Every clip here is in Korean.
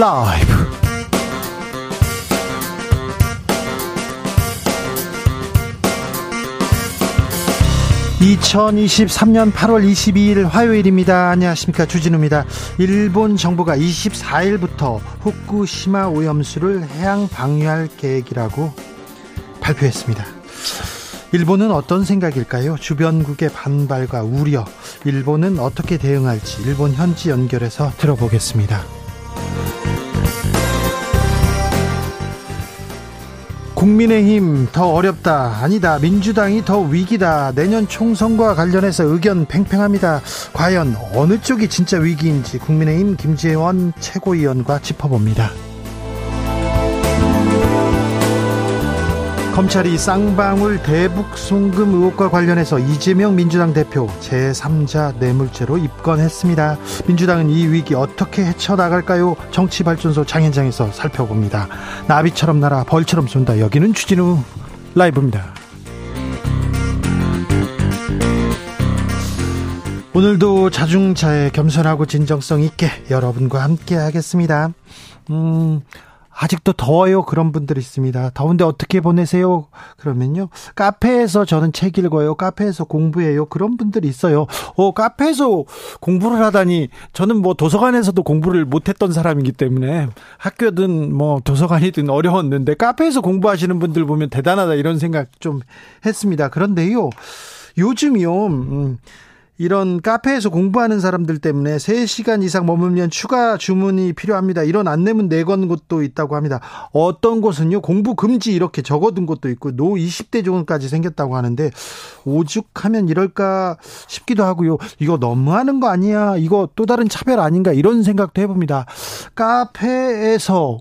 라이브. 2023년 8월 22일 화요일입니다. 안녕하십니까. 주진우입니다. 일본 정부가 24일부터 후쿠시마 오염수를 해양 방류할 계획이라고 발표했습니다. 일본은 어떤 생각일까요? 주변국의 반발과 우려, 일본은 어떻게 대응할지 일본 현지 연결해서 들어보겠습니다. 국민의힘 더 어렵다. 아니다. 민주당이 더 위기다. 내년 총선과 관련해서 의견 팽팽합니다. 과연 어느 쪽이 진짜 위기인지 국민의힘 김재원 최고위원과 짚어봅니다. 검찰이 쌍방울 대북 송금 의혹과 관련해서 이재명 민주당 대표 제3자 뇌물죄로 입건했습니다. 민주당은 이 위기 어떻게 헤쳐나갈까요? 정치발전소 장현장에서 살펴봅니다. 나비처럼 날아 벌처럼 쏜다. 여기는 추진우 라이브입니다. 오늘도 자중차에 겸손하고 진정성 있게 여러분과 함께 하겠습니다. 음, 아직도 더워요. 그런 분들 있습니다. 더운데 어떻게 보내세요? 그러면요. 카페에서 저는 책 읽어요. 카페에서 공부해요. 그런 분들이 있어요. 어, 카페에서 공부를 하다니 저는 뭐 도서관에서도 공부를 못했던 사람이기 때문에 학교든 뭐 도서관이든 어려웠는데 카페에서 공부하시는 분들 보면 대단하다 이런 생각 좀 했습니다. 그런데요. 요즘이요. 음, 이런 카페에서 공부하는 사람들 때문에 3시간 이상 머물면 추가 주문이 필요합니다. 이런 안내문 내건 곳도 있다고 합니다. 어떤 곳은요, 공부 금지 이렇게 적어둔 곳도 있고, 노 20대 조문까지 생겼다고 하는데, 오죽하면 이럴까 싶기도 하고요. 이거 너무하는 거 아니야? 이거 또 다른 차별 아닌가? 이런 생각도 해봅니다. 카페에서,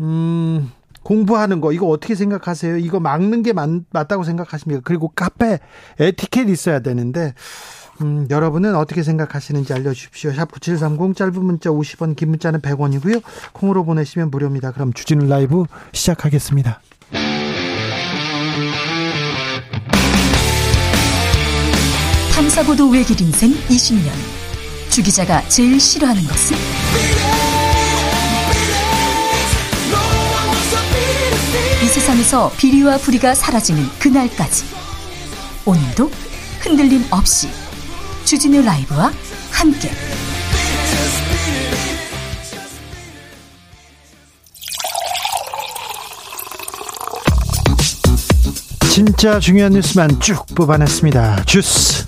음, 공부하는 거 이거 어떻게 생각하세요? 이거 막는 게 맞, 맞다고 생각하십니까? 그리고 카페 에티켓 있어야 되는데 음, 여러분은 어떻게 생각하시는지 알려주십시오. 샵 9730 짧은 문자 50원 긴 문자는 100원이고요. 콩으로 보내시면 무료입니다. 그럼 주진우 라이브 시작하겠습니다. 탐사보도 외길 인생 20년 주 기자가 제일 싫어하는 것은? 세상에서 비리와 부리가 사라지는 그날까지 오늘도 흔들림 없이 주진우 라이브와 함께 진짜 중요한 뉴스만 쭉 뽑아냈습니다. 주스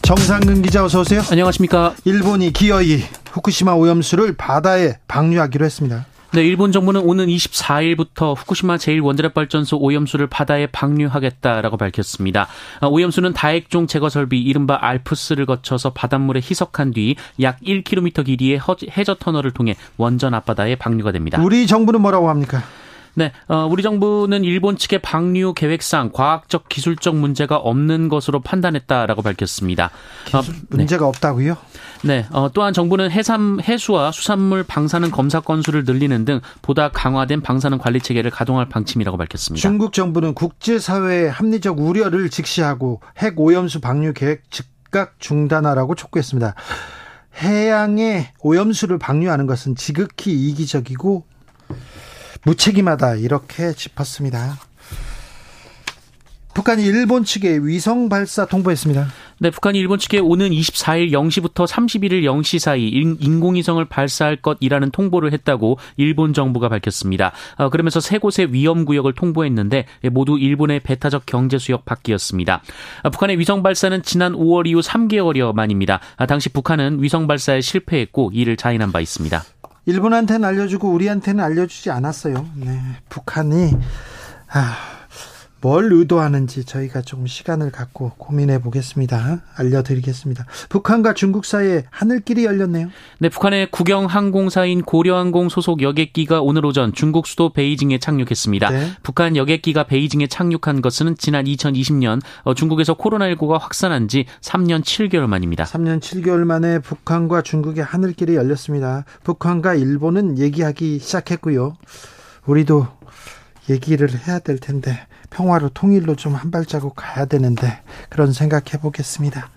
정상근 기자 어서 오세요. 안녕하십니까. 일본이 기어이 후쿠시마 오염수를 바다에 방류하기로 했습니다. 네, 일본 정부는 오는 24일부터 후쿠시마 제1원자력발전소 오염수를 바다에 방류하겠다라고 밝혔습니다. 아, 오염수는 다액종 제거 설비 이른바 알프스를 거쳐서 바닷물에 희석한 뒤 약 1km 길이의 해저 터널을 통해 원전 앞바다에 방류가 됩니다. 우리 정부는 뭐라고 합니까? 네, 어, 우리 정부는 일본 측의 방류 계획상 과학적 기술적 문제가 없는 것으로 판단했다라고 밝혔습니다. 기술 어, 네. 문제가 네. 없다고요? 네, 어, 또한 정부는 해삼 해수와 수산물 방사능 검사 건수를 늘리는 등 보다 강화된 방사능 관리 체계를 가동할 방침이라고 밝혔습니다. 중국 정부는 국제사회의 합리적 우려를 직시하고 핵 오염수 방류 계획 즉각 중단하라고 촉구했습니다. 해양에 오염수를 방류하는 것은 지극히 이기적이고 무책임하다 이렇게 짚었습니다. 북한이 일본 측에 위성 발사 통보했습니다. 네, 북한이 일본 측에 오는 24일 0시부터 31일 0시 사이 인공위성을 발사할 것이라는 통보를 했다고 일본 정부가 밝혔습니다. 어, 그러면서 세 곳의 위험 구역을 통보했는데 모두 일본의 배타적 경제 수역 밖이었습니다. 어, 북한의 위성 발사는 지난 5월 이후 3개월여 만입니다. 아, 당시 북한은 위성 발사에 실패했고 이를 자인한 바 있습니다. 일본한테는 알려주고 우리한테는 알려주지 않았어요. 네, 북한이 아, 뭘 의도하는지 저희가 조금 시간을 갖고 고민해 보겠습니다. 알려드리겠습니다. 북한과 중국 사이에 하늘길이 열렸네요. 네, 북한의 국영 항공사인 고려항공 소속 여객기가 오늘 오전 중국 수도 베이징에 착륙했습니다. 네. 북한 여객기가 베이징에 착륙한 것은 지난 2020년 어, 중국에서 코로나19가 확산한 지 3년 7개월 만입니다. 3년 7개월 만에 북한과 중국의 하늘길이 열렸습니다. 북한과 일본은 얘기하기 시작했고요. 우리도 얘기를 해야 될 텐데 평화로 통일로 좀 한 발자국 가야 되는데 그런 생각해 보겠습니다.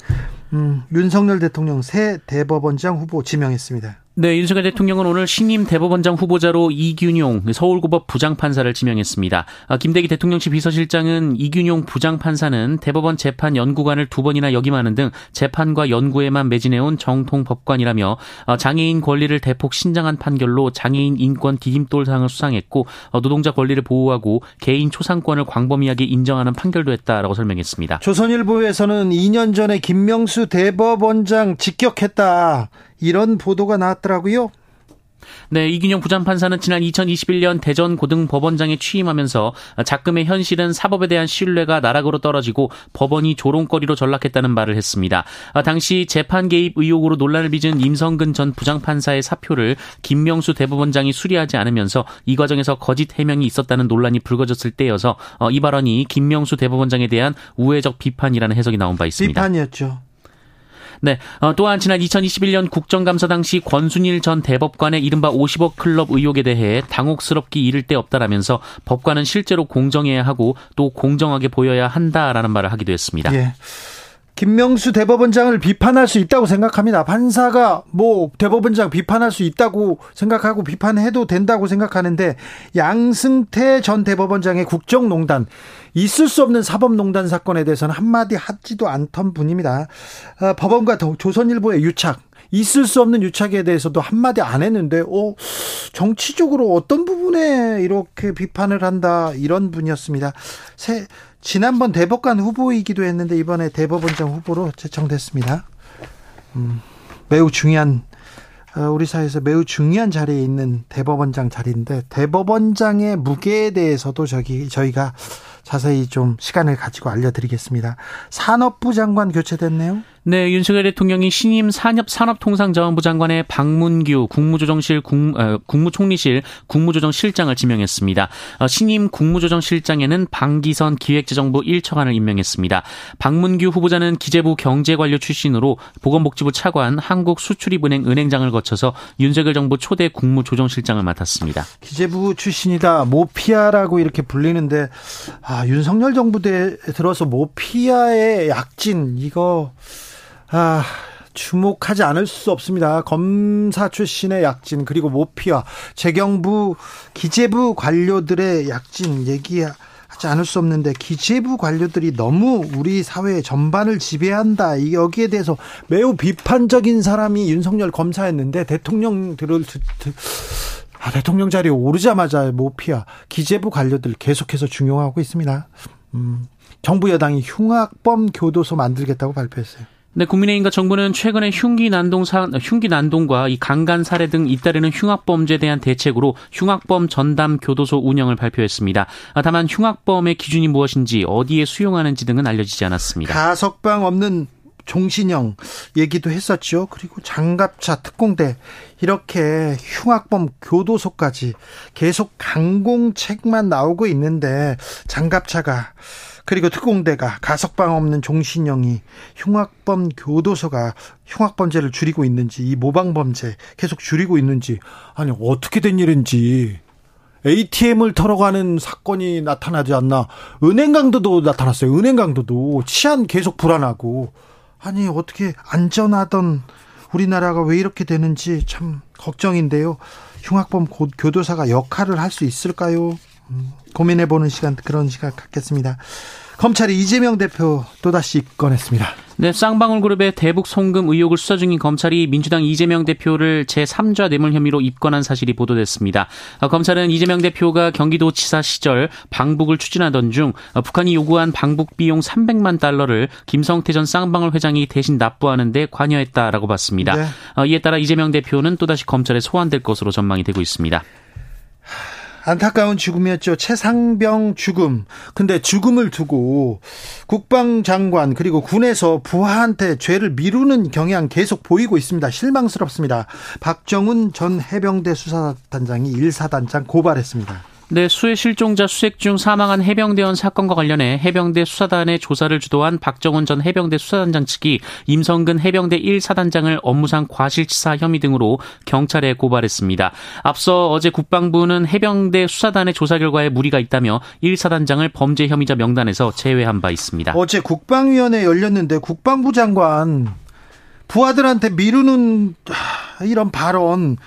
음, 윤석열 대통령 새 대법원장 후보 지명했습니다. 네, 윤석열 대통령은 오늘 신임 대법원장 후보자로 이균용 서울고법 부장판사를 지명했습니다. 아, 김대기 대통령실 비서실장은 이균용 부장판사는 대법원 재판 연구관을 두 번이나 역임하는 등 재판과 연구에만 매진해온 정통 법관이라며 아, 장애인 권리를 대폭 신장한 판결로 장애인 인권 디딤돌상을 수상했고 어, 노동자 권리를 보호하고 개인 초상권을 광범위하게 인정하는 판결도 했다라고 설명했습니다. 조선일보에서는 2년 전에 김명수 대법원장 직격했다. 이런 보도가 나왔더라고요. 네, 이균영 부장판사는 지난 2021년 대전 고등법원장에 취임하면서 작금의 현실은 사법에 대한 신뢰가 나락으로 떨어지고 법원이 조롱거리로 전락했다는 말을 했습니다. 당시 재판 개입 의혹으로 논란을 빚은 임성근 전 부장판사의 사표를 김명수 대법원장이 수리하지 않으면서 이 과정에서 거짓 해명이 있었다는 논란이 불거졌을 때여서 이 발언이 김명수 대법원장에 대한 우회적 비판이라는 해석이 나온 바 있습니다. 비판이었죠. 네. 어, 또한 지난 2021년 국정감사 당시 권순일 전 대법관의 이른바 50억 클럽 의혹에 대해 당혹스럽기 이를 데 없다라면서 법관은 실제로 공정해야 하고 또 공정하게 보여야 한다라는 말을 하기도 했습니다. 예. 김명수 대법원장을 비판할 수 있다고 생각합니다. 판사가 뭐 대법원장 비판할 수 있다고 생각하고 비판해도 된다고 생각하는데 양승태 전 대법원장의 국정농단 있을 수 없는 사법농단 사건에 대해서는 한마디 하지도 않던 분입니다. 어, 법원과 조선일보의 유착 있을 수 없는 유착에 대해서도 한마디 안 했는데, 어, 정치적으로 어떤 부분에 이렇게 비판을 한다, 이런 분이었습니다. 새, 지난번 대법관 후보이기도 했는데 이번에 대법원장 후보로 제청됐습니다. 음, 매우 중요한 어, 우리 사회에서 매우 중요한 자리에 있는 대법원장 자리인데 대법원장의 무게에 대해서도 저기 저희가 자세히 좀 시간을 가지고 알려드리겠습니다. 산업부 장관 교체됐네요. 네, 윤석열 대통령이 신임 산업 산업통상자원부 장관의 박문규 국무조정실 국, 어, 국무총리실 국무조정실장을 지명했습니다. 어, 신임 국무조정실장에는 방기선 기획재정부 1처관을 임명했습니다. 박문규 후보자는 기재부 경제관료 출신으로 보건복지부 차관 한국수출입은행 은행장을 거쳐서 윤석열 정부 초대 국무조정실장을 맡았습니다. 기재부 출신이다 모피아라고 이렇게 불리는데 아, 윤석열 정부 때 들어서 모피아의 약진 이거 아, 주목하지 않을 수 없습니다. 검사 출신의 약진 그리고 모피와 재경부 기재부 관료들의 약진 얘기하지 않을 수 없는데 기재부 관료들이 너무 우리 사회 전반을 지배한다. 여기에 대해서 매우 비판적인 사람이 윤석열 검사였는데 대통령 들을 아, 대통령 자리에 오르자마자 모피아 기재부 관료들 계속해서 중용하고 있습니다. 음, 정부 여당이 흉악범 교도소 만들겠다고 발표했어요. 네, 국민의힘과 정부는 최근에 흉기 난동 사, 흉기 난동과 이 강간 살해 등 잇따르는 흉악범죄에 대한 대책으로 흉악범 전담 교도소 운영을 발표했습니다. 아, 다만 흉악범의 기준이 무엇인지 어디에 수용하는지 등은 알려지지 않았습니다. 가석방 없는 종신형 얘기도 했었죠. 그리고 장갑차 특공대 이렇게 흉악범 교도소까지 계속 강공책만 나오고 있는데 장갑차가 그리고 특공대가 가석방 없는 종신형이 흉악범 교도소가 흉악범죄를 줄이고 있는지 이 모방범죄 계속 줄이고 있는지 아니 어떻게 된 일인지. ATM을 털어가는 사건이 나타나지 않나. 은행 강도도 나타났어요. 은행 강도도. 치안 계속 불안하고. 아니 어떻게 안전하던 우리나라가 왜 이렇게 되는지 참 걱정인데요. 흉악범 교도사가 역할을 할 수 있을까요? 음. 고민해보는 시간 그런 시간 갖겠습니다. 검찰이 이재명 대표 또다시 입건했습니다. 네, 쌍방울 그룹의 대북 송금 의혹을 수사 중인 검찰이 민주당 이재명 대표를 제3자 뇌물 혐의로 입건한 사실이 보도됐습니다. 어, 검찰은 이재명 대표가 경기도지사 시절 방북을 추진하던 중 어, 북한이 요구한 방북 비용 300만 달러를 김성태 전 쌍방울 회장이 대신 납부하는 데 관여했다라고 봤습니다. 네. 어, 이에 따라 이재명 대표는 또다시 검찰에 소환될 것으로 전망이 되고 있습니다. 안타까운 죽음이었죠. 최상병 죽음. 근데 죽음을 두고 국방장관 그리고 군에서 부하한테 죄를 미루는 경향 계속 보이고 있습니다. 실망스럽습니다. 박정훈 전 해병대 수사단장이 일사단장 고발했습니다. 네, 수해 실종자 수색 중 사망한 해병대원 사건과 관련해 해병대 수사단의 조사를 주도한 박정훈 전 해병대 수사단장 측이 임성근 해병대 1사단장을 업무상 과실치사 혐의 등으로 경찰에 고발했습니다. 앞서 어제 국방부는 해병대 수사단의 조사 결과에 무리가 있다며 1사단장을 범죄 혐의자 명단에서 제외한 바 있습니다. 어제 국방위원회 열렸는데 국방부 장관 부하들한테 미루는 이런 발언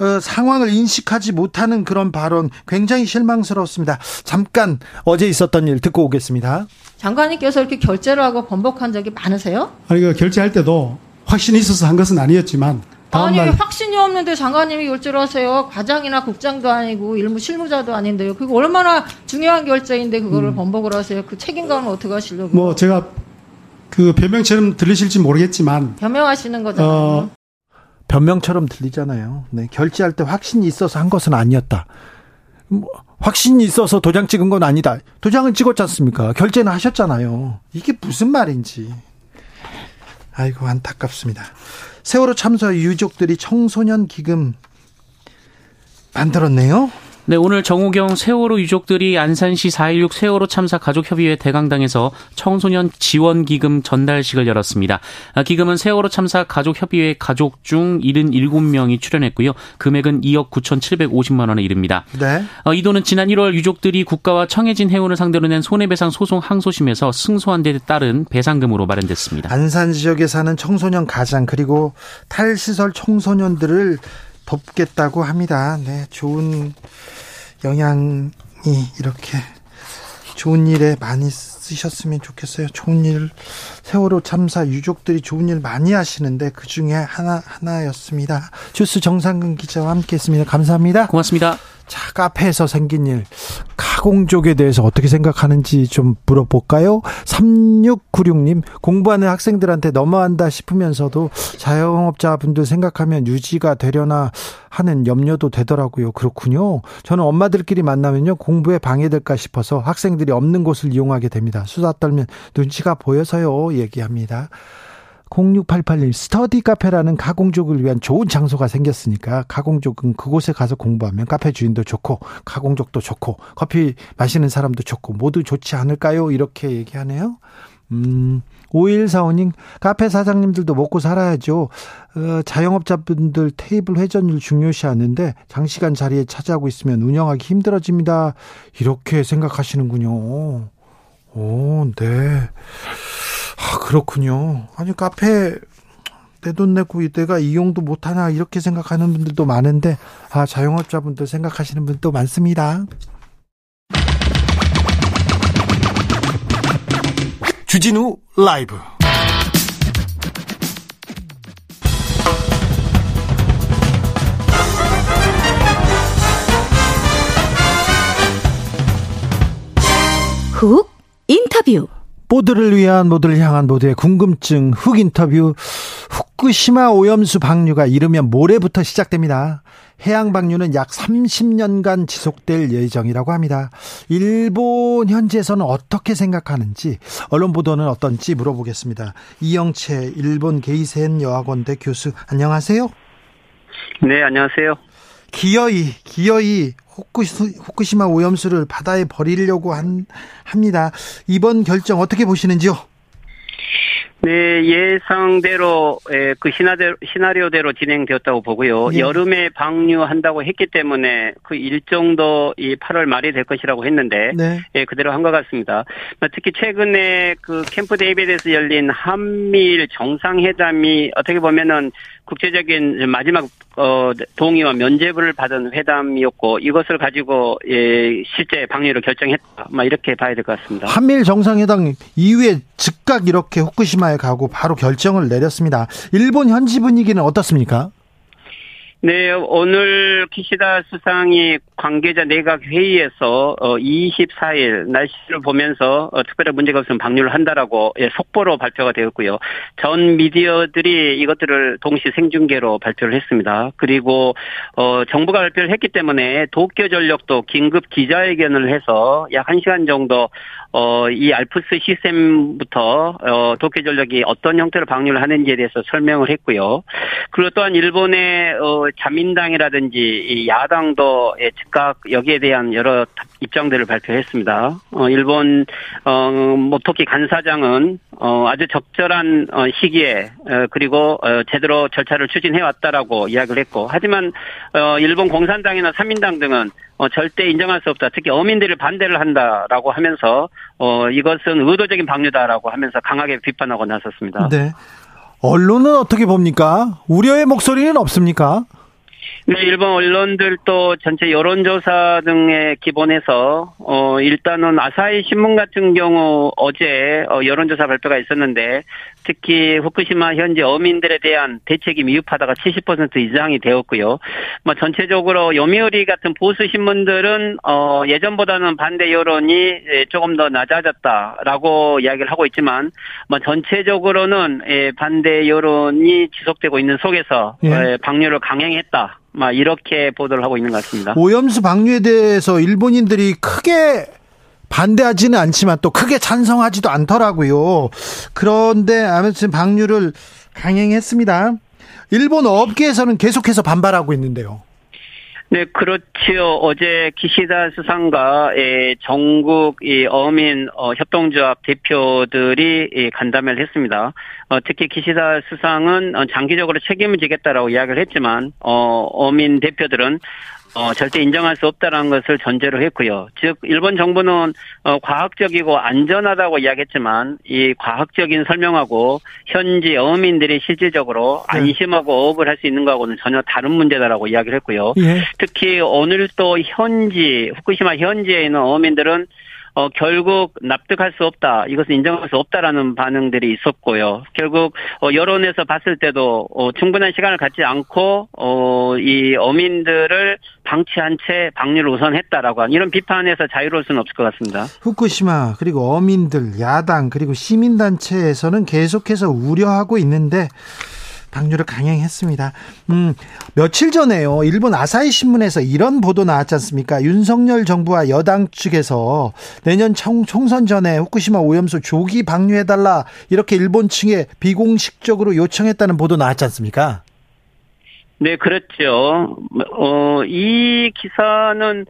어, 상황을 인식하지 못하는 그런 발언 굉장히 실망스럽습니다. 잠깐 어제 있었던 일 듣고 오겠습니다. 장관님께서 이렇게 결제를 하고 번복한 적이 많으세요? 아니 그 결제할 때도 확신이 있어서 한 것은 아니었지만 아니 확신이 없는데 장관님이 결제를 하세요. 과장이나 국장도 아니고 일무 실무자도 아닌데요. 그거 얼마나 중요한 결제인데 그거를 음. 번복을 하세요. 그 책임감은 어떻게 하시려고? 뭐 제가 그 변명처럼 들리실지 모르겠지만 변명하시는 거잖아요. 어, 변명처럼 들리잖아요. 네, 결제할 때 확신이 있어서 한 것은 아니었다. 뭐, 확신이 있어서 도장 찍은 건 아니다. 도장을 찍었지 않습니까? 결제는 하셨잖아요. 이게 무슨 말인지. 아이고, 안타깝습니다. 세월호 참사 유족들이 청소년 기금 만들었네요. 네, 오늘 정우경 세월호 유족들이 안산시 4.16 세월호 참사 가족협의회 대강당에서 청소년 지원기금 전달식을 열었습니다. 아, 기금은 세월호 참사 가족협의회 가족 중 77명이 출연했고요. 금액은 2억 9,750만 원에 이릅니다. 네. 어, 이 돈은 지난 1월 유족들이 국가와 청해진 해운을 상대로 낸 손해배상 소송 항소심에서 승소한 데 따른 배상금으로 마련됐습니다. 안산 지역에 사는 청소년 가장 그리고 탈시설 청소년들을 돕겠다고 합니다. 네, 좋은 영향이 이렇게 좋은 일에 많이 쓰셨으면 좋겠어요. 좋은 일, 세월호 참사 유족들이 좋은 일 많이 하시는데 그 중에 하나, 하나였습니다. 주스 정상근 기자와 함께 했습니다. 감사합니다. 고맙습니다. 자, 카페에서 생긴 일, 가공족에 대해서 어떻게 생각하는지 좀 물어볼까요? 3696님, 공부하는 학생들한테 너무한다 싶으면서도 자영업자분들 생각하면 유지가 되려나 하는 염려도 되더라고요. 그렇군요. 저는 엄마들끼리 만나면요, 공부에 방해될까 싶어서 학생들이 없는 곳을 이용하게 됩니다. 수다 떨면 눈치가 보여서요, 얘기합니다. 0688님 스터디 카페라는 가공족을 위한 좋은 장소가 생겼으니까 가공족은 그곳에 가서 공부하면 카페 주인도 좋고 가공족도 좋고 커피 마시는 사람도 좋고 모두 좋지 않을까요? 이렇게 얘기하네요. 음, 5145님, 카페 사장님들도 먹고 살아야죠. 어, 자영업자분들 테이블 회전율 중요시 하는데 장시간 자리에 차지하고 있으면 운영하기 힘들어집니다. 이렇게 생각하시는군요. 오, 네. 아, 그렇군요. 아니, 카페 내 돈 내고 내가 이용도 못하나 이렇게 생각하는 분들도 많은데, 아, 자영업자분들 생각하시는 분도 많습니다. 주진우 라이브 훅 인터뷰 모두를 위한 모두를 향한 모두의 궁금증 훅 인터뷰 후쿠시마 오염수 방류가 이르면 모레부터 시작됩니다. 해양 방류는 약 30년간 지속될 예정이라고 합니다. 일본 현지에서는 어떻게 생각하는지 언론 보도는 어떤지 물어보겠습니다. 이영채 일본 게이센 여학원대 교수 안녕하세요. 네, 안녕하세요. 기어이 기어이 후쿠시, 마 오염수를 바다에 버리려고 한, 합니다. 이번 결정 어떻게 보시는지요? 네, 예상대로 그 시나리오, 시나리오대로 진행되었다고 보고요. 예. 여름에 방류한다고 했기 때문에 그 일정도 이 8월 말이 될 것이라고 했는데 네. 예, 그대로 한 것 같습니다. 특히 최근에 그 캠프 데이비드에서 열린 한미일 정상회담이 어떻게 보면은 국제적인 마지막 어, 동의와 면제부를 받은 회담이었고 이것을 가지고 예, 실제 방류를 결정했다. 막 이렇게 봐야 될 것 같습니다. 한미일 정상회담 이후에 즉각 이렇게 후쿠시 마에 가고 바로 결정을 내렸습니다. 일본 현지 분위기는 어떻습니까? 네, 오늘 기시다 수상이 관계자 내각 회의에서 24일 어, 날씨를 보면서 어, 특별한 문제가 없으면 방류를 한다라고 예, 속보로 발표가 되었고요. 전 미디어들이 이것들을 동시 생중계로 발표를 했습니다. 그리고 어, 정부가 발표를 했기 때문에 도쿄 전력도 긴급 기자회견을 해서 약 1시간 정도 어, 이 알프스 시스템부터 어, 도쿄 전력이 어떤 형태로 방류를 하는지에 대해서 설명을 했고요. 그리고 또한 일본의 어, 자민당이라든지 이 야당도 예, 즉각 여기에 대한 여러 입장들을 발표했습니다. 어, 일본 어, 뭐 특히 간사장은 어, 아주 적절한 어, 시기에 어, 그리고 어, 제대로 절차를 추진해 왔다라고 이야기를 했고 하지만 어, 일본 공산당이나 삼민당 등은 어, 절대 인정할 수 없다. 특히 어민들을 반대를 한다라고 하면서 어, 이것은 의도적인 방류다라고 하면서 강하게 비판하고 나섰습니다. 네. 언론은 어떻게 봅니까? 우려의 목소리는 없습니까? 네, 일본 언론들도 전체 여론조사 등의 기본에서 어 일단은 아사히 신문 같은 경우 어제 어, 여론조사 발표가 있었는데 특히 후쿠시마 현지 어민들에 대한 대책이 미흡하다가 70% 이상이 되었고요. 뭐 전체적으로 요미우리 같은 보수 신문들은 어 예전보다는 반대 여론이 예, 조금 더 낮아졌다라고 이야기를 하고 있지만 뭐 전체적으로는 예, 반대 여론이 지속되고 있는 속에서 예. 예, 방류를 강행했다. 막 이렇게 보도를 하고 있는 것 같습니다. 오염수 방류에 대해서 일본인들이 크게 반대하지는 않지만 또 크게 찬성하지도 않더라고요. 그런데 아무튼 방류를 강행했습니다. 일본 업계에서는 계속해서 반발하고 있는데요. 네, 그렇지요. 어제 기시다 수상과 예, 전국 이 어민 어, 협동조합 대표들이 예, 간담회를 했습니다. 어, 특히 기시다 수상은 어, 장기적으로 책임을 지겠다라고 이야기를 했지만 어, 어민 대표들은 어, 절대 인정할 수 없다라는 것을 전제로 했고요. 즉, 일본 정부는, 어, 과학적이고 안전하다고 이야기했지만, 이 과학적인 설명하고, 현지 어민들이 실질적으로 네. 안심하고 어업을 할 수 있는 거하고는 전혀 다른 문제다라고 이야기를 했고요. 예. 특히 오늘 또 현지, 후쿠시마 현지에 있는 어민들은 어, 결국 납득할 수 없다. 이것은 인정할 수 없다라는 반응들이 있었고요. 결국, 어, 여론에서 봤을 때도, 어, 충분한 시간을 갖지 않고, 어, 이 어민들을 방치한 채 방류를 우선했다라고 하는 이런 비판에서 자유로울 수는 없을 것 같습니다. 후쿠시마 그리고 어민들 야당 그리고 시민단체에서는 계속해서 우려하고 있는데 방류를 강행했습니다. 음, 며칠 전에요. 일본 아사히 신문에서 이런 보도 나왔지 않습니까? 윤석열 정부와 여당 측에서 내년 총, 총선 전에 후쿠시마 오염수 조기 방류해달라 이렇게 일본 측에 비공식적으로 요청했다는 보도 나왔지 않습니까? 네, 그렇죠. 어, 이 기사는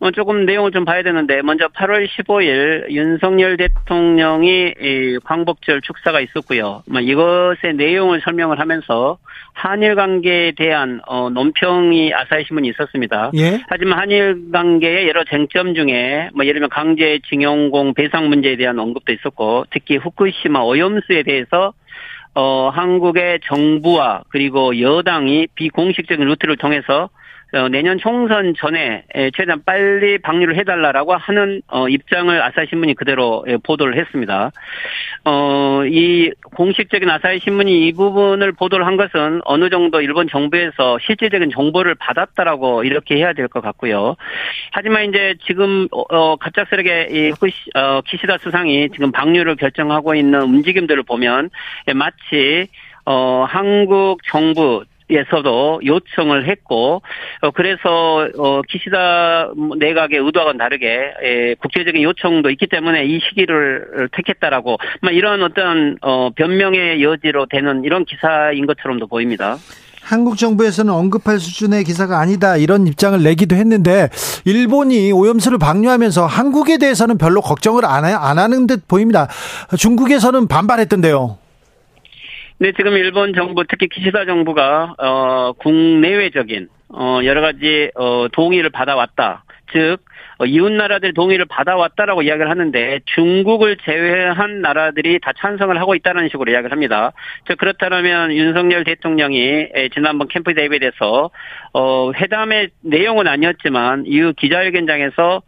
어, 조금 내용을 좀 봐야 되는데, 먼저 8월 15일 윤석열 대통령이 이 광복절 축사가 있었고요. 뭐 이것의 내용을 설명을 하면서 한일 관계에 대한 어, 논평이 아사히 신문이 있었습니다. 예. 하지만 한일 관계의 여러 쟁점 중에 뭐 예를 들면 강제징용공 배상 문제에 대한 언급도 있었고, 특히 후쿠시마 오염수에 대해서 어, 한국의 정부와 그리고 여당이 비공식적인 루트를 통해서 어, 내년 총선 전에 에, 최대한 빨리 방류를 해달라라고 하는 어, 입장을 아사히 신문이 그대로 예, 보도를 했습니다. 어, 이 공식적인 아사히 신문이 이 부분을 보도를 한 것은 어느 정도 일본 정부에서 실질적인 정보를 받았다라고 이렇게 해야 될 것 같고요. 하지만 이제 지금 갑작스럽게 키시다 수상이 지금 방류를 결정하고 있는 움직임들을 보면 예, 마치 어, 한국 정부 에서도 요청을 했고 어, 그래서 어, 기시다 내각의 의도와는 다르게 에, 국제적인 요청도 있기 때문에 이 시기를 택했다라고 막 이런 어떤 어, 변명의 여지로 되는 이런 기사인 것처럼도 보입니다. 한국 정부에서는 언급할 수준의 기사가 아니다 이런 입장을 내기도 했는데 일본이 오염수를 방류하면서 한국에 대해서는 별로 걱정을 안 하는 듯 보입니다. 중국에서는 반발했던데요. 네, 지금 일본 정부 특히 기시다 정부가 어 국내외적인 어 여러 가지 어 동의를 받아왔다. 즉 어, 이웃 나라들 동의를 받아왔다라고 이야기를 하는데 중국을 제외한 나라들이 다 찬성을 하고 있다는 식으로 이야기를 합니다. 즉 그렇다면 윤석열 대통령이 에, 지난번 캠프 데이비드에서 어 회담의 내용은 아니었지만 이후 기자회견장에서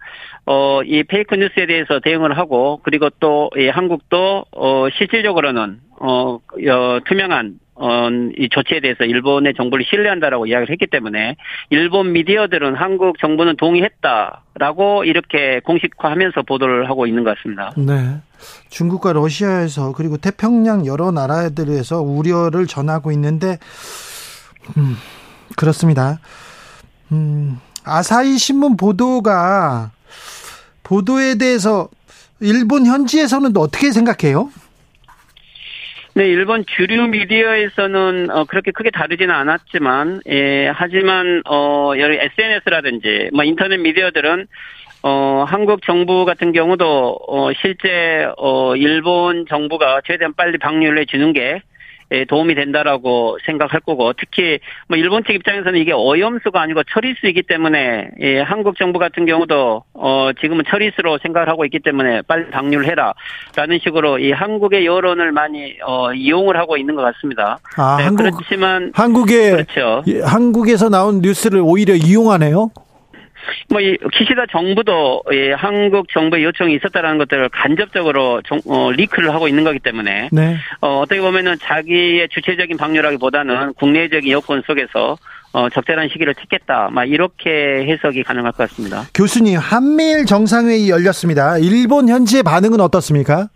어, 이 페이크 뉴스에 대해서 대응을 하고, 그리고 또, 이 한국도, 어, 실질적으로는, 어, 어, 투명한, 어, 이 조치에 대해서 일본의 정부를 신뢰한다라고 이야기를 했기 때문에, 일본 미디어들은 한국 정부는 동의했다라고 이렇게 공식화하면서 보도를 하고 있는 것 같습니다. 네. 중국과 러시아에서 그리고 태평양 여러 나라들에서 우려를 전하고 있는데 음, 그렇습니다. 음, 아사히 신문 보도가 보도에 대해서 일본 현지에서는 또 어떻게 생각해요? 네, 일본 주류 미디어에서는 어, 그렇게 크게 다르지는 않았지만, 예, 하지만 어, 여러 SNS라든지 뭐 인터넷 미디어들은 어, 한국 정부 같은 경우도 어, 실제 어, 일본 정부가 최대한 빨리 방류를 해주는 게 예, 도움이 된다라고 생각할 거고 특히 뭐 일본 측 입장에서는 이게 오염수가 아니고 처리수이기 때문에 예, 한국 정부 같은 경우도 어 지금은 처리수로 생각을 하고 있기 때문에 빨리 방류를 해라라는 식으로 이 한국의 여론을 많이 어 이용을 하고 있는 것 같습니다. 아, 네, 한국 그렇지만 한국에 그렇죠. 예, 한국에서 나온 뉴스를 오히려 이용하네요. 뭐, 이, 기시다 정부도, 예, 한국 정부의 요청이 있었다라는 것들을 간접적으로 정, 어, 리크를 하고 있는 거기 때문에, 네. 어, 어떻게 보면은 자기의 주체적인 방류라기보다는 국내적인 여건 속에서, 어, 적절한 시기를 찾겠다. 막 이렇게 해석이 가능할 것 같습니다. 교수님, 한미일 정상회의 열렸습니다. 일본 현지의 반응은 어떻습니까?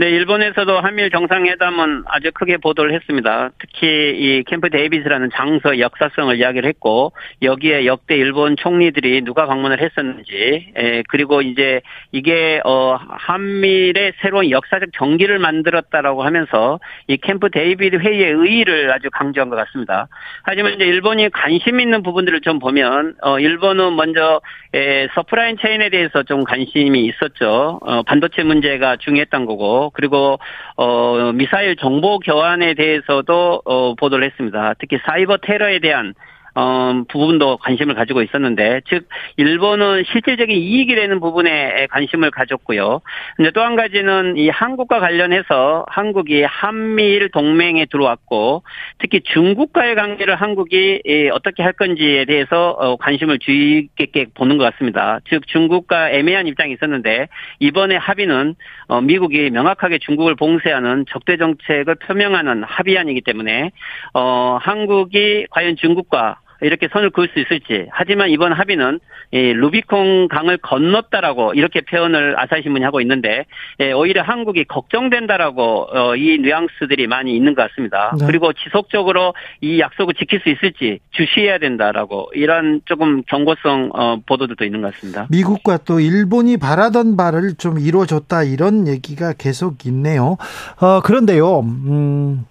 네, 일본에서도 한미일 정상회담은 아주 크게 보도를 했습니다. 특히 이 캠프 데이비스라는 장소의 역사성을 이야기를 했고 여기에 역대 일본 총리들이 누가 방문을 했었는지, 에, 그리고 이제 이게 어 한미일의 새로운 역사적 경기를 만들었다라고 하면서 이 캠프 데이비드 회의의 의의를 아주 강조한 것 같습니다. 하지만 이제 일본이 관심 있는 부분들을 좀 보면 어 일본은 먼저 에, supply chain에 대해서 좀 관심이 있었죠. 어, 반도체 문제가 중요했던 거고, 그리고 어, 미사일 정보 교환에 대해서도 어, 보도를 했습니다. 특히 사이버 테러에 대한 어, 부분도 관심을 가지고 있었는데, 즉, 일본은 실질적인 이익이 되는 부분에 관심을 가졌고요. 근데 또 한 가지는 이 한국과 관련해서 한국이 한미일 동맹에 들어왔고, 특히 중국과의 관계를 한국이 어떻게 할 건지에 대해서 어, 관심을 주의 깊게 보는 것 같습니다. 즉, 중국과 애매한 입장이 있었는데, 이번에 합의는 어, 미국이 명확하게 중국을 봉쇄하는 적대 정책을 표명하는 합의안이기 때문에, 어, 한국이 과연 중국과 이렇게 선을 그을 수 있을지. 하지만 이번 합의는 이 루비콘 강을 건넜다라고 이렇게 표현을 아사히 신문이 하고 있는데 예, 오히려 한국이 걱정된다라고 어, 이 뉘앙스들이 많이 있는 것 같습니다. 네. 그리고 지속적으로 이 약속을 지킬 수 있을지 주시해야 된다라고 이런 조금 경고성 어, 보도들도 있는 것 같습니다. 미국과 또 일본이 바라던 바를 좀 이루어줬다 이런 얘기가 계속 있네요. 어, 그런데요, 음,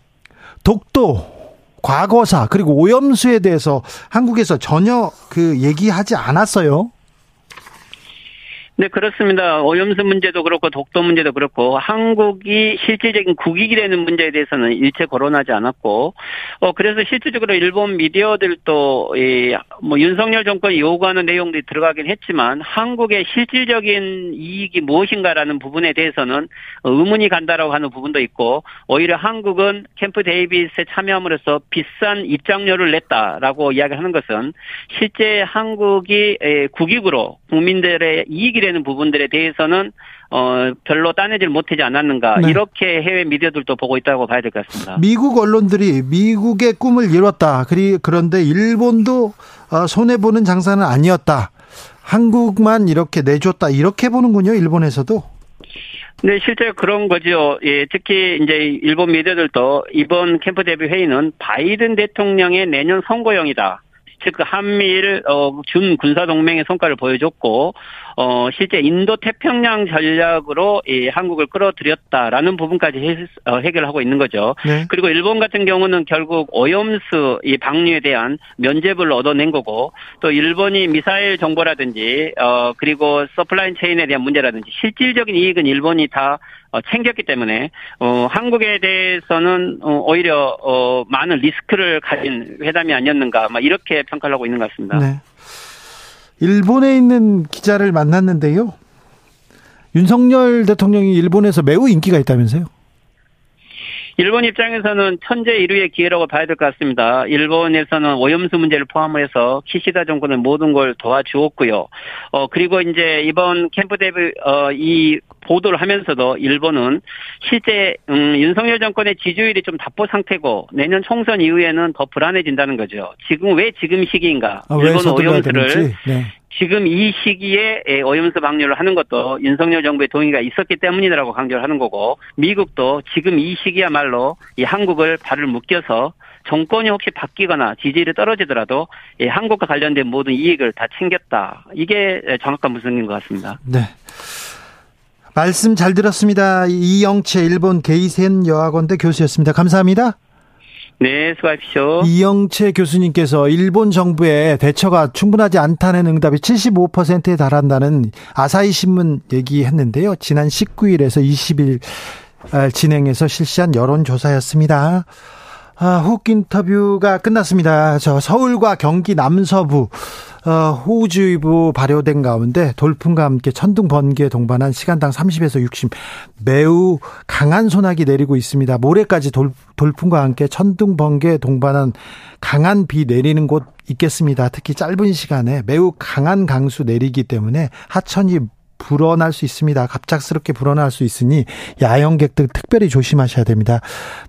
독도 과거사 그리고 오염수에 대해서 한국에서 전혀 그 얘기하지 않았어요. 네, 그렇습니다. 오염수 문제도 그렇고 독도 문제도 그렇고 한국이 실질적인 국익이 되는 문제에 대해서는 일체 거론하지 않았고 어 그래서 실질적으로 일본 미디어들도 이뭐 윤석열 정권이 요구하는 내용들이 들어가긴 했지만 한국의 실질적인 이익이 무엇인가라는 부분에 대해서는 의문이 간다라고 하는 부분도 있고 오히려 한국은 캠프 데이비스에 참여함으로써 비싼 입장료를 냈다라고 이야기하는 것은 실제 한국이 국익으로 국민들의 이익이 되는 부분들에 대해서는 어 별로 따내질 못하지 않았는가 네. 이렇게 해외 미디어들도 보고 있다고 봐야 될 것 같습니다. 미국 언론들이 미국의 꿈을 이뤘다. 그리 그런데 일본도 어, 손해 보는 장사는 아니었다. 한국만 이렇게 내줬다. 이렇게 보는군요. 일본에서도. 네, 실제 그런 거죠. 예, 특히 이제 일본 미디어들도 이번 캠프 대비 회의는 바이든 대통령의 내년 선거용이다. 즉 한미일 어, 준 군사 동맹의 성과를 보여줬고 어, 실제 인도 태평양 전략으로 이 한국을 끌어들였다라는 부분까지 해, 어, 해결하고 있는 거죠. 네. 그리고 일본 같은 경우는 결국 오염수 이 방류에 대한 면제부를 얻어낸 거고 또 일본이 미사일 정보라든지 어 그리고 서플라인 체인에 대한 문제라든지 실질적인 이익은 일본이 다 어, 챙겼기 때문에 어 한국에 대해서는 어, 오히려 어 많은 리스크를 가진 회담이 아니었는가 막 이렇게 평가를 하고 있는 것 같습니다. 네. 일본에 있는 기자를 만났는데요. 윤석열 대통령이 일본에서 매우 인기가 있다면서요? 일본 입장에서는 천재 일위의 기회라고 봐야 될 것 같습니다. 일본에서는 오염수 문제를 포함해서 키시다 정권은 모든 걸 도와주었고요. 어 그리고 이제 이번 캠프 대비 어이 보도를 하면서도 일본은 실제 음, 윤석열 정권의 지지율이 좀 답보 상태고 내년 총선 이후에는 더 불안해진다는 거죠. 지금 왜 지금 시기인가? 아, 왜 일본 오염수를. 네. 지금 이 시기에 에, 오염수 방류를 하는 것도 윤석열 정부의 동의가 있었기 때문이라고 강조를 하는 거고 미국도 지금 이 시기야말로 이 한국을 발을 묶여서 정권이 혹시 바뀌거나 지지율이 떨어지더라도 이 한국과 관련된 모든 이익을 다 챙겼다. 이게 정확한 분석인 것 같습니다. 네. 말씀 잘 들었습니다. 이영채 일본 게이센 여학원대 교수였습니다. 감사합니다. 네, 수고하십시오. 이영채 교수님께서 일본 정부의 대처가 충분하지 않다는 응답이 75%에 달한다는 아사히 신문 얘기했는데요. 지난 19일에서 20일 진행해서 실시한 여론조사였습니다. 아, 훅 인터뷰가 끝났습니다. 저 서울과 경기 남서부 어, 호우주의보 발효된 가운데 돌풍과 함께 천둥 번개 동반한 시간당 30에서 60 매우 강한 소나기 내리고 있습니다. 모레까지 돌, 돌풍과 함께 천둥 번개 동반한 강한 비 내리는 곳 있겠습니다. 특히 짧은 시간에 매우 강한 강수 내리기 때문에 하천이 불어날 수 있습니다. 갑작스럽게 불어날 수 있으니 야영객들 특별히 조심하셔야 됩니다.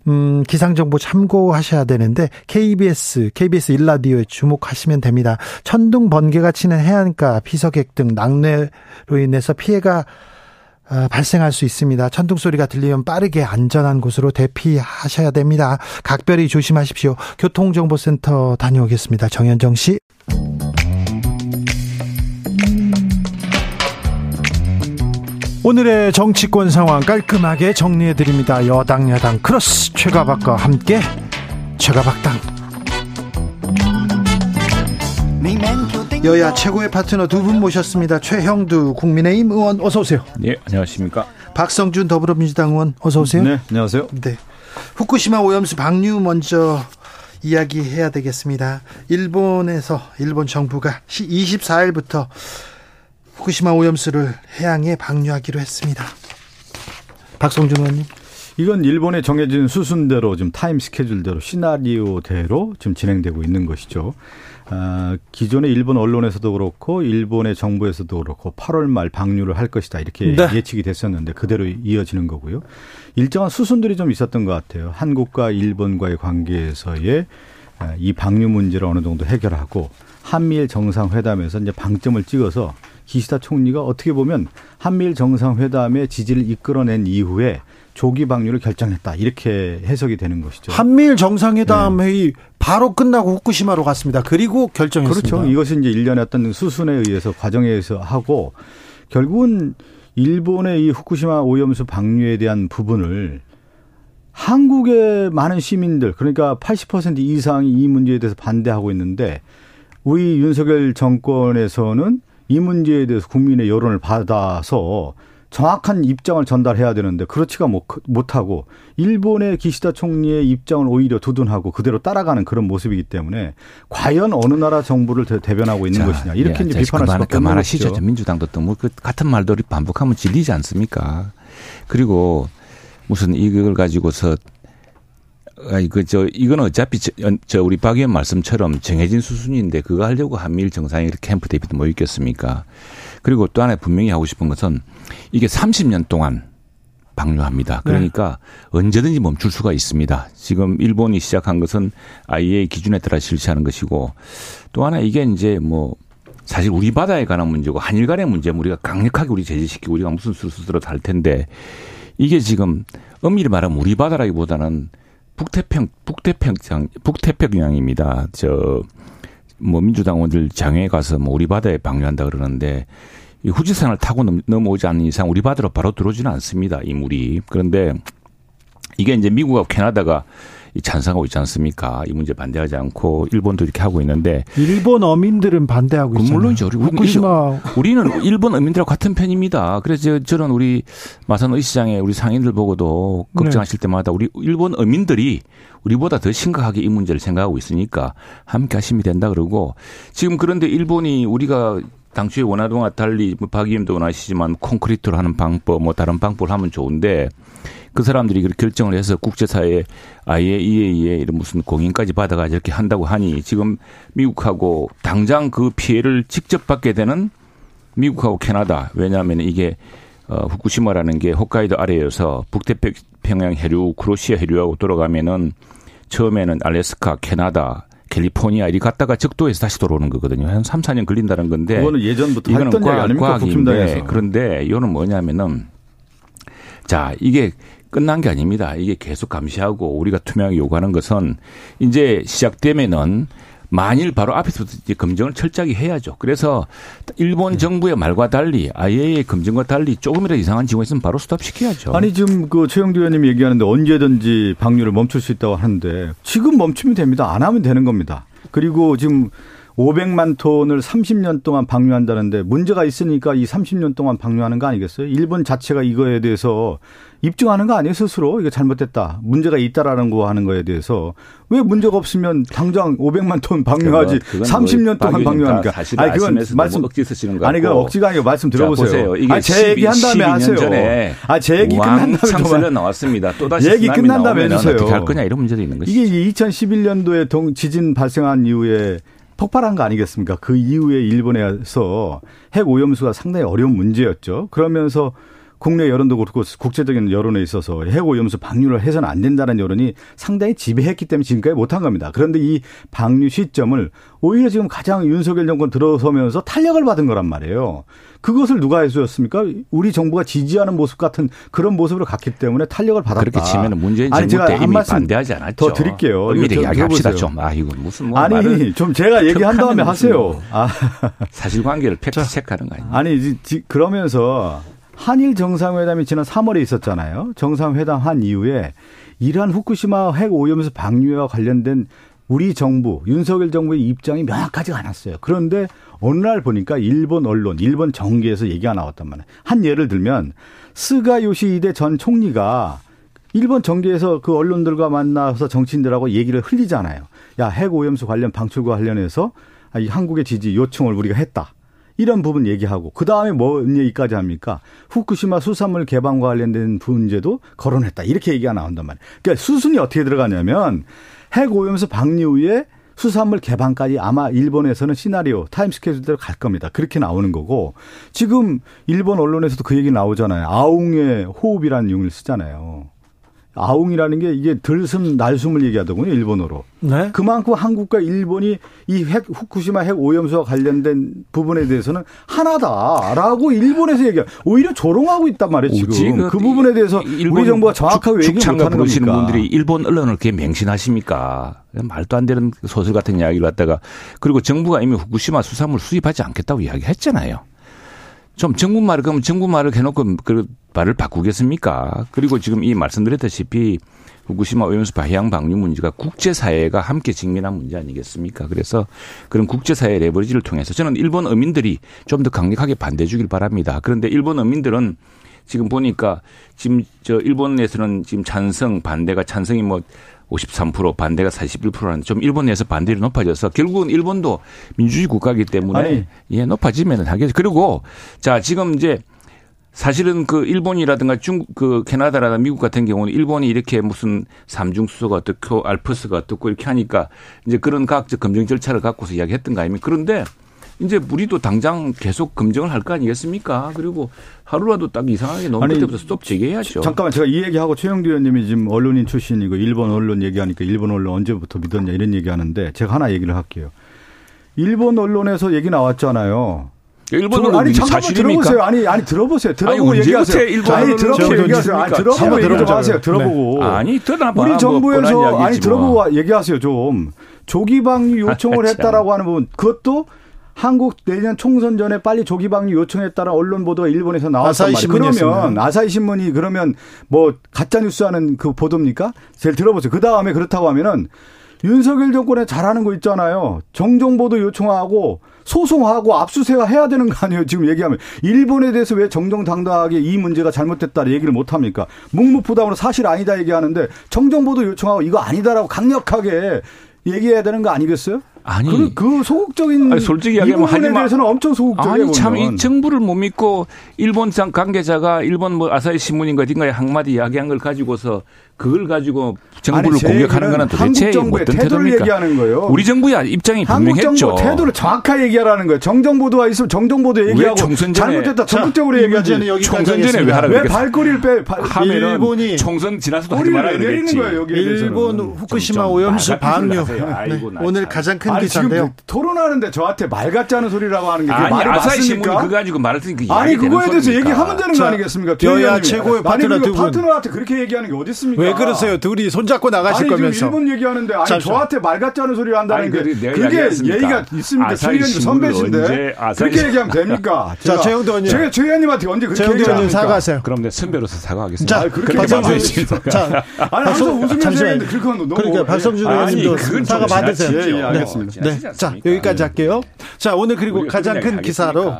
음, 기상정보 참고하셔야 되는데 KBS, KBS 일라디오에 주목하시면 됩니다. 천둥 번개가 치는 해안가 피서객 등 낙뢰로 인해서 피해가 어, 발생할 수 있습니다. 천둥 소리가 들리면 빠르게 안전한 곳으로 대피하셔야 됩니다. 각별히 조심하십시오. 교통정보센터 다녀오겠습니다. 정현정 씨. 오늘의 정치권 상황 깔끔하게 정리해 드립니다. 여당 야당 크로스 최가박과 함께 최가박당 여야 최고의 파트너 두 분 모셨습니다. 최형두 국민의힘 의원 어서 오세요. 네, 안녕하십니까. 박성준 더불어민주당 의원 어서 오세요. 네, 안녕하세요. 네. 후쿠시마 오염수 방류 먼저 이야기해야 되겠습니다. 일본에서 일본 정부가 24일부터 후쿠시마 오염수를 해양에 방류하기로 했습니다. 박성준 의원님. 이건 일본의 정해진 수순대로 지금 타임 스케줄대로 시나리오대로 지금 진행되고 있는 것이죠. 아, 기존의 일본 언론에서도 그렇고 일본의 정부에서도 그렇고 8월 말 방류를 할 것이다 이렇게 네. 예측이 됐었는데 그대로 이어지는 거고요. 일정한 수순들이 좀 있었던 것 같아요. 한국과 일본과의 관계에서의 아, 이 방류 문제를 어느 정도 해결하고 한미일 정상회담에서 이제 방점을 찍어서 기시다 총리가 어떻게 보면 한미일 정상회담의 지지를 이끌어낸 이후에 조기 방류를 결정했다. 이렇게 해석이 되는 것이죠. 한미일 정상회담 네. 회의 바로 끝나고 후쿠시마로 갔습니다. 그리고 결정했습니다. 그렇죠. 이것은 이제 일련의 어떤 수순에 의해서 과정에 의해서 하고 결국은 일본의 이 후쿠시마 오염수 방류에 대한 부분을 한국의 많은 시민들 그러니까 80% 이상이 이 문제에 대해서 반대하고 있는데 우리 윤석열 정권에서는 이 문제에 대해서 국민의 여론을 받아서 정확한 입장을 전달해야 되는데 그렇지가 못하고 일본의 기시다 총리의 입장을 오히려 두둔하고 그대로 따라가는 그런 모습이기 때문에 과연 어느 나라 정부를 대변하고 있는 자, 것이냐 이렇게 예, 이제 비판할 그만, 수밖에 없는 것이죠. 민주당도 또뭐그 같은 말들이 반복하면 질리지 않습니까? 그리고 무슨 이걸 가지고서 그저 이건 어차피 저, 저 우리 박 의원 말씀처럼 정해진 수순인데 그거 하려고 한미일 정상이 캠프 대비도 뭐 있겠습니까? 그리고 또 하나 분명히 하고 싶은 것은 이게 30년 동안 방류합니다. 네. 그러니까 네. 언제든지 멈출 수가 있습니다. 지금 일본이 시작한 것은 IEA 기준에 따라 실시하는 것이고 또 하나 이게 이제 뭐 사실 우리 바다에 관한 문제고 한일 간의 문제 우리가 강력하게 우리 제재시키고 우리가 무슨 쓰더라도 할 텐데 이게 지금 엄밀히 말하면 우리 바다라기보다는 북태평 북태평양 북태평양입니다. 저 뭐 민주당원들 장외에 가서 뭐 우리 바다에 방류한다 그러는데 이 후지산을 타고 넘 어오지 않는 이상 우리 바다로 바로 들어오지는 않습니다. 이 물이. 그런데 이게 이제 미국하고 캐나다가 찬성하고 있지 않습니까? 이 문제 반대하지 않고 일본도 이렇게 하고 있는데 일본 어민들은 반대하고 그 있잖아요. 물론이죠. 우리, 후쿠시마 우리는 일본 어민들하고 같은 편입니다. 그래서 저는 우리 마산 의시장에 우리 상인들 보고도 걱정하실 네. 때마다 우리 일본 어민들이 우리보다 더 심각하게 이 문제를 생각하고 있으니까 함께 하시면 된다 그러고 지금 그런데 일본이 우리가 당초에 원하동과 달리 뭐 박 의원도 원하시지만 콘크리트로 하는 방법 뭐 다른 방법을 하면 좋은데 그 사람들이 그렇게 결정을 해서 국제사회에 IAEA에 이런 무슨 공인까지 받아가지고 이렇게 한다고 하니 지금 미국하고 당장 그 피해를 직접 받게 되는 미국하고 캐나다 왜냐하면 이게 어, 후쿠시마라는 게 홋카이도 아래여서 북태평양 해류, 크로시아 해류하고 돌아가면은 처음에는 알래스카, 캐나다, 캘리포니아 이리 갔다가 적도에서 다시 돌아오는 거거든요. 한 3, 4년 걸린다는 건데. 그거는 예전부터 이거는 했던 과학, 아닙니까? 과학인데 그런데 이거는 뭐냐면은 자, 이게 끝난 게 아닙니다. 이게 계속 감시하고 우리가 투명하게 요구하는 것은 이제 시작되면은 만일 바로 앞에서부터 이제 검증을 철저하게 해야죠. 그래서 일본 네. 정부의 말과 달리 IAEA 검증과 달리 조금이라도 이상한 징후 있으면 바로 스톱시켜야죠. 아니 지금 그 최영두 의원님이 얘기하는데 언제든지 방류를 멈출 수 있다고 하는데 지금 멈추면 됩니다. 안 하면 되는 겁니다. 그리고 지금 500만 톤을 30년 동안 방류한다는데 문제가 있으니까 이 30년 동안 방류하는 거 아니겠어요? 일본 자체가 이거에 대해서 입증하는 거 아니에요 스스로 이거 잘못됐다 문제가 있다라는 거 하는 거에 대해서 왜 문제가 없으면 당장 500만 톤 방류하지 그건 30년 동안 방류하니까 사실 아니 그건 말씀 억지 쓰시는 거 아니 그 억지가 아니고 말씀 들어보세요. 보세요. 이게 아니 제 얘기 한 다음에 12년 하세요. 전에 아 제 얘기 끝난 다음에 나왔습니다. 또 다시 얘기 끝난 다음에 해주세요. 어떻게 할 거냐 이런 문제도 있는 것이죠. 이게 2011년도에 동 지진 발생한 이후에 폭발한 거 아니겠습니까? 그 이후에 일본에서 핵 오염수가 상당히 어려운 문제였죠. 그러면서 국내 여론도 그렇고 국제적인 여론에 있어서 핵 오염수 방류를 해서는 안 된다는 여론이 상당히 지배했기 때문에 지금까지 못한 겁니다. 그런데 이 방류 시점을 오히려 지금 가장 윤석열 정권 들어서면서 탄력을 받은 거란 말이에요. 그것을 누가 해주었습니까? 우리 정부가 지지하는 모습 같은 그런 모습으로 갔기 때문에 탄력을 받았다. 그렇게 치면 문재인 아니, 정부 제가 때한 이미 반대하지 않았죠. 더 드릴게요. 이거 이야기합시다. 좀. 아 이거 무슨 뭐 아니 좀 제가 얘기한 다음에 하세요. 아, 사실관계를 팩트 체크하는 거 아니에요? 아니 그러면서 한일 정상회담이 지난 3월에 있었잖아요. 정상회담 한 이후에 이러한 후쿠시마 핵 오염수 방류와 관련된 우리 정부 윤석열 정부의 입장이 명확하지가 않았어요. 그런데 어느 날 보니까 일본 언론, 일본 정계에서 얘기가 나왔단 말이에요. 한 예를 들면 스가 요시히데 전 총리가 일본 정계에서 그 언론들과 만나서 정치인들하고 얘기를 흘리잖아요. 야, 핵 오염수 관련 방출과 관련해서 아, 이 한국의 지지 요청을 우리가 했다. 이런 부분 얘기하고 그 다음에 뭔 얘기까지 합니까? 후쿠시마 수산물 개방과 관련된 문제도 거론했다. 이렇게 얘기가 나온단 말이에요. 그러니까 수순이 어떻게 들어가냐면 핵 오염수 방류 후에 수산물 개방까지 아마 일본에서는 시나리오 타임 스케줄대로 갈 겁니다. 그렇게 나오는 거고 지금 일본 언론에서도 그 얘기 나오잖아요. 아웅의 호흡이라는 용어를 쓰잖아요. 아웅이라는 게 이게 들숨 날숨을 얘기하더군요 일본어로. 네. 그만큼 한국과 일본이 이 핵 후쿠시마 핵 오염수와 관련된 부분에 대해서는 하나다라고 일본에서 얘기해. 오히려 조롱하고 있단 말이에요 지금. 그, 부분에 대해서 우리 정부가 정확하게 얘기 축창가 못하는 겁니까? 분들이 일본 언론을 그렇게 맹신하십니까? 말도 안 되는 소설 같은 이야기를 갖다가 그리고 정부가 이미 후쿠시마 수산물 수입하지 않겠다고 이야기했잖아요. 좀 정부 말을 그러면 정부 말을 해놓고 그 말을 바꾸겠습니까? 그리고 지금 이 말씀드렸다시피 후쿠시마 오염수 해양 방류 문제가 국제사회가 함께 직면한 문제 아니겠습니까? 그래서 그런 국제사회 레버리지를 통해서 저는 일본 어민들이 좀 더 강력하게 반대해 주길 바랍니다. 그런데 일본 어민들은 지금 보니까 지금 저 일본에서는 지금 찬성 반대가 찬성이 뭐 53% 반대가 41%라는 좀 일본 내에서 반대율이 높아져서 결국은 일본도 민주주의 국가이기 때문에 아니. 예 높아지면 하겠죠. 그리고 자 지금 이제 사실은 그 일본이라든가 중국 그 캐나다라든가 미국 같은 경우는 일본이 이렇게 무슨 삼중 수소가 어떻고 알프스가 어떻고 이렇게 하니까 이제 그런 과학적 검증 절차를 갖고서 이야기했던 거 아닙니까? 그런데 이제 우리도 당장 계속 검증을 할 거 아니겠습니까? 그리고 하루라도 딱 이상하게 넘을 아니, 때부터 스톱 제기해야죠. 잠깐만 제가 이 얘기하고 최영두 의원님이 지금 언론인 출신이고 일본 언론 얘기하니까 일본 언론 언제부터 믿었냐 이런 얘기하는데 제가 하나 얘기를 할게요. 일본 언론에서 얘기 나왔잖아요. 일본 저- 아니 잠깐만 사실입니까? 들어보세요. 아니 아니 들어보세요. 들어보고 아니, 얘기하세요. 일본 아니 들어보고 얘기하세요. 아니? 들어보고 얘기 좀. 하세요. 들어보고. 아니 들어봐. 우리 뭐 정부에서 뻔한 아니 이야기지 뭐. 들어보고 얘기하세요 좀 조기 방류 요청을 참. 했다라고 하는 부분 그것도 한국 내년 총선 전에 빨리 조기 방류 요청했다는 언론 보도가 일본에서 나왔단 말이에요. 그러면 아사히 신문이 그러면 뭐 가짜 뉴스 하는 그 보도입니까? 제일 들어보세요. 그 다음에 그렇다고 하면은 윤석열 정권에 잘하는 거 있잖아요. 정정보도 요청하고 소송하고 압수수색 해야 되는 거 아니에요. 지금 얘기하면 일본에 대해서 왜 정정당당하게 이 문제가 잘못됐다 얘기를 못 합니까? 묵묵부담으로 사실 아니다 얘기하는데 정정보도 요청하고 이거 아니다라고 강력하게 얘기해야 되는 거 아니겠어요? 아니. 그, 그 소극적인 아니, 솔직히 이 이야기하면 하지마- 대해서는 엄청 소극적이에요. 아니 참. 이 정부를 못 믿고 일본 장- 관계자가 일본 뭐 아사히 신문인가 어딘가에 한마디 이야기한 걸 가지고서 그걸 가지고 정부를 아니, 제 공격하는 거는 도대체 한국 정부의 어떤 태도를 태도입니까? 얘기하는 거예요. 우리 정부야 입장이 한국 분명했죠. 정부 태도를 정확하게 얘기하라는 거예요. 정정보도가 있으면 정정보도 얘기하고 총선 전에- 잘못됐다 적극적으로 이 얘기하지. 문제는 여기까지 총선 전에 왜. 하라고 왜? 발꼬리를 빼? 발, 일본이 총선 지나서도 하지 말아야 되겠지. 거예요, 여기에 대해서는. 일본 후쿠시마 좀 오염수 방류. 아이고, 네. 나 오늘 참. 가장 큰 아니 기사인데요. 지금 토론하는데 저한테 말 같지 않은 소리라고 하는 게 아니 말이 아사히 신문이 맞습니까? 그거 가지고 말을 듣니까 아니 그거에 대해서 얘기하면 되는 거 자, 아니겠습니까? 여야 최고의 파트너. 파트너한테 그렇게 얘기하는 게 어디 있습니까? 왜 그러세요? 둘이 손잡고 나가실 아니 거면서. 지금 일본 얘기하는데 아니 잠시만. 저한테 말 같지 않은 소리 한다는 아니, 게 그게 이야기했습니까? 예의가 있습니까? 최 의원님 선배신데 그렇게 신- 얘기하면 됩니까? 자, 제가- 최영도 의원님. 제가 최 의원님한테 언제 그렇게 얘기합니까? 사과하세요. 그럼 내 선배로서 사과하겠습니다. 자, 아니, 그렇게 박성준 말씀하시죠. 자, 아니 항상 웃으면서 얘기하는데 그렇게 하면 너무 그러니까 박성준 아니, 의원님도 그건 좀 사과 받으세요. 예, 예, 알겠습니다. 지나치지 네. 자? 여기까지 할게요. 자, 오늘 그리고 가장 큰 기사로?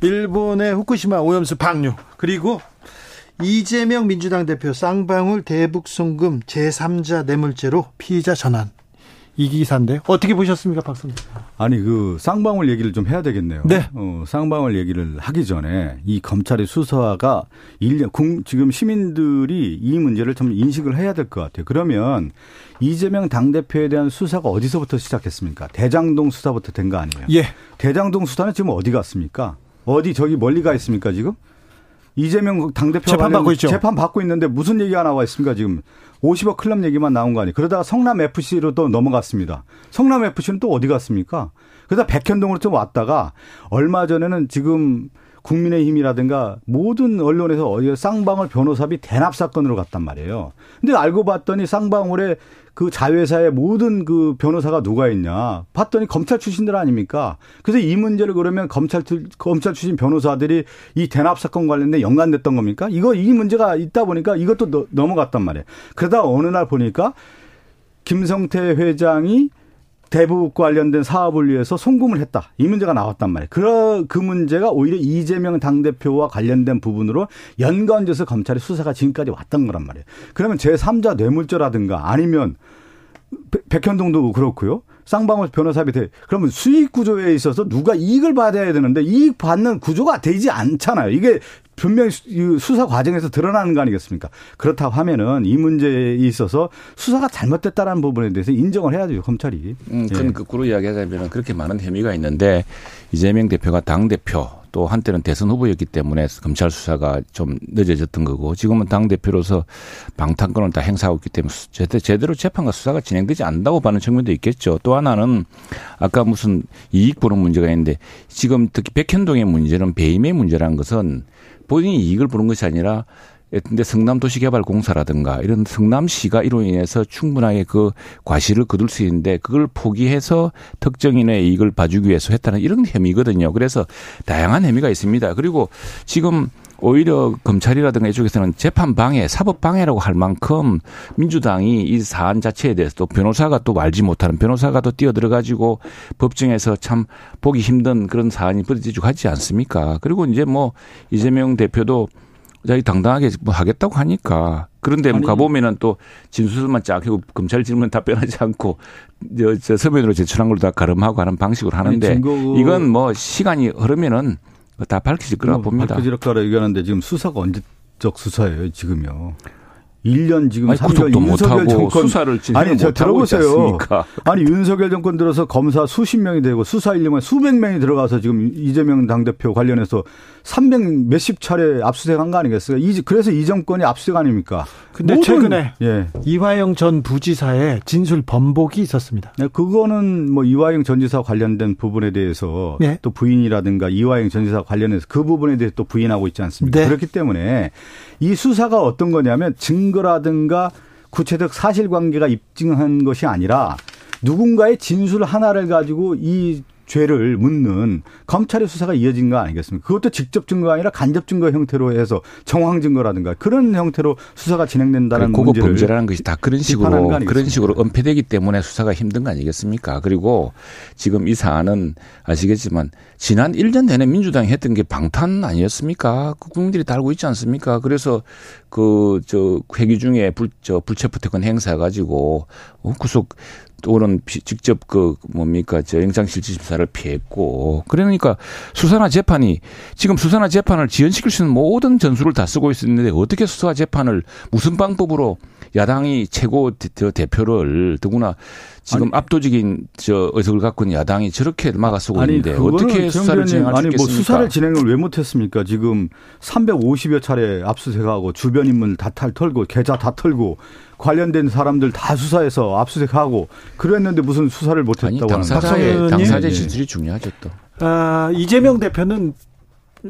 일본의 후쿠시마 오염수 방류 그리고 이재명 민주당 대표 쌍방울 대북 송금 제3자 뇌물죄로 피의자 전환. 이 기사인데요. 어떻게 보셨습니까, 박성준? 아니 그 쌍방울 얘기를 좀 해야 되겠네요. 네. 어, 쌍방울 얘기를 하기 전에 이 검찰의 수사가 일년 국- 지금 시민들이 이 문제를 좀 인식을 해야 될 것 같아요. 그러면 이재명 당 대표에 대한 수사가 어디서부터 시작했습니까? 대장동 수사부터 된 거 아니에요? 예. 대장동 수사는 지금 어디 갔습니까? 어디 저기 멀리 가 있습니까 지금? 이재명 당대표 재판 받고 있죠. 재판 받고 있는데 무슨 얘기가 나와 있습니까 지금 50억 클럽 얘기만 나온 거 아니에요. 그러다가 성남 FC로 또 넘어갔습니다. 성남 FC는 또 어디 갔습니까? 그러다 백현동으로 좀 왔다가 얼마 전에는 지금 국민의힘이라든가 모든 언론에서 쌍방울 변호사비 대납 사건으로 갔단 말이에요. 근데 알고 봤더니 쌍방울에 그 자회사의 모든 그 변호사가 누가 있냐 봤더니 검찰 출신들 아닙니까? 그래서 이 문제를 그러면 검찰 출- 검찰 출신 변호사들이 이 대납 사건 관련된 연관됐던 겁니까? 이거 이 문제가 있다 보니까 이것도 너- 넘어갔단 말이에요. 그러다 어느 날 보니까 김성태 회장이 대북 관련된 사업을 위해서 송금을 했다. 이 문제가 나왔단 말이에요. 그, 그 문제가 오히려 이재명 당대표와 관련된 부분으로 연관돼서 검찰의 수사가 지금까지 왔던 거란 말이에요. 그러면 제3자 뇌물죄라든가 아니면 백- 백현동도 그렇고요. 쌍방울 변호사비 대 그러면 수익 구조에 있어서 누가 이익을 받아야 되는데 이익 받는 구조가 되지 않잖아요. 이게 분명히 수- 수사 과정에서 드러나는 거 아니겠습니까? 그렇다고 하면은 이 문제에 있어서 수사가 잘못됐다라는 부분에 대해서 인정을 해야죠 검찰이. 음, 예. 그건 거꾸로 이야기하자면 그렇게 많은 혐의가 있는데 이재명 대표가 당 대표 또 한때는 대선 후보였기 때문에 검찰 수사가 좀 늦어졌던 거고 지금은 당 대표로서 방탄권을 다 행사하고 있기 때문에 제대로 재판과 수사가 진행되지 않는다고 보는 측면도 있겠죠. 또 하나는 아까 무슨 이익 보는 문제가 있는데 지금 특히 백현동의 문제는 배임의 문제라는 것은 본인이 이익을 보는 것이 아니라 근데 성남도시개발공사라든가 이런 성남시가 이로 인해서 충분하게 그 과실을 거둘 수 있는데 그걸 포기해서 특정인의 이익을 봐주기 위해서 했다는 이런 혐의거든요. 그래서 다양한 혐의가 있습니다. 그리고 지금 오히려 검찰이라든가 이쪽에서는 재판 방해, 사법 방해라고 할 만큼 민주당이 이 사안 자체에 대해서 또 변호사가 또 알지 못하는 변호사가 또 뛰어들어 가지고 법정에서 참 보기 힘든 그런 사안이 벌어지고 하지 않습니까? 그리고 이제 뭐 이재명 대표도 자기 당당하게 뭐 하겠다고 하니까 그런데 뭐. 가보면은 또 진술만 쫙 하고 검찰 질문 답변하지 않고 저, 저 서면으로 제출한 걸 다 가름하고 하는 방식으로 하는데 아니, 이건 뭐 시간이 흐르면은 다 밝혀질 거라고 봅니다. 밝혀질 거라 얘기하는데 지금 수사가 언제적 수사예요 지금요. 1년 지금 아니, 3개월 구속도 윤석열 정권 수사를 아니 저 들어보세요. 아니 윤석열 정권 들어서 검사 수십 명이 되고 수사 인력만 수백 명이 들어가서 지금 이재명 당대표 관련해서 300 몇십 차례 압수수색한 거 아니겠어요? 이- 그래서 이 정권이 압수수색 아닙니까? 근데 모든- 최근에 예. 이화영 전 부지사의 진술 번복이 있었습니다. 네, 그거는 뭐 이화영 전 지사 관련된 부분에 대해서 네. 또 부인이라든가 이화영 전 지사 관련해서 그 부분에 대해서 또 부인하고 있지 않습니까? 네. 그렇기 때문에 이 수사가 어떤 거냐면 증 거라든가 구체적 사실관계가 입증한 것이 아니라 누군가의 진술 하나를 가지고 이 죄를 묻는 검찰의 수사가 이어진 거 아니겠습니까? 그것도 직접 증거가 아니라 간접 증거 형태로 해서 정황 증거라든가 그런 형태로 수사가 진행된다는 그고 문제를 범죄라는 것이 다 그런 식으로? 그런 식으로 은폐되기 때문에 수사가 힘든 거 아니겠습니까? 그리고 지금 이 사안은 아시겠지만 지난 1년 내내 민주당이 했던 게 방탄 아니었습니까? 그 국민들이 다 알고 있지 않습니까? 그래서 그 저 회기 중에 불 저 불체포 특권 행사 가지고 어, 구속 또는 비- 직접 그 뭡니까 저 영장실질심사를 피했고 그러니까 수사나 재판이 지금 수사나 재판을 지연시킬 수 있는 모든 전술을 다 쓰고 있었는데 어떻게 수사 재판을 무슨 방법으로 야당이 최고 대- 대표를 더구나 지금 아니, 압도적인 저 의석을 갖고 있는 야당이 저렇게 막아서고 아니, 있는데 어떻게 수사를 최영도 진행할 수 아니 있겠습니까? 뭐 수사를 진행을 왜 못했습니까? 지금 350여 차례 압수수색하고 주변 인물 다 탈, 털고 계좌 다 털고 관련된 사람들 다 수사해서 압수수색하고 그랬는데 무슨 수사를 못했다고 하는 당사자의. 당사자 예, 예. 진술이 중요하죠 또. 아, 이재명 대표는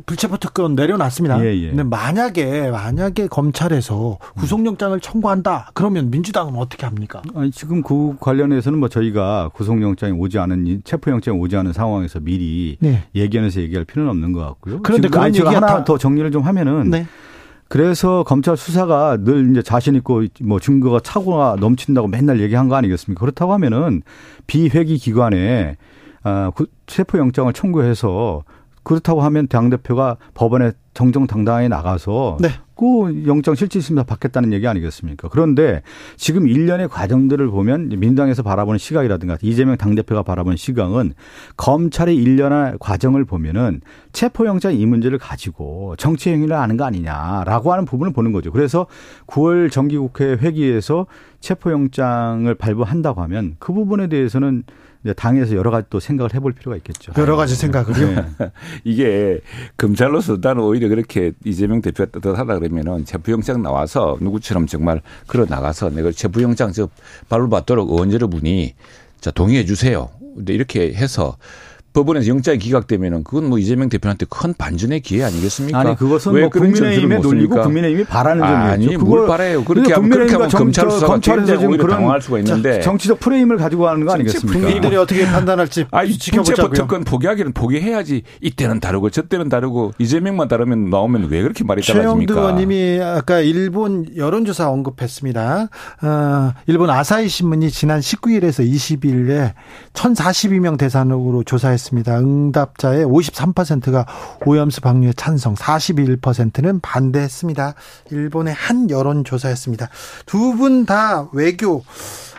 불체포 특권 내려놨습니다. 예, 예. 근데 만약에 만약에 검찰에서 구속영장을 청구한다 그러면 민주당은 어떻게 합니까? 아니 지금 그 관련해서는 뭐 저희가 구속영장이 오지 않은 체포영장이 오지 않은 상황에서 미리 네. 얘기하면서 얘기할 필요는 없는 것 같고요. 그런데 그런 아니, 얘기가 하나 다- 더 정리를 좀 하면은 네. 그래서 검찰 수사가 늘 이제 자신 있고 뭐 증거가 차고가 넘친다고 맨날 얘기한 거 아니겠습니까? 그렇다고 하면은 비회기 기관에 아, 구- 체포 영장을 청구해서 그렇다고 하면 당 대표가 법원에 정정당당하게 나가서 네. 그 영장 실질 심사 받겠다는 얘기 아니겠습니까? 그런데 지금 일련의 과정들을 보면 민주당에서 바라보는 시각이라든가 이재명 당대표가 바라보는 시각은 검찰의 일련의 과정을 보면은 체포영장 이 문제를 가지고 정치 행위를 하는 거 아니냐라고 하는 부분을 보는 거죠. 그래서 9월 정기국회 회기에서 체포영장을 발부한다고 하면 그 부분에 대해서는 당에서 여러 가지 또 생각을 해볼 필요가 있겠죠. 여러 가지 생각을요. 네. 이게 검찰로서 나는 오히려 그렇게 이재명 대표가 떳떳하다 그러면은 체포영장 나와서 누구처럼 정말 걸어 나가서 내가 체포영장 저 발로 받도록 의원제로 분이 자 동의해 주세요. 근데 이렇게 해서 법원에서 영장이 기각되면은 그건 뭐 이재명 대표한테 큰 반전의 기회 아니겠습니까? 아니 그것은 왜뭐 그런 국민의힘에 놀리고? 국민의힘이 바라는 아니 점이었죠. 뭘 바래요? 그렇게 하면 그렇게 하면 검찰 수사가 굉장히 오히려 당황할 수가 있는데 정치적 프레임을 가지고 하는 거 아니겠습니까? 국민들이 어떻게 판단할지 아니 지켜보자고요. 특권 포기하기는 포기해야지 이때는 다르고 저때는 다르고 이재명만 다르면 나오면 왜 그렇게 말이 최영두 달라집니까? 의원님이 아까 일본 여론조사 언급했습니다. 어, 일본 아사히 신문이 지난 19일에서 20일에 1,042명 대상으로 조사했 습니다. 응답자의 53%가 오염수 방류에 찬성, 41%는 반대했습니다. 일본의 한 여론 조사였습니다. 두 분 다 외교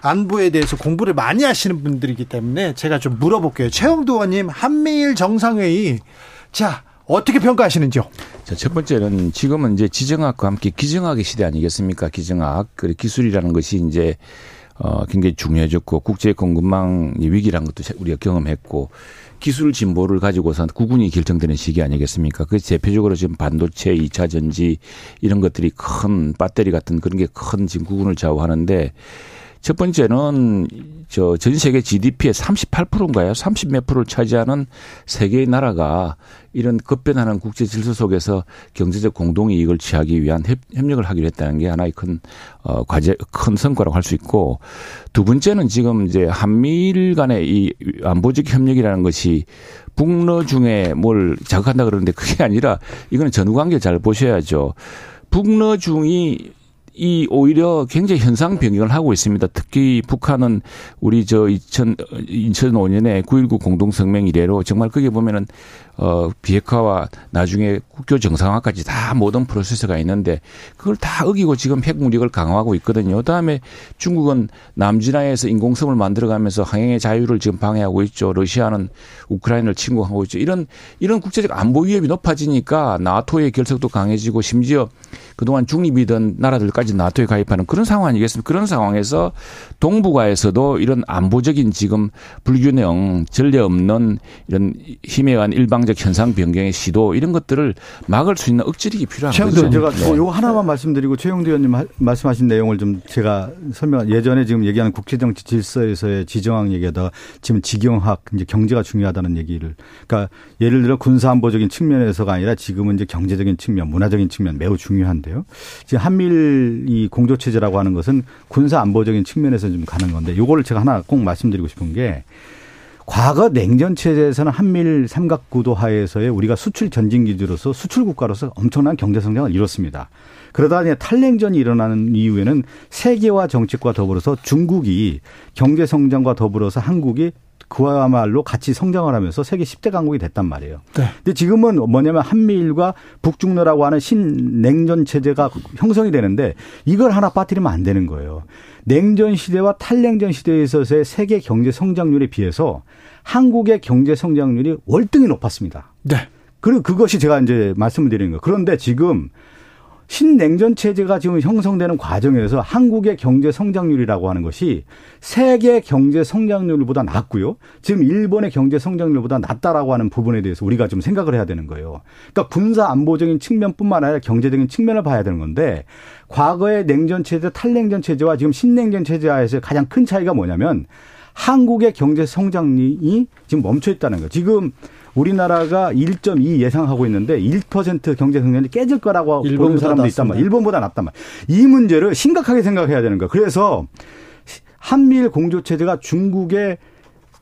안보에 대해서 공부를 많이 하시는 분들이기 때문에 제가 좀 물어볼게요. 최영두 의원님 한미일 정상회의 자 어떻게 평가하시는지요? 자, 첫 번째는 지금은 이제 지정학과 함께 기정학의 시대 아니겠습니까? 기정학. 그리고 기술이라는 것이 이제 어, 굉장히 중요해졌고 국제 공급망 위기라는 것도 우리가 경험했고 기술 진보를 가지고서 구군이 결정되는 시기 아니겠습니까? 그 대표적으로 지금 반도체, 2차 전지 이런 것들이 큰 배터리 같은 그런 게 큰 지금 구군을 좌우하는데 첫 번째는 저 전 세계 GDP의 38%인가요? 30 몇 프로를 차지하는 세계의 나라가 이런 급변하는 국제 질서 속에서 경제적 공동 이익을 취하기 위한 협, 협력을 하기로 했다는 게 하나의 큰 어, 과제 큰 성과라고 할 수 있고 두 번째는 지금 이제 한미일 간의 이 안보적 협력이라는 것이 북러 중에 뭘 자극한다 그러는데 그게 아니라 이거는 전후 관계를 잘 보셔야죠. 북러 중이 이 오히려 굉장히 현상 변경을 하고 있습니다. 특히 북한은 우리 저 2000, 2005년에 9.19 공동성명 이래로 정말 거기에 보면은 어, 비핵화와 나중에 국교 정상화까지 다 모든 프로세스가 있는데 그걸 다 어기고 지금 핵무력을 강화하고 있거든요. 그다음에 중국은 남진하에서 인공섬을 만들어가면서 항행의 자유를 지금 방해하고 있죠. 러시아는 우크라이나를 침공하고 있죠. 이런 이런 국제적 안보 위협이 높아지니까 나토의 결석도 강해지고 심지어 그동안 중립이던 나라들까지 나토에 가입하는 그런 상황 아니겠습니까? 그런 상황에서 동북아에서도 이런 안보적인 지금 불균형, 전례 없는 이런 힘에 의한 일방 적 현상 변경의 시도 이런 것들을 막을 수 있는 억지력이 필요한 최영도 거죠. 제가 네. 요 하나만 말씀드리고 최영도 의원님 하- 말씀하신 내용을 좀 제가 설명 예전에 지금 얘기하는 국제정치 질서에서의 지정학 얘기하다가 지금 지경학 이제 경제가 중요하다는 얘기를 그러니까 예를 들어 군사안보적인 측면에서가 아니라 지금은 이제 경제적인 측면, 문화적인 측면 매우 중요한데요. 지금 한미일 이 공조 체제라고 하는 것은 군사안보적인 측면에서 좀 가는 건데 요거를 제가 하나 꼭 말씀드리고 싶은 게 과거 냉전 체제에서는 한미일 삼각구도 하에서의 우리가 수출 전진 기지로서 수출 국가로서 엄청난 경제 성장을 이뤘습니다. 그러다 이제 탈냉전이 일어나는 이후에는 세계화 정책과 더불어서 중국이 경제 성장과 더불어서 한국이 그와말로 같이 성장을 하면서 세계 10대 강국이 됐단 말이에요. 네. 근데 지금은 뭐냐면 한미일과 북중러라고 하는 신냉전 체제가 형성이 되는데 이걸 하나 빠뜨리면 안 되는 거예요. 냉전 시대와 탈냉전 시대에 있어서의 세계 경제 성장률에 비해서 한국의 경제 성장률이 월등히 높았습니다. 네. 그리고 그것이 제가 이제 말씀을 드리는 거예요. 그런데 지금 신냉전 체제가 지금 형성되는 과정에서 한국의 경제 성장률이라고 하는 것이 세계 경제 성장률보다 낮고요. 지금 일본의 경제 성장률보다 낮다라고 하는 부분에 대해서 우리가 좀 생각을 해야 되는 거예요. 그러니까 군사 안보적인 측면뿐만 아니라 경제적인 측면을 봐야 되는 건데 과거의 냉전 체제, 탈냉전 체제와 지금 신냉전 체제와에서 가장 큰 차이가 뭐냐면 한국의 경제 성장이 지금 멈춰 있다는 거예요. 지금 우리나라가 1.2 예상하고 있는데 1% 경제 성장이 깨질 거라고 보는 사람도 있단 말이에요. 일본보다 낫단 말이에요. 이 문제를 심각하게 생각해야 되는 거예요. 그래서 한미일 공조 체제가 중국의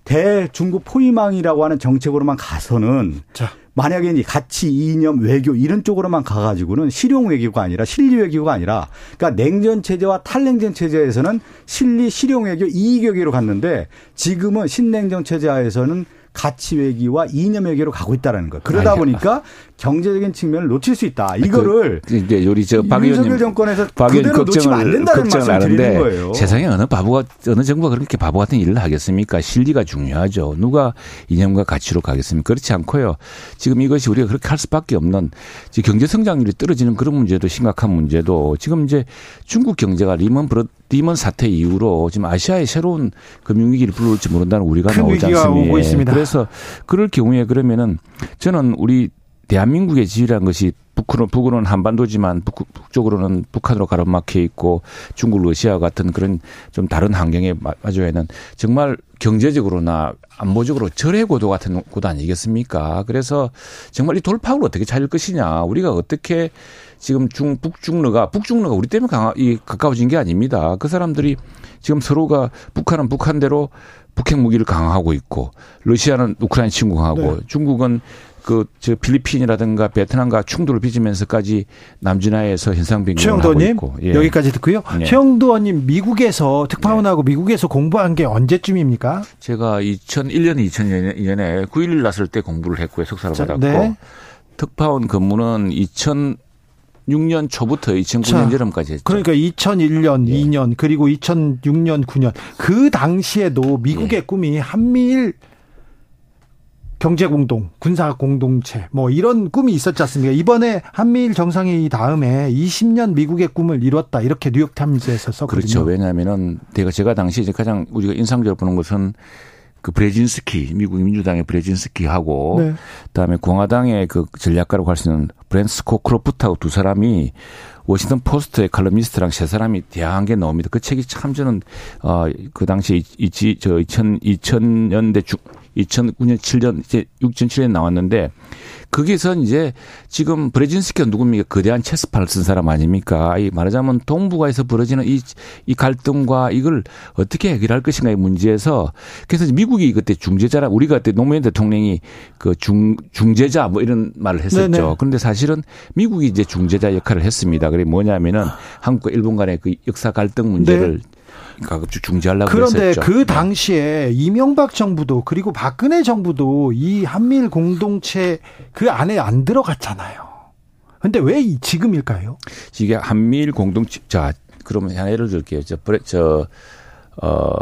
대중국 포위망이라고 하는 정책으로만 가서는 자. 만약에 이제 가치 이념 외교 이런 쪽으로만 가가지고는 실용 외교가 아니라 실리 외교가 아니라 그러니까 냉전 체제와 탈냉전 체제에서는 실리 실용 외교 이익 외교로 갔는데 지금은 신냉전 체제하에서는 가치 외교와 이념 외교로 가고 있다라는 거. 그러다 보니까 경제적인 측면을 놓칠 수 있다. 이거를 그, 이제 우리 저박 의원님 정권에서 박 의원 걱정을 안 된다는 걱정을 하는데 거예요. 세상에 어느 바보가 어느 정부가 그렇게 바보 같은 일을 하겠습니까? 실리가 중요하죠. 누가 이념과 가치로 가겠습니까? 그렇지 않고요. 지금 이것이 우리가 그렇게 할 수밖에 없는 경제 성장률이 떨어지는 그런 문제도 심각한 문제도 지금 이제 중국 경제가 리먼 브러 리먼 사태 이후로 지금 아시아의 새로운 금융위기를 불러올지 모른다는 우려가 나오지 않습니까? 그래서 그럴 경우에 그러면은 저는 우리 대한민국의 지위라는 것이 북으로, 북으로는 한반도지만 북, 북쪽으로는 북한으로 가로막혀 있고 중국, 러시아 같은 그런 좀 다른 환경에 마주에는 정말 경제적으로나 안보적으로 절해고도 같은 곳 아니겠습니까? 그래서 정말 이 돌파구를 어떻게 찾을 것이냐. 우리가 어떻게 지금 중, 북중러가, 북중러가 우리 때문에 강하, 이 가까워진 게 아닙니다. 그 사람들이 지금 서로가 북한은 북한대로 북핵 무기를 강화하고 있고 러시아는 우크라이나 침공하고 네. 중국은 그 저 필리핀이라든가 베트남과 충돌을 빚으면서까지 남진아에서 현상 변경을 하고 있고 예. 여기까지 듣고요. 네. 최영도 의원님 미국에서 특파원하고 네. 미국에서 공부한 게 언제쯤입니까? 제가 2001년 2002년에 9.11 났을 때 공부를 했고요. 석사를 자, 받았고 네. 특파원 근무는 2000 6년 초부터 2009년 자, 여름까지 했죠. 그러니까 2001년, 예. 2년 그리고 2006년, 9년 그 당시에도 미국의 예. 꿈이 한미일 경제 공동, 군사 공동체 뭐 이런 꿈이 있었지 않습니까? 이번에 한미일 정상회의 다음에 20년 미국의 꿈을 이뤘다 이렇게 뉴욕 타임즈에서 썼거든요. 그렇죠. 왜냐하면은 제가 제가 당시 이제 가장 우리가 인상적으로 보는 것은 그 브레진스키 미국 민주당의 브레진스키하고 네. 그다음에 공화당의 그 전략가라고 할 수 있는 브렌트 스코크로프트하고 두 사람이 워싱턴 포스트의 칼럼니스트랑 세 사람이 대담한 게 나옵니다. 그 책이 참 저는 어그 당시 이저 2000, 2000년대 중 2009년 7년 이제 6년 7년 나왔는데 거기서 이제 지금 브레진스키가 누굽니까? 거대한 체스판을 쓴 사람 아닙니까? 이 말하자면 동북아에서 벌어지는 이, 이 갈등과 이걸 어떻게 해결할 것인가의 문제에서 그래서 미국이 그때 중재자라 우리가 그때 노무현 대통령이 그 중, 중재자 뭐 이런 말을 했었죠. 네네. 그런데 사실은 미국이 이제 중재자 역할을 했습니다. 그게 뭐냐면은 한국과 일본 간의 그 역사 갈등 문제를 네. 가급적 중재하려고 그런데 그랬었죠. 그 네. 당시에 이명박 정부도 그리고 박근혜 정부도 이 한미일 공동체 그 안에 안 들어갔잖아요. 근데 왜 지금일까요? 이게 한미일 공동체 자 그러면 하나 예를 들게요. 저, 저 어,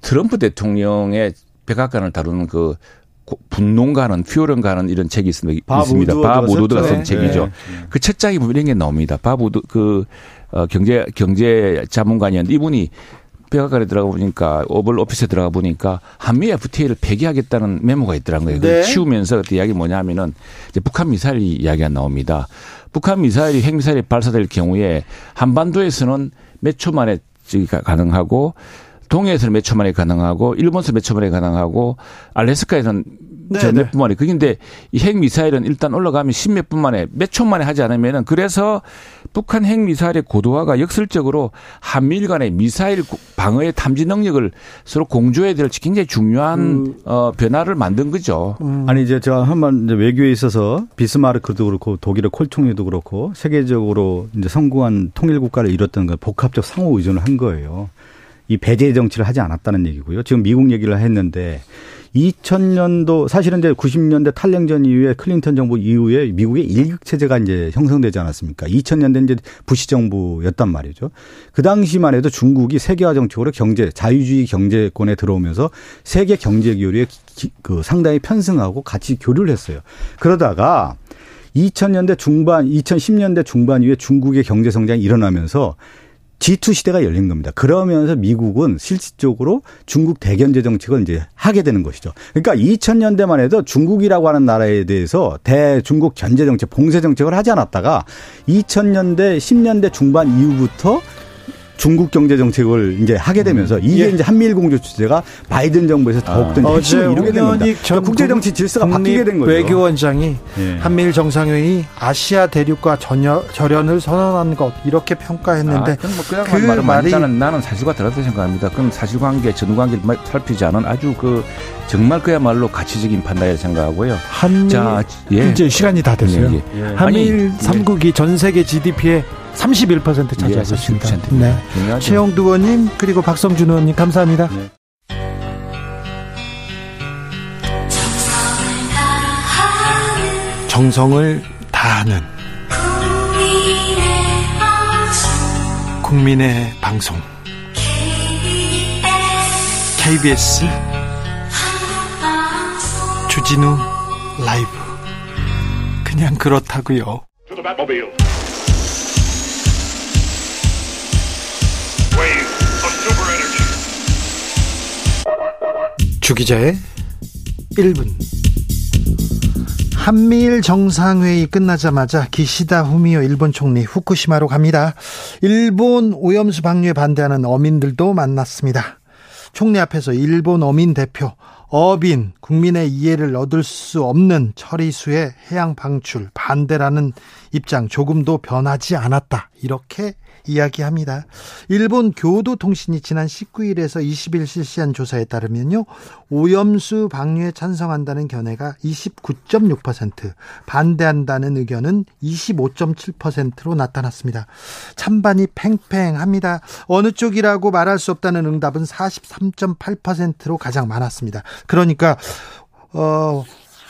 트럼프 대통령의 백악관을 다루는 그 분농가는 퓨어런가는 이런 책이 있습니다. 바 있습니다. 밥 우드가 쓴 네. 책이죠. 네. 그첫 장이 보면 이런 게 나옵니다. 밥 우드 그 어, 경제 경제 자문관이었는데 이분이 백악관에 들어가 보니까 오벌 오피스에 들어가 보니까 한미 FTA를 폐기하겠다는 메모가 있더라는 거예요. 네. 치우면서 그때 이야기 뭐냐면은 이제 북한 미사일 이야기가 나옵니다. 북한 미사일이 핵미사일이 발사될 경우에 한반도에서는 몇 초 만에 가능하고 동해에서는 몇 초 만에 가능하고 일본에서 몇 초 만에 가능하고 알래스카에서는 네, 몇분 만에. 그런데 이 핵 미사일은 일단 올라가면 십몇 분 만에 몇 초 만에 하지 않으면은 그래서 북한 핵 미사일의 고도화가 역설적으로 한미일 간의 미사일 방어의 탐지 능력을 서로 공조해야 될 굉장히 중요한 음. 어, 변화를 만든 거죠. 음. 아니 이제 제가 한번 이제 외교에 있어서 비스마르크도 그렇고 독일의 콜총리도 그렇고 세계적으로 이제 성공한 통일 국가를 이뤘던 걸 복합적 상호 의존을 한 거예요. 이 배제 정치를 하지 않았다는 얘기고요. 지금 미국 얘기를 했는데 2000년도 사실은 이제 90년대 탈냉전 이후에 클린턴 정부 이후에 미국의 일극 체제가 이제 형성되지 않았습니까? 2000년대 이제 부시 정부였단 말이죠. 그 당시만 해도 중국이 세계화 정책으로 경제 자유주의 경제권에 들어오면서 세계 경제 교류에 그 상당히 편승하고 같이 교류를 했어요. 그러다가 2000년대 중반, 2010년대 중반 이후에 중국의 경제 성장이 일어나면서 G2 시대가 열린 겁니다. 그러면서 미국은 실질적으로 중국 대견제 정책을 이제 하게 되는 것이죠. 그러니까 2000년대만 해도 중국이라고 하는 나라에 대해서 대중국 견제 정책, 봉쇄 정책을 하지 않았다가 2000년대, 10년대 중반 이후부터 중국 경제 정책을 이제 하게 되면서 이게 예. 이제 한미일 공조 주제가 바이든 정부에서 더욱더 아. 핵심을 이루게 된 겁니다. 그러니까 국제 정치 질서가 바뀌게 된 거죠. 외교원장이 예. 한미일 정상회의 아시아 대륙과 절연을 선언한 것 이렇게 평가했는데 아, 그건 뭐 그냥 그 말은 말이- 나는 나는 사실과 다르다고 생각합니다. 그건 사실관계, 전관계를 말- 살피지 않은 아주 그 정말 그야말로 가치적인 판단이라고 생각하고요. 한미 자, 예. 이제 시간이 다 됐어요. 예, 예. 한미일 아니, 삼 3국이 전 세계 GDP의 31% 예, 차지하고 있습니다. 31%. 네. 중요하죠. 최영두 의원님 그리고 박성준 의원님 감사합니다. 네. 정성을 다하는 국민의 방송 KBS 주진우 라이브 그냥 그렇다고요. 주기자의 1분 한미일 정상회의 끝나자마자 기시다 후미오 일본 총리 후쿠시마로 갑니다. 일본 오염수 방류에 반대하는 어민들도 만났습니다. 총리 앞에서 일본 어민 대표 어빈 국민의 이해를 얻을 수 없는 처리수의 해양 방출 반대라는 입장 조금도 변하지 않았다. 이렇게 이야기합니다. 일본 교도통신이 지난 19일에서 20일 실시한 조사에 따르면요. 오염수 방류에 찬성한다는 견해가 29.6%, 반대한다는 의견은 25.7%로 나타났습니다. 찬반이 팽팽합니다. 어느 쪽이라고 말할 수 없다는 응답은 43.8%로 가장 많았습니다. 그러니까 어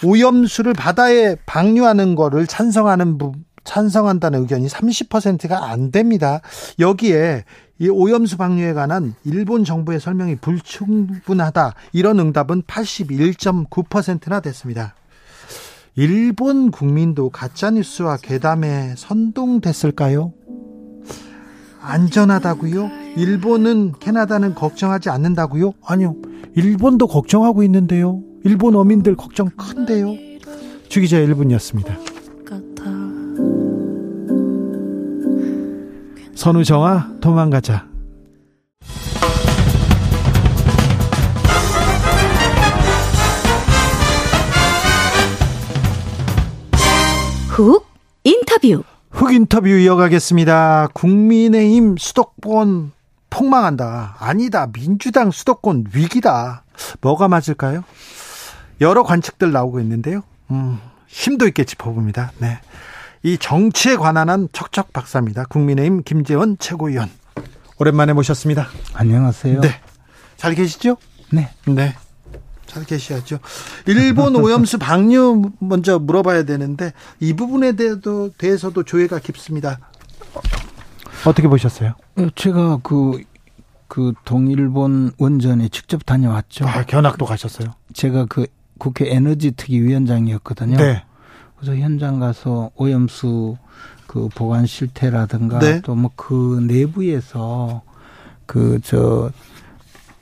오염수를 바다에 방류하는 거를 찬성하는 부 찬성한다는 의견이 30%가 안 됩니다. 여기에 이 오염수 방류에 관한 일본 정부의 설명이 불충분하다. 이런 응답은 81.9%나 됐습니다. 일본 국민도 가짜뉴스와 괴담에 선동됐을까요? 안전하다고요? 일본은 캐나다는 걱정하지 않는다고요? 아니요. 일본도 걱정하고 있는데요. 일본 어민들 걱정 큰데요. 주기자 1분이었습니다. 선우정아 도망가자. 훅 인터뷰. 흑 인터뷰 이어가겠습니다. 국민의힘 수도권 폭망한다. 아니다. 민주당 수도권 위기다. 뭐가 맞을까요? 여러 관측들 나오고 있는데요. 음, 심도 있게 짚어봅니다. 네. 이 정치에 관한 한 척척 박사입니다. 국민의힘 김재원 최고위원. 오랜만에 모셨습니다. 안녕하세요. 네. 잘 계시죠? 네. 네. 잘 계셔야죠. 일본 오염수 방류 먼저 물어봐야 되는데 이 부분에 대해도, 대해서도 조회가 깊습니다. 어떻게 보셨어요? 어, 제가 그, 그 동일본 원전에 직접 다녀왔죠. 아, 견학도 가셨어요? 제가 그 국회 에너지 특위 위원장이었거든요. 네. 그래서 현장 가서 오염수 그 보관 실태라든가 네. 또뭐 그 내부에서 그 저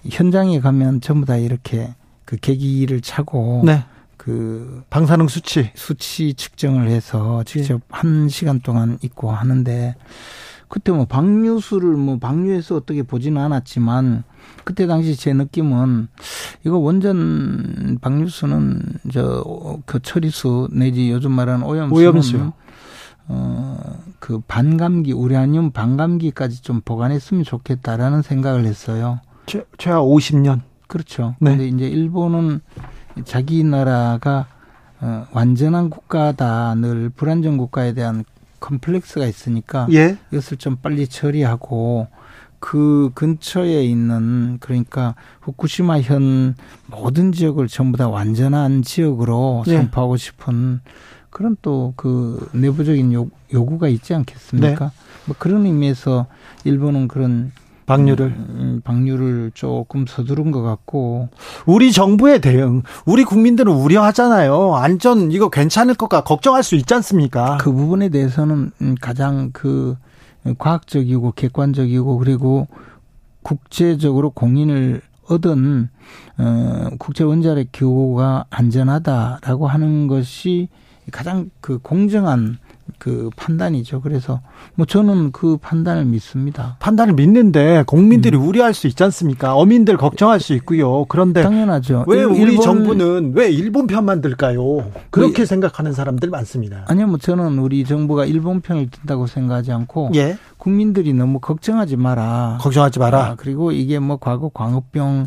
현장에 가면 전부 다 이렇게 그 계기를 차고 네. 그 방사능 수치. 수치 측정을 해서 직접 예. 한 시간 동안 있고 하는데 그때 뭐 방류수를 뭐 방류해서 어떻게 보지는 않았지만 그때 당시 제 느낌은 이거 원전 방류수는 저그 처리수 내지 요즘 말하는 오염수는 오염수요. 어그 반감기 우라늄 반감기까지 좀 보관했으면 좋겠다라는 생각을 했어요. 최, 최하 50년. 그렇죠. 네. 근데 이제 일본은 자기 나라가 어, 완전한 국가다 늘 불안정 국가에 대한 컴플렉스가 있으니까 예. 이것을 좀 빨리 처리하고 그 근처에 있는 그러니까 후쿠시마 현 모든 지역을 전부 다 완전한 지역으로 예. 선포하고 싶은 그런 또 그 내부적인 요, 요구가 있지 않겠습니까? 네. 뭐 그런 의미에서 일본은 그런 방류를 음, 방류를 조금 서두른 것 같고 우리 정부의 대응, 우리 국민들은 우려하잖아요. 안전 이거 괜찮을 것까 걱정할 수 있지 않습니까? 그 부분에 대해서는 음, 가장 그 과학적이고 객관적이고 그리고 국제적으로 공인을 얻은 어 국제 원자력 기구가 안전하다라고 하는 것이 가장 그 공정한 그 판단이죠. 그래서 뭐 저는 그 판단을 믿습니다. 판단을 믿는데 국민들이 음. 우려할 수 있지 않습니까? 어민들 걱정할 수 있고요. 그런데 당연하죠. 왜 우리 일본, 정부는 왜 일본 편만 들까요? 그렇게 뭐, 생각하는 사람들 많습니다. 아니요, 뭐 저는 우리 정부가 일본 편을 든다고 생각하지 않고 예. 국민들이 너무 걱정하지 마라. 걱정하지 마라. 아, 그리고 이게 뭐 과거 광우병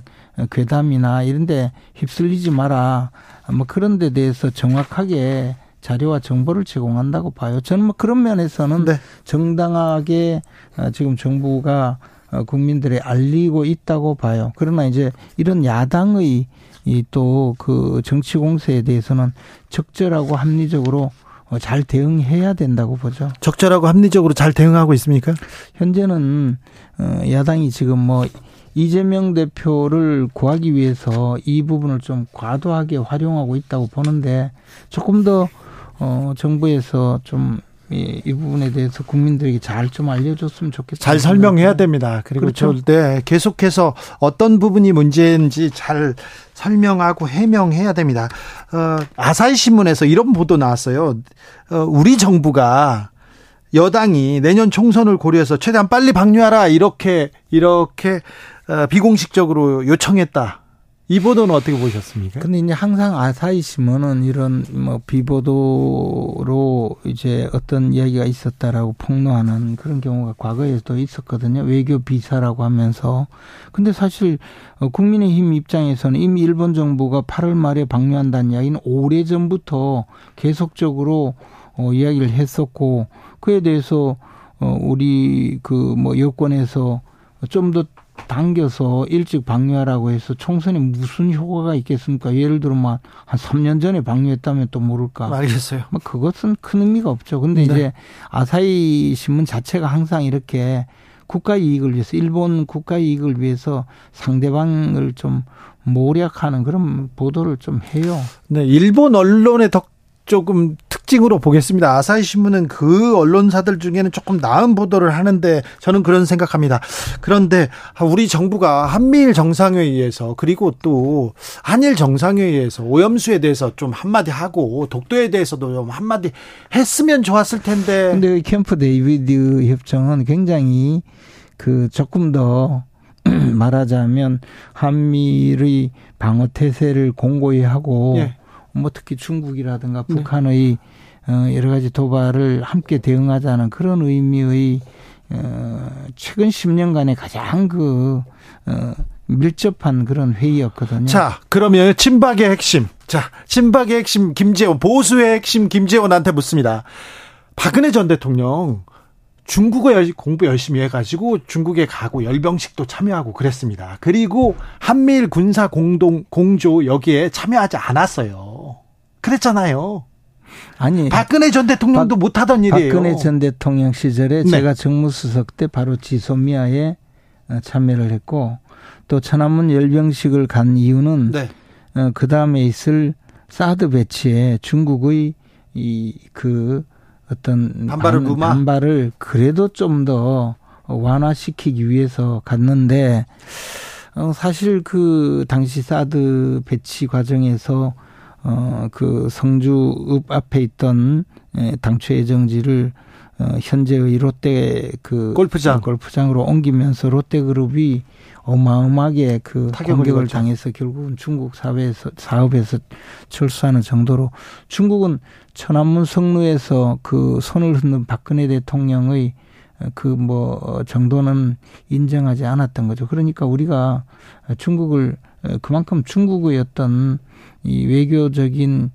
괴담이나 이런데 휩쓸리지 마라. 뭐 그런 데 대해서 정확하게 자료와 정보를 제공한다고 봐요. 저는 뭐 그런 면에서는 네. 정당하게 어, 지금 정부가 어, 국민들에 알리고 있다고 봐요. 그러나 이제 이런 야당의 이 또 그 정치 공세에 대해서는 적절하고 합리적으로 어, 잘 대응해야 된다고 보죠. 적절하고 합리적으로 잘 대응하고 있습니까? 현재는 야당이 지금 뭐 이재명 대표를 구하기 위해서 이 부분을 좀 과도하게 활용하고 있다고 보는데 조금 더 어, 정부에서 좀 이, 이 부분에 대해서 국민들에게 잘 좀 알려줬으면 좋겠다. 잘 설명해야 됩니다. 그리고 그렇죠. 네, 계속해서 어떤 부분이 문제인지 잘 설명하고 해명해야 됩니다. 어, 아사히 신문에서 이런 보도 나왔어요. 어, 우리 정부가 여당이 내년 총선을 고려해서 최대한 빨리 방류하라 이렇게 이렇게 어, 비공식적으로 요청했다. 이 보도는 어떻게 보셨습니까? 근데 이제 항상 아사히 신문은 이런 뭐 비보도로 이제 어떤 이야기가 있었다라고 폭로하는 그런 경우가 과거에도 있었거든요. 외교 비사라고 하면서. 근데 사실 어, 국민의힘 입장에서는 이미 일본 정부가 8월 말에 방류한다는 이야기는 오래 전부터 계속적으로 어, 이야기를 했었고 그에 대해서 어, 우리 그 뭐 여권에서 좀더 당겨서 일찍 방류하라고 해서 총선에 무슨 효과가 있겠습니까? 예를 들어 뭐한 3년 전에 방류했다면 또 모를까. 알겠어요. 뭐 그것은 큰 의미가 없죠. 근데 네. 이제 아사히 신문 자체가 항상 이렇게 국가 이익을 위해서 일본 국가 이익을 위해서 상대방을 좀 모략하는 그런 보도를 좀 해요. 네, 일본 언론의 덕 조금 특징으로 보겠습니다. 아사히 신문은 그 언론사들 중에는 조금 나은 보도를 하는데 저는 그런 생각합니다. 그런데 우리 정부가 한미일 정상회의에서 그리고 또 한일 정상회의에서 오염수에 대해서 좀 한마디 하고 독도에 대해서도 좀 한마디 했으면 좋았을 텐데. 근데 캠프 데이비드 협정은 굉장히 그 조금 더 말하자면 한미의 방어 태세를 공고히 하고 예. 뭐 특히 중국이라든가 네. 북한의 어, 여러 가지 도발을 함께 대응하자는 그런 의미의 어, 최근 10년간의 가장 그 어, 밀접한 그런 회의였거든요. 자, 그러면 친박의 핵심. 자, 친박의 핵심 김재원, 보수의 핵심 김재원한테 묻습니다. 박근혜 전 대통령 중국어 공부 열심히 해가지고 중국에 가고 열병식도 참여하고 그랬습니다. 그리고 한미일 군사 공동 공조 여기에 참여하지 않았어요. 그랬잖아요. 아니 박근혜 전 대통령도 박, 못하던 일이에요. 박근혜 전 대통령 시절에 네. 제가 정무수석 때 바로 지소미아에 어, 참여를 했고 또 천안문 열병식을 간 이유는 네. 어, 그 다음에 있을 사드 배치에 중국의 이그 어떤 반발을 반, 반발을 그래도 좀 더 완화시키기 위해서 갔는데 어 사실 그 당시 사드 배치 과정에서 어 그 성주읍 앞에 있던 예, 당초 예정지를 어 현재의 롯데 그 골프장. 골프장으로 옮기면서 롯데그룹이 어마어마하게 그 공격을 당해서 결국은 중국 사회에서 사업에서 철수하는 정도로 중국은 천안문 성루에서 그 손을 흔든 박근혜 대통령의 그 뭐 정도는 인정하지 않았던 거죠. 그러니까 우리가 중국을 그만큼 중국의 어떤 이 외교적인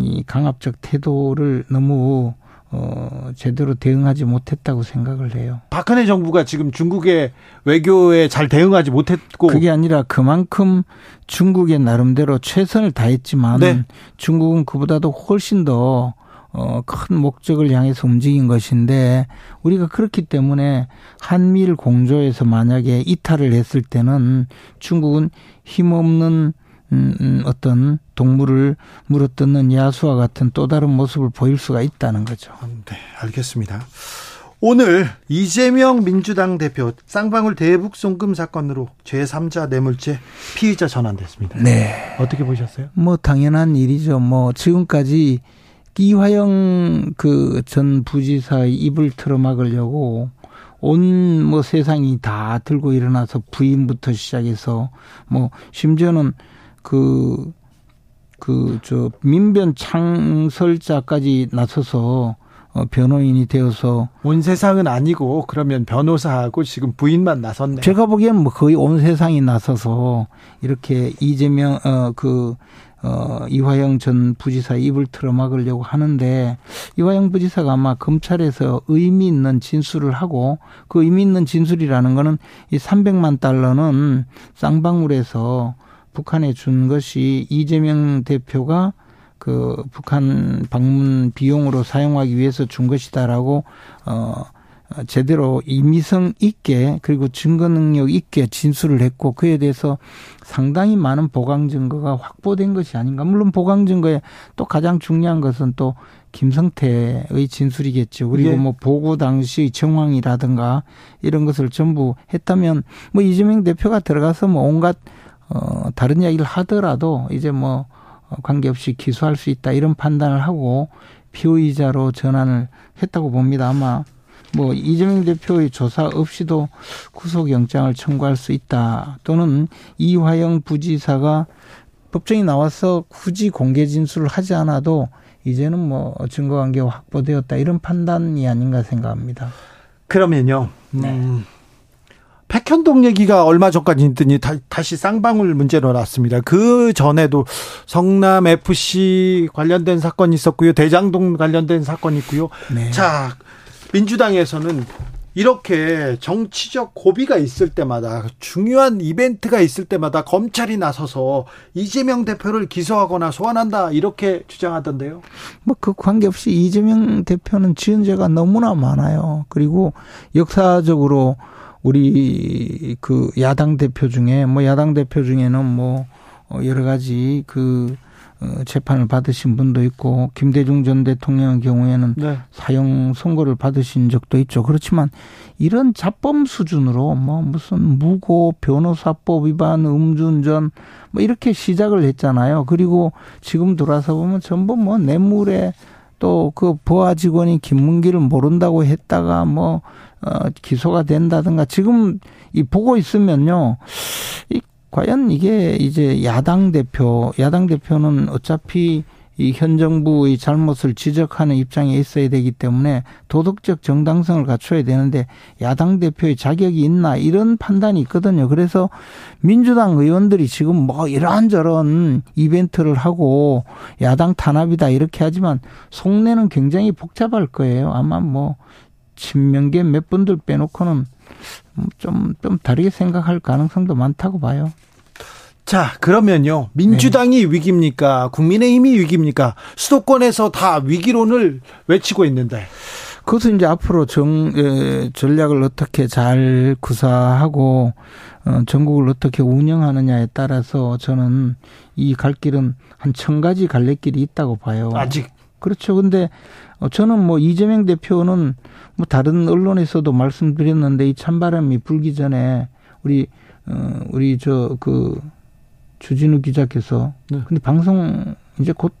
이 강압적 태도를 너무 어, 제대로 대응하지 못했다고 생각을 해요. 박근혜 정부가 지금 중국의 외교에 잘 대응하지 못했고 그게 아니라 그만큼 중국의 나름대로 최선을 다했지만 네. 중국은 그보다도 훨씬 더 어, 큰 목적을 향해서 움직인 것인데 우리가 그렇기 때문에 한미일 공조에서 만약에 이탈을 했을 때는 중국은 힘없는 음, 음, 어떤 동물을 물어뜯는 야수와 같은 또 다른 모습을 보일 수가 있다는 거죠. 네, 알겠습니다. 오늘 이재명 민주당 대표 쌍방울 대북 송금 사건으로 제3자 뇌물죄 피의자 전환됐습니다. 네. 어떻게 보셨어요? 뭐 당연한 일이죠. 뭐 지금까지 이화영 그 전 부지사의 입을 틀어막으려고 온 뭐 세상이 다 들고 일어나서 부인부터 시작해서 뭐 심지어는 그 그 저 민변 창설자까지 나서서 어, 변호인이 되어서 온 세상은 아니고 그러면 변호사하고 지금 부인만 나섰네. 제가 보기엔 뭐 거의 온 세상이 나서서 이렇게 이재명 어그 어, 이화영 전 부지사 입을 틀어막으려고 하는데 이화영 부지사가 아마 검찰에서 의미 있는 진술을 하고 그 의미 있는 진술이라는 거는 이 300만 달러는 쌍방울에서 북한에 준 것이 이재명 대표가 그 북한 방문 비용으로 사용하기 위해서 준 것이다라고 어 제대로 임의성 있게 그리고 증거 능력 있게 진술을 했고 그에 대해서 상당히 많은 보강 증거가 확보된 것이 아닌가. 물론 보강 증거에 또 가장 중요한 것은 또 김성태의 진술이겠죠. 그리고 예. 뭐 보고 당시 정황이라든가 이런 것을 전부 했다면 뭐 이재명 대표가 들어가서 뭐 온갖 어 다른 이야기를 하더라도 이제 뭐 관계없이 기소할 수 있다 이런 판단을 하고 피의자로 전환을 했다고 봅니다. 아마 뭐 이재명 대표의 조사 없이도 구속영장을 청구할 수 있다. 또는 이화영 부지사가 법정에 나와서 굳이 공개 진술을 하지 않아도 이제는 뭐 증거관계가 확보되었다 이런 판단이 아닌가 생각합니다. 그러면요. 네. 음, 백현동 얘기가 얼마 전까지 있더니 다, 다시 쌍방울 문제로 났습니다. 그 전에도 성남 FC 관련된 사건이 있었고요. 대장동 관련된 사건이 있고요. 네. 자, 민주당에서는 이렇게 정치적 고비가 있을 때마다 중요한 이벤트가 있을 때마다 검찰이 나서서 이재명 대표를 기소하거나 소환한다 이렇게 주장하던데요. 뭐 그 관계없이 이재명 대표는 지은 죄가 너무나 많아요. 그리고 역사적으로 우리 그 야당 대표 중에 뭐 야당 대표 중에는 뭐 여러 가지 그 어, 재판을 받으신 분도 있고 김대중 전 대통령의 경우에는 네. 사형 선고를 받으신 적도 있죠. 그렇지만 이런 자범 수준으로 뭐 무슨 무고 변호사법 위반 음주운전 뭐 이렇게 시작을 했잖아요. 그리고 지금 돌아서 보면 전부 뭐 뇌물에 또 그 보아 직원이 김문기를 모른다고 했다가 뭐 어, 기소가 된다든가 지금 이 보고 있으면요. 이 과연 이게 이제 야당 대표, 야당 대표는 어차피 이현 정부의 잘못을 지적하는 입장에 있어야 되기 때문에 도덕적 정당성을 갖춰야 되는데 야당 대표의 자격이 있나 이런 판단이 있거든요. 그래서 민주당 의원들이 지금 뭐 이런저런 이벤트를 하고 야당 탄압이다 이렇게 하지만 속내는 굉장히 복잡할 거예요. 아마 뭐 친명계 몇 분들 빼놓고는 좀, 좀 다르게 생각할 가능성도 많다고 봐요. 자, 그러면요. 민주당이 위기입니까? 국민의힘이 위기입니까? 수도권에서 다 위기론을 외치고 있는데. 그것은 이제 앞으로 정, 에, 전략을 어떻게 잘 구사하고, 어, 전국을 어떻게 운영하느냐에 따라서 저는 이 갈 길은 한 천 가지 갈래길이 있다고 봐요. 아직. 그렇죠. 근데 어, 저는 뭐 이재명 대표는 뭐 다른 언론에서도 말씀드렸는데 이 찬바람이 불기 전에 우리, 어, 우리 저 그 주진우 기자께서 네. 근데 방송 이제 곧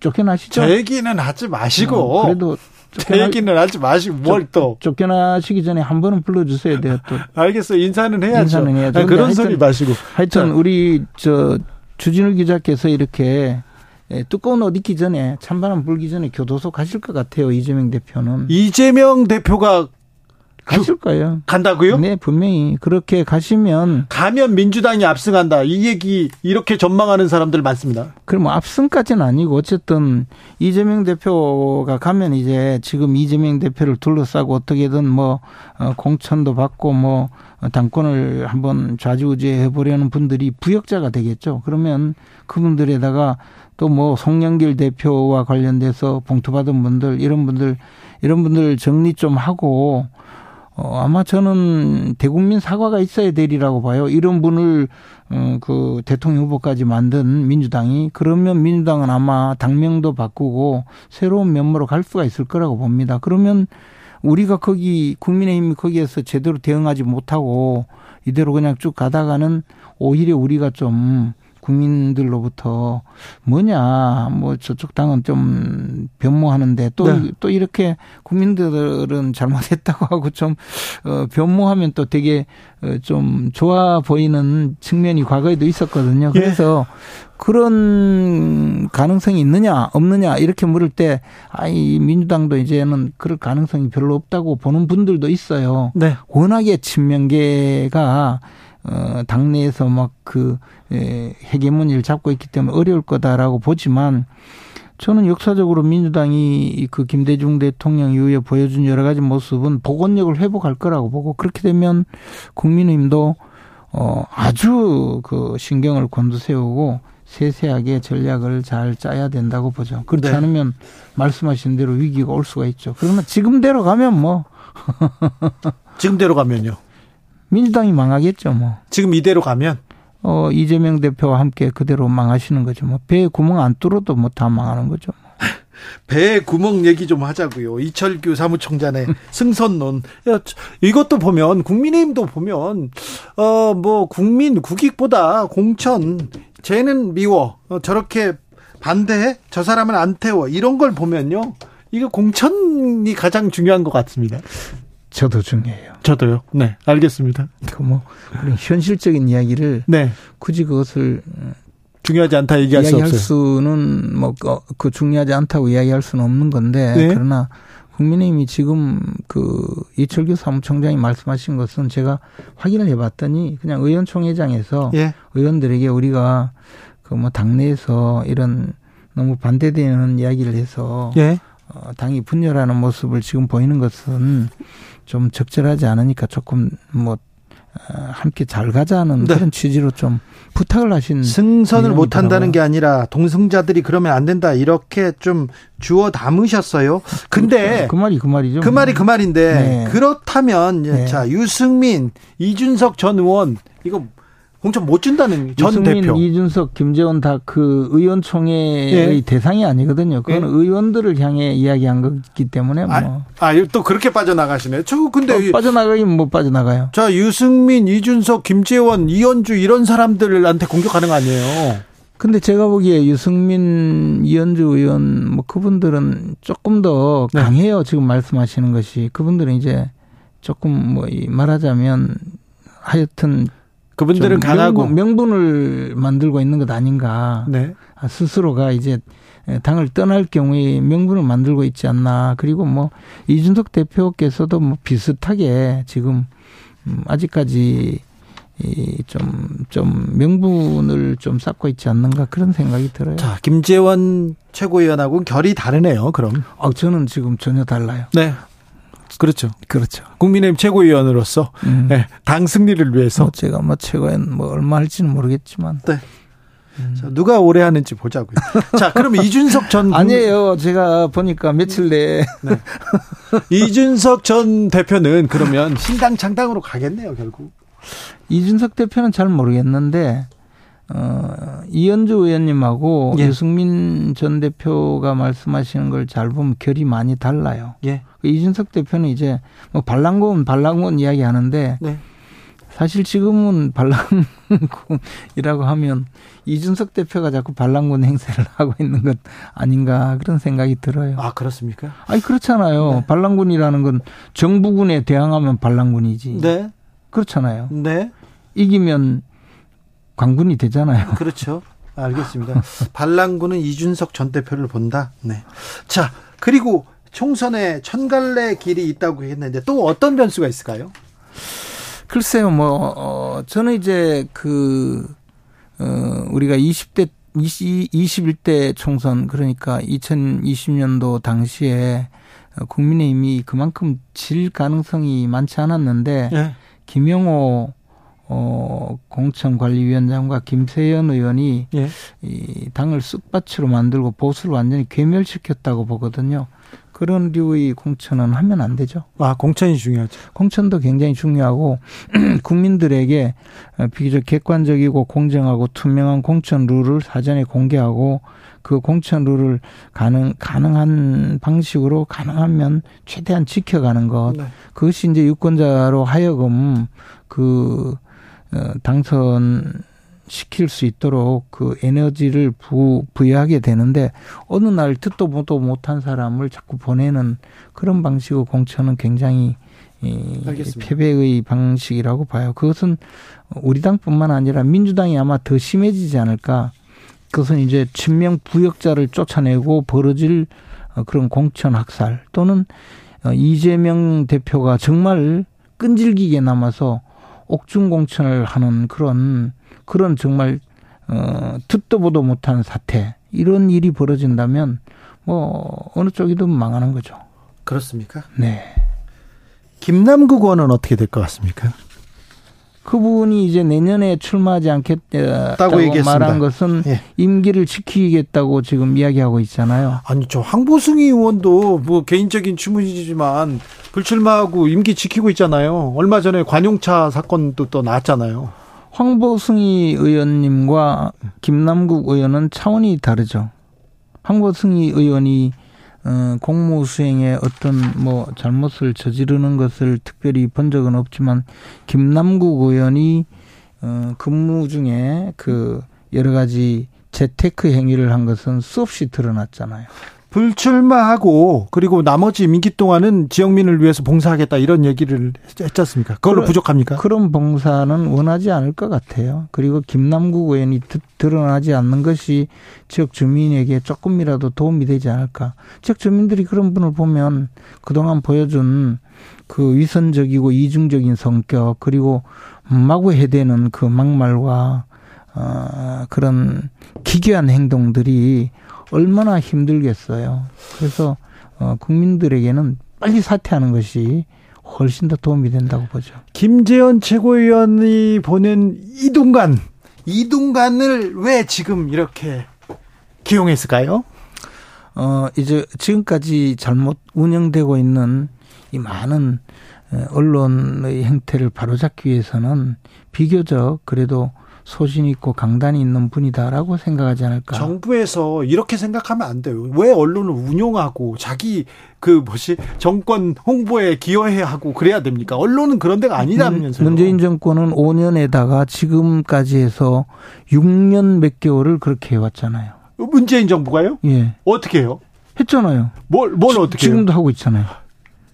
쫓겨나시죠? 제 얘기는 하지 마시고. 어, 그래도 제 얘기는 하지 마시고 뭘 또. 쫓겨나시기 전에 한 번은 불러주셔야 돼요. 또 알겠어요. 인사는 해야죠. 인사는 해야죠. 아, 그런 하여튼- 소리 마시고. 하여튼 자. 우리 저 주진우 기자께서 이렇게 예, 두꺼운 옷 입기 전에 찬바람 불기 전에 교도소 가실 것 같아요. 이재명 대표는 이재명 대표가 가실 거예요. 간다고요? 네, 분명히 그렇게 가시면 가면 민주당이 압승한다. 이 얘기 이렇게 전망하는 사람들 많습니다. 그럼 뭐 압승까지는 아니고 어쨌든 이재명 대표가 가면 이제 지금 이재명 대표를 둘러싸고 어떻게든 뭐 어, 공천도 받고 뭐 어, 당권을 한번 좌지우지해 보려는 분들이 부역자가 되겠죠. 그러면 그분들에다가 또 뭐 송영길 대표와 관련돼서 봉투 받은 분들 이런 분들 이런 분들 정리 좀 하고 어, 아마 저는 대국민 사과가 있어야 되리라고 봐요. 이런 분을 어, 그 대통령 후보까지 만든 민주당이 그러면 민주당은 아마 당명도 바꾸고 새로운 면모로 갈 수가 있을 거라고 봅니다. 그러면 우리가 거기 국민의힘이 거기에서 제대로 대응하지 못하고 이대로 그냥 쭉 가다가는 오히려 우리가 좀 국민들로부터 뭐냐 뭐 저쪽 당은 좀 변모하는데 또또 네. 또 이렇게 국민들은 잘못했다고 하고 좀 어, 변모하면 또 되게 어, 좀 좋아 보이는 측면이 과거에도 있었거든요. 예. 그래서 그런 가능성이 있느냐 없느냐 이렇게 물을 때 아이 민주당도 이제는 그럴 가능성이 별로 없다고 보는 분들도 있어요. 네. 워낙에 친명계가 어 당내에서 막그 헤게모니를 잡고 있기 때문에 어려울 거다라고 보지만 저는 역사적으로 민주당이 그 김대중 대통령 이후에 보여준 여러 가지 모습은 복원력을 회복할 거라고 보고 그렇게 되면 국민의힘도 어 아주 그 신경을 곤두세우고 세세하게 전략을 잘 짜야 된다고 보죠. 그렇지 네. 않으면 말씀하신 대로 위기가 올 수가 있죠. 그러나 지금대로 가면 뭐 지금대로 가면요. 민주당이 망하겠죠, 뭐. 지금 이대로 가면 어, 이재명 대표와 함께 그대로 망하시는 거죠. 뭐, 배에 구멍 안 뚫어도 뭐 다 망하는 거죠. 배 구멍 얘기 좀 하자고요. 이철규 사무총장의 승선론. 이것도 보면 국민의힘도 보면 어 뭐 국민 국익보다 공천 쟤는 미워. 어, 저렇게 반대해? 저 사람은 안 태워. 이런 걸 보면요. 이거 공천이 가장 중요한 것 같습니다. 저도 중요해요. 저도요. 네, 알겠습니다. 그 뭐, 그런 현실적인 이야기를 네, 굳이 그것을 중요하지 않다 얘기할 수 이야기할 없어요. 수는 뭐, 어, 그 중요하지 않다고 이야기할 수는 없는 건데, 네. 그러나 국민의힘이 지금 그 이철규 사무총장이 말씀하신 것은 제가 확인을 해봤더니 그냥 의원총회장에서 예, 의원들에게 우리가 그 뭐 당내에서 이런 너무 반대되는 이야기를 해서 예. 어, 당이 분열하는 모습을 지금 보이는 것은 좀 적절하지 않으니까 조금 뭐 어, 함께 잘 가자는 네. 그런 취지로 좀 부탁을 하신 승선을. 못 한다는 게 아니라 동승자들이 그러면 안 된다 이렇게 좀 주워 담으셨어요. 근데 그 말이 그 말이죠. 그 말이 그 말인데 네. 그렇다면 네. 자 유승민, 이준석 전 의원 이거 공천 못 준다는 전 유승민, 대표. 이준석, 김재원 다 그 의원총회의 예. 대상이 아니거든요. 그건 예. 의원들을 향해 이야기한 거기 때문에 뭐 아, 아, 또 그렇게 빠져나가시네. 저 근데 어, 이- 빠져나가긴 못 빠져나가요. 자 유승민, 이준석, 김재원, 이현주 이런 사람들한테 공격하는 거 아니에요? 근데 제가 보기에 유승민, 이현주 의원 뭐 그분들은 조금 더 네. 강해요. 지금 말씀하시는 것이 그분들은 이제 조금 뭐이 말하자면 하여튼 그분들은 좀 강하고 명분, 을 만들고 있는 것 아닌가. 네. 아, 스스로가 이제 당을 떠날 경우에 명분을 만들고 있지 않나. 그리고 뭐 이준석 대표께서도 뭐 비슷하게 지금 음, 아직까지 이좀 좀 명분을 좀 쌓고 있지 않는가 그런 생각이 들어요. 자 김재원 최고위원하고는 결이 다르네요. 그럼 아, 저는 지금 전혀 달라요. 네. 그렇죠. 그렇죠. 국민의힘 최고위원으로서 음. 네, 당 승리를 위해서 뭐 제가 뭐 최고엔 뭐 얼마 할지는 모르겠지만 자, 누가 오래 하는지 보자고요. 자, 그러면 이준석 전 국- 아니에요. 제가 보니까 며칠 내에 이준석 전 대표는 그러면 신당 창당으로 가겠네요, 결국. 이준석 대표는 잘 모르겠는데 어, 이현주 의원님하고 예. 유승민 전 대표가 말씀하시는 걸 잘 보면 결이 많이 달라요. 예. 그 이준석 대표는 이제 뭐 반란군 반란군 이야기 하는데 네. 사실 지금은 반란군이라고 하면 이준석 대표가 자꾸 반란군 행세를 하고 있는 것 아닌가 그런 생각이 들어요. 아, 그렇습니까? 아니 그렇잖아요. 네. 반란군이라는 건 정부군에 대항하면 반란군이지. 네. 그렇잖아요. 네. 이기면 광군이 되잖아요. 그렇죠. 알겠습니다. 반란군은 이준석 전 대표를 본다. 네. 자, 그리고 총선에 천갈래 길이 있다고 했는데 또 어떤 변수가 있을까요? 글쎄요, 뭐, 어, 저는 이제 그, 어, 우리가 20대, 20, 21대 총선, 그러니까 2020년도 당시에 국민의힘이 그만큼 질 가능성이 많지 않았는데, 네. 김영호 어, 공천관리위원장과 김세연 의원이 예. 이 당을 쑥밭으로 만들고 보수를 완전히 괴멸시켰다고 보거든요. 그런 류의 공천은 하면 안 되죠. 아, 공천이 중요하죠. 공천도 굉장히 중요하고 국민들에게 비교적 객관적이고 공정하고 투명한 공천 룰을 사전에 공개하고 그 공천 룰을 가능 가능한 방식으로 가능하면 최대한 지켜가는 것 네. 그것이 이제 유권자로 하여금 그 어, 당선 시킬 수 있도록 그 에너지를 부, 부여하게 되는데 어느 날 듣도 보도 못한 사람을 자꾸 보내는 그런 방식의 공천은 굉장히 이. 패배의 방식이라고 봐요. 그것은 우리 당뿐만 아니라 민주당이 아마 더 심해지지 않을까. 그것은 이제 친명 부역자를 쫓아내고 벌어질 어, 그런 공천 학살 또는 어, 이재명 대표가 정말 끈질기게 남아서 옥중 공천을 하는 그런 그런 정말 어 듣도 보도 못한 사태 이런 일이 벌어진다면 뭐 어느 쪽이든 망하는 거죠. 그렇습니까? 네. 김남국 의원은 어떻게 될 것 같습니까? 그분이 이제 내년에 출마하지 않겠다고 얘기했습니다. 말한 것은 예. 임기를 지키겠다고 지금 이야기하고 있잖아요. 아니 저 황보승 의원도 뭐 개인적인 추문이지만 불출마하고 임기 지키고 있잖아요. 얼마 전에 관용차 사건도 또 나왔잖아요. 황보승희 의원님과 김남국 의원은 차원이 다르죠. 황보승희 의원이 어, 공무 수행에 어떤 뭐 잘못을 저지르는 것을 특별히 본 적은 없지만 김남국 의원이 어, 근무 중에 그 여러 가지 재테크 행위를 한 것은 수없이 드러났잖아요. 불출마하고 그리고 나머지 임기 동안은 지역민을 위해서 봉사하겠다 이런 얘기를 했지 않습니까? 그걸로 그런- 부족합니까? 그런 봉사는 원하지 않을 것 같아요. 그리고 김남국 의원이 드- 드러나지 않는 것이 지역 주민에게 조금이라도 도움이 되지 않을까. 지역 주민들이 그런 분을 보면 그동안 보여준 그 위선적이고 이중적인 성격 그리고 마구 해대는 그 막말과 어, 그런 기괴한 행동들이 얼마나 힘들겠어요. 그래서 어, 국민들에게는 빨리 사퇴하는 것이 훨씬 더 도움이 된다고 보죠. 김재현 최고위원이 보낸 이동관, 이동관을 왜 지금 이렇게 기용했을까요? 어, 이제 지금까지 잘못 운영되고 있는 이 많은 에, 언론의 행태를 바로잡기 위해서는 비교적 그래도 소신 있고 강단이 있는 분이다라고 생각하지 않을까. 정부에서 이렇게 생각하면 안 돼요. 왜 언론을 운용하고 자기 그 뭐지 정권 홍보에 기여해야 하고 그래야 됩니까? 언론은 그런 데가 아니라면서요. 문재인 정권은 5년에다가 지금까지 해서 6년 몇 개월을 그렇게 해왔잖아요. 문재인 정부가요? 예. 어떻게 해요? 했잖아요. 뭘, 뭘 어떻게 해요? 지금도 하고 있잖아요.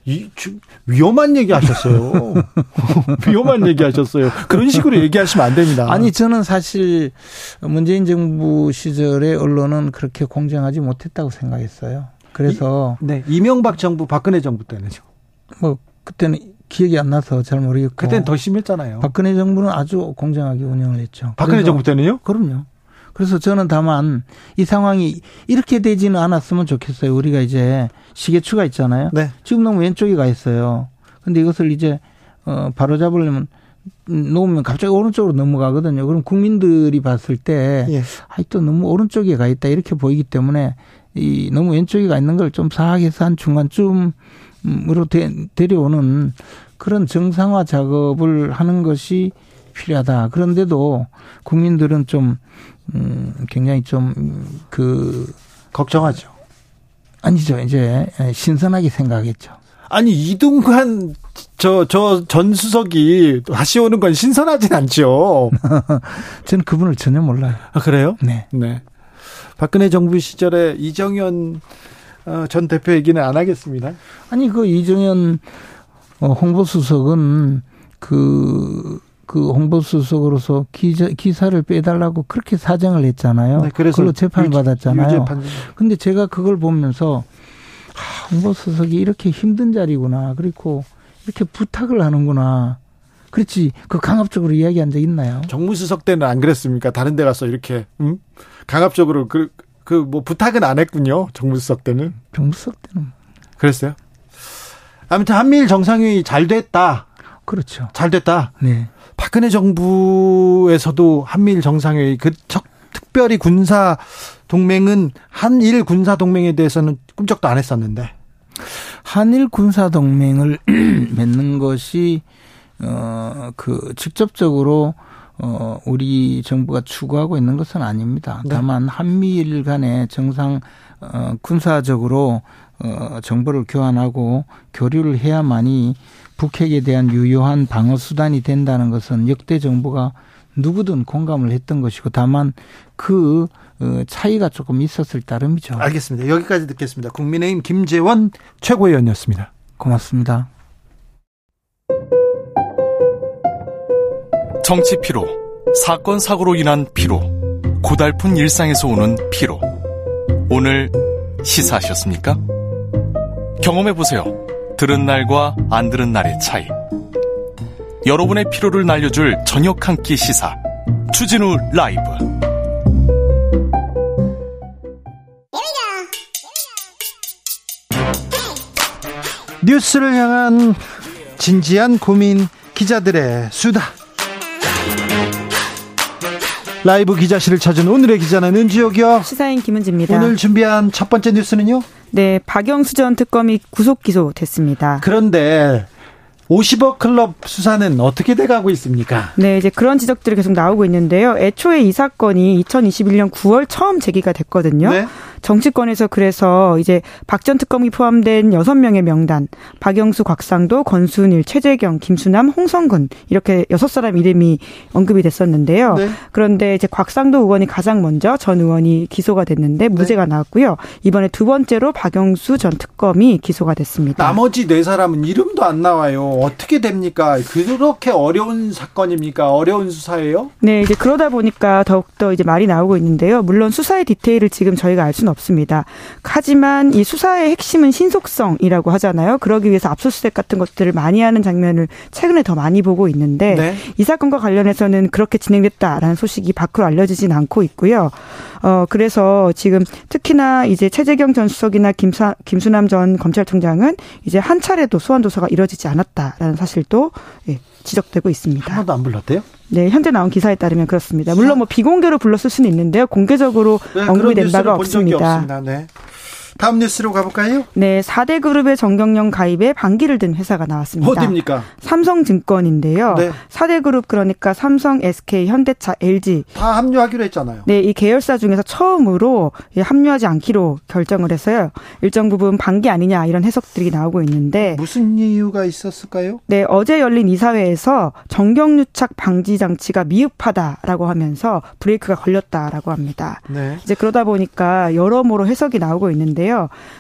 이, 주- 위험한 얘기 하셨어요. 위험한 얘기 하셨어요. 그런 식으로 얘기하시면 안 됩니다. 아니 저는 사실 문재인 정부 시절에 언론은 그렇게 공정하지 못했다고 생각했어요. 그래서 네, 이명박 정부, 박근혜 정부 때는요. 뭐 그때는 기억이 안 나서 잘 모르겠고 그때는 더 심했잖아요. 박근혜 정부는 아주 공정하게 운영을 했죠. 박근혜 정부 때는요? 그럼요. 그래서 저는 다만 이 상황이 이렇게 되지는 않았으면 좋겠어요. 우리가 이제 시계추가 있잖아요. 네. 지금 너무 왼쪽에 가 있어요. 근데 이것을 이제 어 바로 잡으려면 음, 놓으면 갑자기 오른쪽으로 넘어가거든요. 그럼 국민들이 봤을 때 예. 아이 또 너무 오른쪽에 가 있다 이렇게 보이기 때문에 이 너무 왼쪽에 가 있는 걸 좀 사악해서 한 중간쯤으로 데, 데려오는 그런 정상화 작업을 하는 것이 필요하다. 그런데도 국민들은 좀 음, 굉장히 좀 그 걱정하죠. 아니죠. 이제 신선하게 생각했죠. 아니, 이동관, 저, 저, 전 수석이 다시 오는 건 신선하진 않죠. 저는 그분을 전혀 몰라요. 아, 그래요? 네. 네. 박근혜 정부 시절에 이정현 어, 전 대표 얘기는 안 하겠습니다. 아니 그 이정현 어, 홍보수석은 그, 그 홍보수석으로서 기자, 기사를 빼달라고 그렇게 사정을 했잖아요. 네, 그래서 그걸로 재판을 유죄- 받았잖아요. 유죄 판결. 근데 제가 그걸 보면서 아, 홍보수석이 이렇게 힘든 자리구나. 그리고 이렇게 부탁을 하는구나. 그렇지. 그 강압적으로 이야기한 적 있나요? 정무수석 때는 안 그랬습니까? 다른 데 가서 이렇게, 음? 강압적으로 그, 그, 뭐, 부탁은 안 했군요. 정무수석 때는. 병수석 때는 그랬어요? 아무튼 한미일 정상회의 잘 됐다. 그렇죠. 잘 됐다. 네. 박근혜 정부에서도 한미일 정상회의 그 적, 특별히 군사 동맹은 한일 군사 동맹에 대해서는 꿈쩍도 안 했었는데 한일 군사 동맹을 맺는 것이 어그 직접적으로 어 우리 정부가 추구하고 있는 것은 아닙니다. 네. 다만 한미일 간의 정상 어 군사적으로 어 정보를 교환하고 교류를 해야만이 북핵에 대한 유효한 방어 수단이 된다는 것은 역대 정부가 누구든 공감을 했던 것이고 다만 그 어, 차이가 조금 있었을 따름이죠. 알겠습니다. 여기까지 듣겠습니다. 국민의힘 김재원 최고위원이었습니다. 고맙습니다. 정치 피로, 사건 사고로 인한 피로, 고달픈 일상에서 오는 피로. 오늘 시사하셨습니까? 경험해 보세요. 들은 날과 안 들은 날의 차이. 여러분의 피로를 날려줄 저녁 한 끼 시사. 추진우 라이브. 뉴스를 향한 진지한 고민 기자들의 수다. 라이브 기자실을 찾은 오늘의 기자는 은지옥이요. 시사인 김은지입니다. 오늘 준비한 첫 번째 뉴스는요? 네, 박영수 전 특검이 구속 기소됐습니다. 그런데 50억 클럽 수사는 어떻게 돼가고 있습니까? 네, 이제 그런 지적들이 계속 나오고 있는데요. 애초에 이 사건이 2021년 9월 처음 제기가 됐거든요. 네. 정치권에서 그래서 이제 박 전 특검이 포함된 여섯 명의 명단, 박영수, 곽상도, 권순일, 최재경, 김수남, 홍성근 이렇게 여섯 사람 이름이 언급이 됐었는데요. 네. 그런데 이제 곽상도 의원이 가장 먼저 전 의원이 기소가 됐는데 무죄가 나왔고요. 이번에 두 번째로 박영수 전 특검이 기소가 됐습니다. 나머지 네 사람은 이름도 안 나와요. 어떻게 됩니까? 그렇게 어려운 사건입니까? 어려운 수사예요? 네, 이제 그러다 보니까 더욱더 이제 말이 나오고 있는데요. 물론 수사의 디테일을 지금 저희가 알 수는 없습니다. 하지만 이 수사의 핵심은 신속성이라고 하잖아요. 그러기 위해서 압수수색 같은 것들을 많이 하는 장면을 최근에 더 많이 보고 있는데 네. 이 사건과 관련해서는 그렇게 진행됐다라는 소식이 밖으로 알려지진 않고 있고요. 어, 그래서 지금 특히나 이제 최재경 전 수석이나 김사, 김수남 전 검찰총장은 이제 한 차례도 소환 조사가 이뤄지지 않았다라는 사실도 예, 지적되고 있습니다. 한 번도 안 불렀대요? 네, 현재 나온 기사에 따르면 그렇습니다. 물론 뭐 비공개로 불렀을 수는 있는데요. 공개적으로 네, 언급이 된 바가 없습니다. 없습니다. 네. 다음 뉴스로 가볼까요? 네, 4대 그룹의 정경련 가입에 반기를 든 회사가 나왔습니다. 어디입니까? 삼성증권인데요. 네. 4대 그룹 그러니까 삼성, SK, 현대차, LG 다 합류하기로 했잖아요. 네, 이 계열사 중에서 처음으로 예, 합류하지 않기로 결정을 해서요. 일정 부분 반기 아니냐 이런 해석들이 나오고 있는데 무슨 이유가 있었을까요? 네, 어제 열린 이사회에서 정경유착 방지 장치가 미흡하다라고 하면서 브레이크가 걸렸다라고 합니다. 네. 이제 그러다 보니까 여러모로 해석이 나오고 있는데요.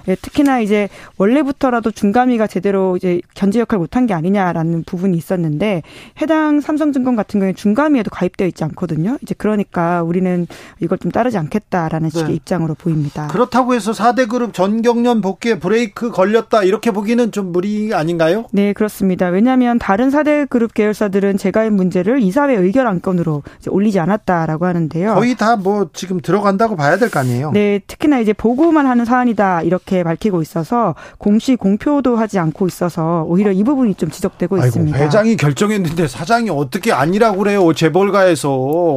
예, 특히나 이제 원래부터라도 중감위가 제대로 이제 견제 역할 못한 게 아니냐라는 부분이 있었는데 해당 삼성증권 같은 경우에 중감위에도 가입되어 있지 않거든요. 이제 그러니까 우리는 이걸 좀 따르지 않겠다라는 식의 네. 입장으로 보입니다. 그렇다고 해서 4대 그룹 전경련 복귀에 브레이크 걸렸다 이렇게 보기는 좀 무리 아닌가요? 네, 그렇습니다. 왜냐하면 다른 4대 그룹 계열사들은 재가입 문제를 이사회 의결 안건으로 올리지 않았다라고 하는데요. 거의 다 뭐 지금 들어간다고 봐야 될 거 아니에요? 네, 특히나 이제 보고만 하는 사안이 다 이렇게 밝히고 있어서 공시 공표도 하지 않고 있어서 오히려 이 부분이 좀 지적되고 아이고, 있습니다. 회장이 결정했는데 사장이 어떻게 아니라고 그래요? 재벌가에서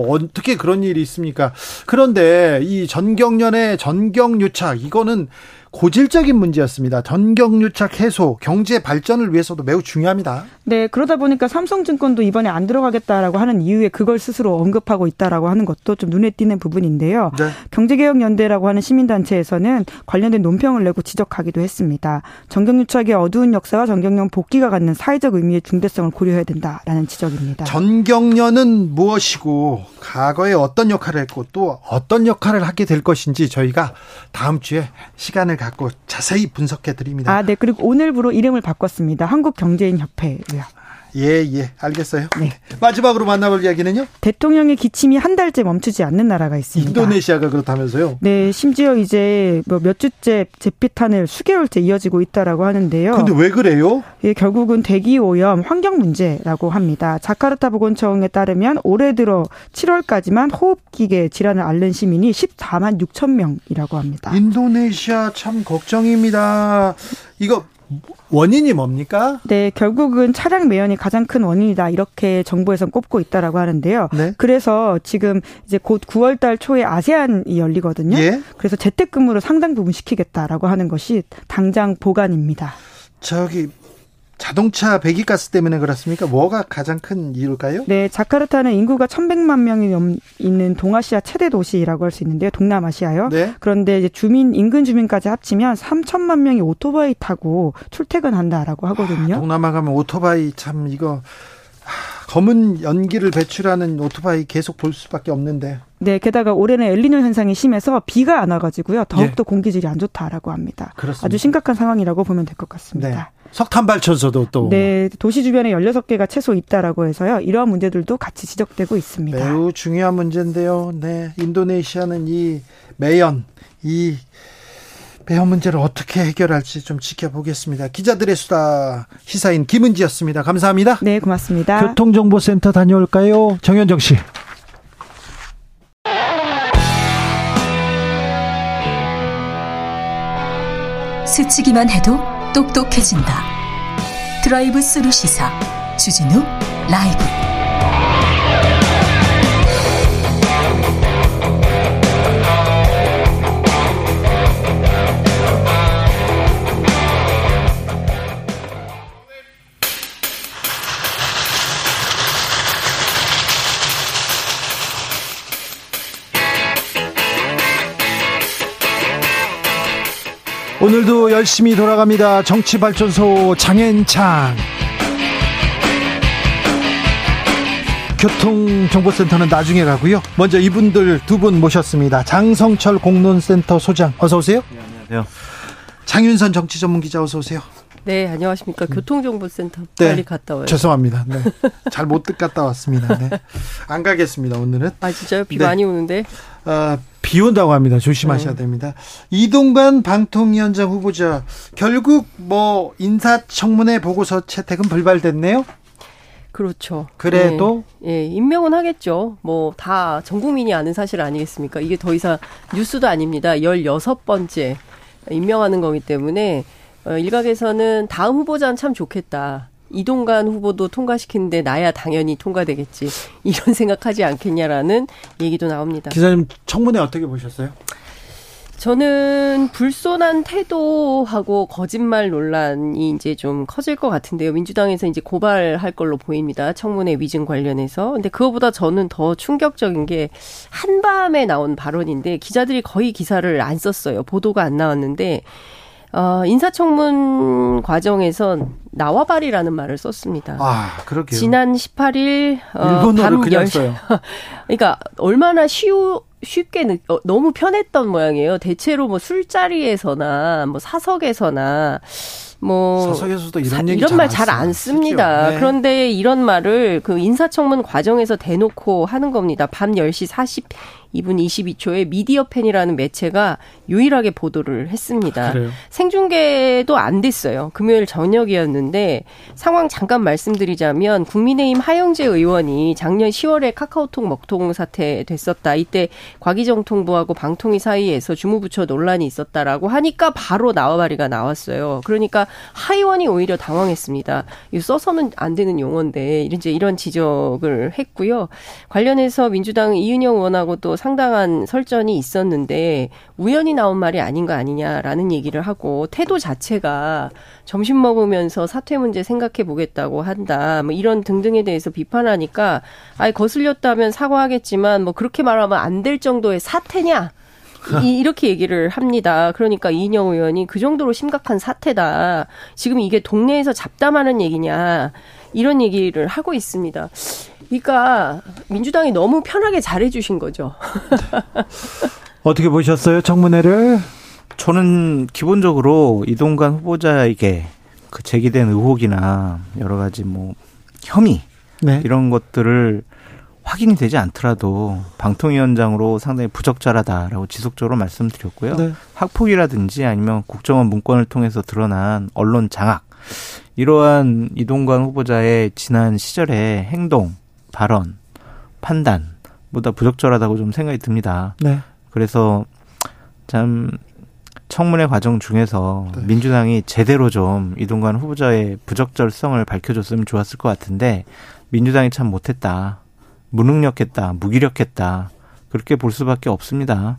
어떻게 그런 일이 있습니까? 그런데 이 전경련의 전경유착 이거는 고질적인 문제였습니다. 전경유착 해소, 경제 발전을 위해서도 매우 중요합니다. 네, 그러다 보니까 삼성증권도 이번에 안 들어가겠다라고 하는 이유에 그걸 스스로 언급하고 있다라고 하는 것도 좀 눈에 띄는 부분인데요. 네. 경제개혁연대라고 하는 시민단체에서는 관련된 논평을 내고 지적하기도 했습니다. 정경유착의 어두운 역사와 정경련 복귀가 갖는 사회적 의미의 중대성을 고려해야 된다라는 지적입니다. 전경련은 무엇이고 과거에 어떤 역할을 했고 또 어떤 역할을 하게 될 것인지 저희가 다음 주에 시간을 갖고 자세히 분석해 드립니다. 아, 네. 그리고 오늘부로 이름을 바꿨습니다. 한국경제인협회고요. 예, 예, 알겠어요. 네. 마지막으로 만나볼 이야기는요? 대통령의 기침이 한 달째 멈추지 않는 나라가 있습니다. 인도네시아가 그렇다면서요? 네, 심지어 이제 뭐 몇 주째 제피탄을 수개월째 이어지고 있다라고 하는데요. 근데 왜 그래요? 예, 결국은 대기 오염, 환경 문제라고 합니다. 자카르타 보건청에 따르면 올해 들어 7월까지만 호흡기계 질환을 앓는 시민이 14만 6천 명이라고 합니다. 인도네시아 참 걱정입니다. 이거 원인이 뭡니까? 네, 결국은 차량 매연이 가장 큰 원인이다. 이렇게 정부에선 꼽고 있다라고 하는데요. 네. 그래서 지금 이제 곧 9월 달 초에 아세안이 열리거든요. 예. 그래서 재택근무를 상당 부분 시키겠다라고 하는 것이 당장 보관입니다. 저기 자동차 배기가스 때문에 그렇습니까? 뭐가 가장 큰 이유일까요? 네, 자카르타는 인구가 1,100만 명이 넘 있는 동아시아 최대 도시라고 할 수 있는데요. 동남아시아요. 네. 그런데 이제 주민 인근 주민까지 합치면 3천만 명이 오토바이 타고 출퇴근한다라고 하거든요. 동남아 가면 오토바이 참 이거 하, 검은 연기를 배출하는 오토바이 계속 볼 수밖에 없는데. 네, 게다가 올해는 엘리뇨 현상이 심해서 비가 안 와가지고요. 더욱더 공기질이 안 좋다라고 합니다. 예. 그렇습니다. 아주 심각한 상황이라고 보면 될 것 같습니다. 네. 석탄 발전소도 또 네, 도시 주변에 16개가 최소 있다라고 해서요. 이러한 문제들도 같이 지적되고 있습니다. 매우 중요한 문제인데요. 네, 인도네시아는 이 매연, 이 매연 문제를 어떻게 해결할지 좀 지켜보겠습니다. 기자들의 수다 시사인 김은지였습니다. 감사합니다. 네, 고맙습니다. 교통정보센터 다녀올까요? 정현정 씨. 스치기만 해도 똑똑해진다. 드라이브 스루 시사 주진우 라이브. 오늘도 열심히 돌아갑니다. 정치발전소 장현창. 교통정보센터는 나중에 가고요. 먼저 이분들 두 분 모셨습니다. 장성철 공론센터 소장 어서 오세요. 안녕하세요. 장윤선 정치전문기자 어서 오세요. 네, 안녕하십니까. 교통정보센터 네, 빨리 갔다 와요. 죄송합니다. 네. 잘못 갔다 왔습니다. 네. 안 가겠습니다. 오늘은. 아, 진짜요? 비 네. 많이 오는데? 어, 비 온다고 합니다. 조심하셔야 네. 됩니다. 이동관 방통위원장 후보자 결국 뭐 인사청문회 보고서 채택은 불발됐네요. 그렇죠. 그래도 예, 예, 임명은 하겠죠. 뭐 다 전 국민이 아는 사실 아니겠습니까? 이게 더 이상 뉴스도 아닙니다. 16번째 임명하는 거기 때문에 어, 일각에서는 다음 후보자는 참 좋겠다. 이동관 후보도 통과시키는데 나야 당연히 통과되겠지. 이런 생각하지 않겠냐라는 얘기도 나옵니다. 기자님 청문회 어떻게 보셨어요? 저는 불손한 태도하고 거짓말 논란이 이제 좀 커질 것 같은데요. 민주당에서 이제 고발할 걸로 보입니다. 청문회 위증 관련해서. 근데 그거보다 저는 더 충격적인 게 한밤에 나온 발언인데 기자들이 거의 기사를 안 썼어요. 보도가 안 나왔는데 어, 인사청문 과정에선 나와바리라는 말을 썼습니다. 아, 그렇게요. 지난 18일 어, 밤 그냥 10시 써요. 그러니까 얼마나 쉬우 쉽게 느, 어, 너무 편했던 모양이에요. 대체로 뭐 술자리에서나 뭐 사석에서나 뭐 사석에서도 이런 이런 잘말안잘 안. 씁니다. 네. 그런데 이런 말을 그 인사청문 과정에서 대놓고 하는 겁니다. 밤 10시 42분 22초에 미디어 팬이라는 매체가 유일하게 보도를 했습니다. 그래요? 생중계도 안 됐어요. 금요일 저녁이었는데 상황 잠깐 말씀드리자면 국민의힘 하영재 의원이 작년 10월에 카카오톡 먹통 사태 됐었다. 이때 과기정 통부하고 방통위 사이에서 주무부처 논란이 있었다라고 하니까 바로 나와바리가 나왔어요. 그러니까 하 의원이 오히려 당황했습니다. 이거 써서는 안 되는 용어인데 이제 이런 지적을 했고요. 관련해서 민주당 이은영 의원하고 또 상당한 설전이 있었는데 우연히 나온 말이 아닌 거 아니냐라는 얘기를 하고 태도 자체가 점심 먹으면서 사퇴 문제 생각해 보겠다고 한다. 뭐 이런 등등에 대해서 비판하니까 아예 거슬렸다면 사과하겠지만 뭐 그렇게 말하면 안 될 정도의 사태냐? 이, 이렇게 얘기를 합니다. 그러니까 이인영 의원이 그 정도로 심각한 사태다. 지금 이게 동네에서 잡담하는 얘기냐. 이런 얘기를 하고 있습니다. 그러니까 민주당이 너무 편하게 잘해주신 거죠. 어떻게 보셨어요? 청문회를? 저는 기본적으로 이동관 후보자에게 그 제기된 의혹이나 여러 가지 뭐 혐의 네. 이런 것들을 확인이 되지 않더라도 방통위원장으로 상당히 부적절하다라고 지속적으로 말씀드렸고요. 네. 학폭이라든지 아니면 국정원 문건을 통해서 드러난 언론 장악 이러한 이동관 후보자의 지난 시절의 행동, 발언, 판단 보다 부적절하다고 좀 생각이 듭니다. 네. 그래서 참 청문회 과정 중에서 네. 민주당이 제대로 좀 이동관 후보자의 부적절성을 밝혀줬으면 좋았을 것 같은데 민주당이 참 못했다. 무능력했다. 무기력했다. 그렇게 볼 수밖에 없습니다.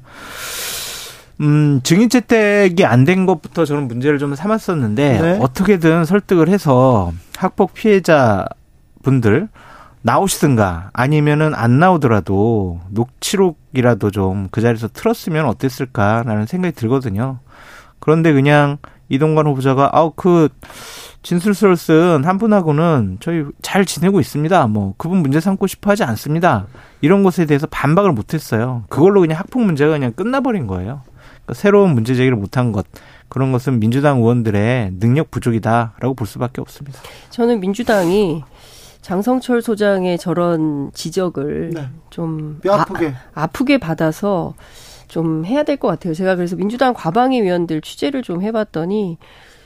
음, 증인 채택이 안 된 것부터 저는 문제를 좀 삼았었는데 네. 어떻게든 설득을 해서 학폭 피해자 분들 나오시든가 아니면은 안 나오더라도 녹취록이라도 좀 그 자리에서 틀었으면 어땠을까라는 생각이 들거든요. 그런데 그냥 이동관 후보자가 아우 그 진술서를 쓴 한 분하고는 저희 잘 지내고 있습니다. 뭐 그분 문제 삼고 싶어 하지 않습니다. 이런 것에 대해서 반박을 못 했어요. 그걸로 그냥 학폭 문제가 그냥 끝나버린 거예요. 그러니까 새로운 문제 제기를 못한 것 그런 것은 민주당 의원들의 능력 부족이다라고 볼 수밖에 없습니다. 저는 민주당이 장성철 소장의 저런 지적을 네. 좀 뼈 아프게. 아, 프게 받아서 좀 해야 될 것 같아요. 제가 그래서 민주당 과방위 위원들 취재를 좀 해봤더니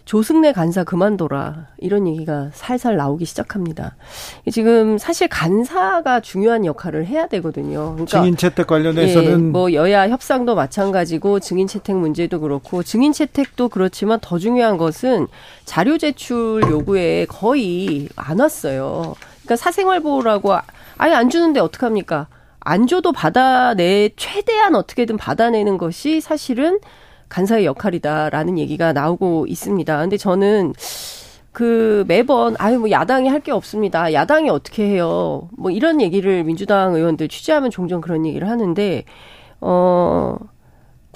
조승래 간사 그만둬라 이런 얘기가 살살 나오기 시작합니다. 지금 사실 간사가 중요한 역할을 해야 되거든요. 그러니까 증인 채택 관련해서는 예, 뭐 여야 협상도 마찬가지고 증인 채택 문제도 그렇고 증인 채택도 그렇지만 더 중요한 것은 자료 제출 요구에 거의 안 왔어요. 그러니까 사생활 보호라고 아- 아예 안 주는데 어떡합니까? 안 줘도 받아내 최대한 어떻게든 받아내는 것이 사실은 간사의 역할이다라는 얘기가 나오고 있습니다. 근데 저는 그 매번 아유 뭐 야당이 할 게 없습니다. 야당이 어떻게 해요? 뭐 이런 얘기를 민주당 의원들 취재하면 종종 그런 얘기를 하는데 어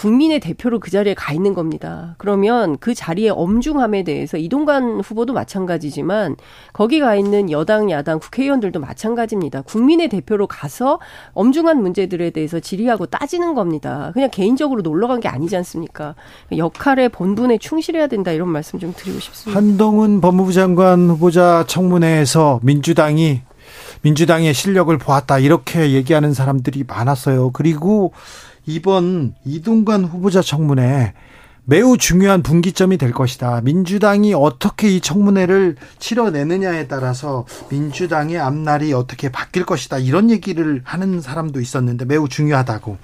국민의 대표로 그 자리에 가 있는 겁니다. 그러면 그 자리의 엄중함에 대해서 이동관 후보도 마찬가지지만 거기 가 있는 여당, 야당, 국회의원들도 마찬가지입니다. 국민의 대표로 가서 엄중한 문제들에 대해서 질의하고 따지는 겁니다. 그냥 개인적으로 놀러 간 게 아니지 않습니까? 역할의 본분에 충실해야 된다 이런 말씀 좀 드리고 싶습니다. 한동훈 법무부 장관 후보자 청문회에서 민주당이 민주당의 실력을 보았다 이렇게 얘기하는 사람들이 많았어요. 그리고 이번 이동관 후보자 청문회 매우 중요한 분기점이 될 것이다. 민주당이 어떻게 이 청문회를 치러내느냐에 따라서 민주당의 앞날이 어떻게 바뀔 것이다. 이런 얘기를 하는 사람도 있었는데 매우 중요하다고.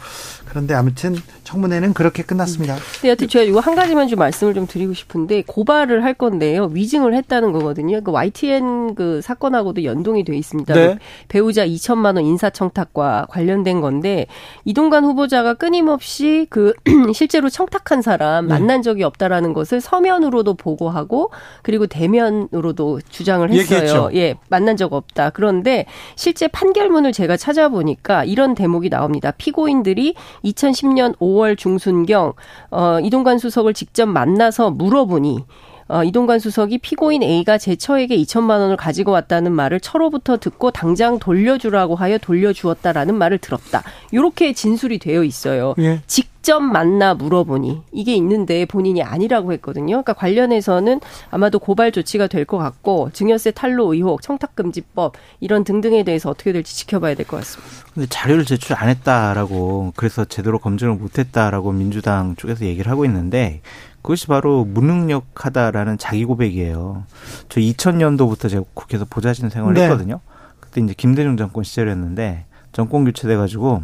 그런데 아무튼 청문회는 그렇게 끝났습니다. 근데 여튼 제가 이거 한 가지만 좀 말씀을 좀 드리고 싶은데 고발을 할 건데요. 위증을 했다는 거거든요. 그 YTN 그 사건하고도 연동이 돼 있습니다. 네. 배우자 2천만 원 인사청탁과 관련된 건데 이동관 후보자가 끊임없이 그 실제로 청탁한 사람 네. 만난 적이 없다라는 것을 서면으로도 보고하고 그리고 대면으로도 주장을 했어요. 얘기했죠. 예, 만난 적 없다. 그런데 실제 판결문을 제가 찾아보니까 이런 대목이 나옵니다. 피고인들이 2010년 5월 중순경 어, 이동관 수석을 직접 만나서 물어보니 어, 이동관 수석이 피고인 A가 제 처에게 2천만 원을 가지고 왔다는 말을 처로부터 듣고 당장 돌려주라고 하여 돌려주었다라는 말을 들었다. 이렇게 진술이 되어 있어요. 예. 직접 만나 물어보니 이게 있는데 본인이 아니라고 했거든요. 그러니까 관련해서는 아마도 고발 조치가 될 것 같고 증여세 탈루 의혹, 청탁금지법 이런 등등에 대해서 어떻게 될지 지켜봐야 될 것 같습니다. 근데 자료를 제출 안 했다라고 그래서 제대로 검증을 못 했다라고 민주당 쪽에서 얘기를 하고 있는데 그것이 바로 무능력하다라는 자기 고백이에요. 저 2000년도부터 제가 국회에서 보좌진 생활을 네. 했거든요. 그때 이제 김대중 정권 시절이었는데 정권 교체돼 가지고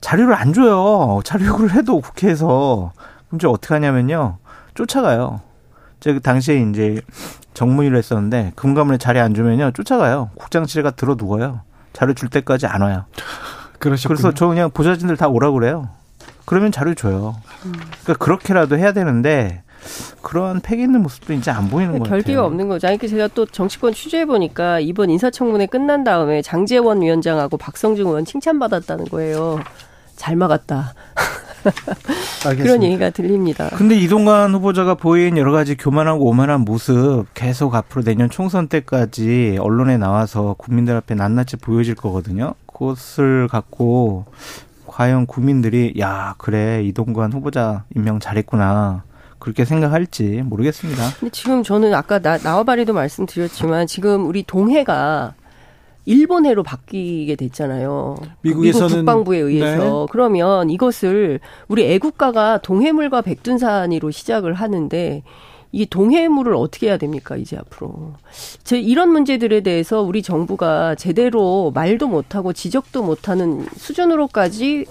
자료를 안 줘요. 자료 요구를 해도 국회에서 그럼 저 어떻게 하냐면요. 쫓아가요. 제가 그 당시에 이제 정무위를 했었는데 금감원에 자리 안 주면요. 쫓아가요. 국장실에 가 들어 누워요. 자료 줄 때까지 안 와요. 그러셨군요. 그래서 저 그냥 보좌진들 다 오라 그래요. 그러면 자료 줘요. 그러니까 그렇게라도 해야 되는데 그런 패기 있는 모습도 이제 안 보이는 것 결기가. 없는 거죠. 아니, 그 제가 또 정치권 취재해 보니까 이번 인사청문회 끝난 다음에 장재원 위원장하고 박성중 의원 칭찬받았다는 거예요. 잘 막았다. 그런 얘기가 들립니다. 근데 이동관 후보자가 보인 여러 가지 교만하고 오만한 모습 계속 앞으로 내년 총선 때까지 언론에 나와서 국민들 앞에 낱낱이 보여질 거거든요. 그것을 갖고 과연 국민들이 야 그래 이동관 후보자 임명 잘했구나 그렇게 생각할지 모르겠습니다. 근데 지금 저는 아까 나, 나와바리도 말씀드렸지만 지금 우리 동해가 일본해로 바뀌게 됐잖아요. 미국에서는- 미국 국방부에 의해서. 네. 그러면 이것을 우리 애국가가 동해물과 백둔산이로 시작을 하는데 이 동해물을 어떻게 해야 됩니까 이제 앞으로? 제 이런 문제들에 대해서 우리 정부가 제대로 말도 못하고 지적도 못하는 수준으로까지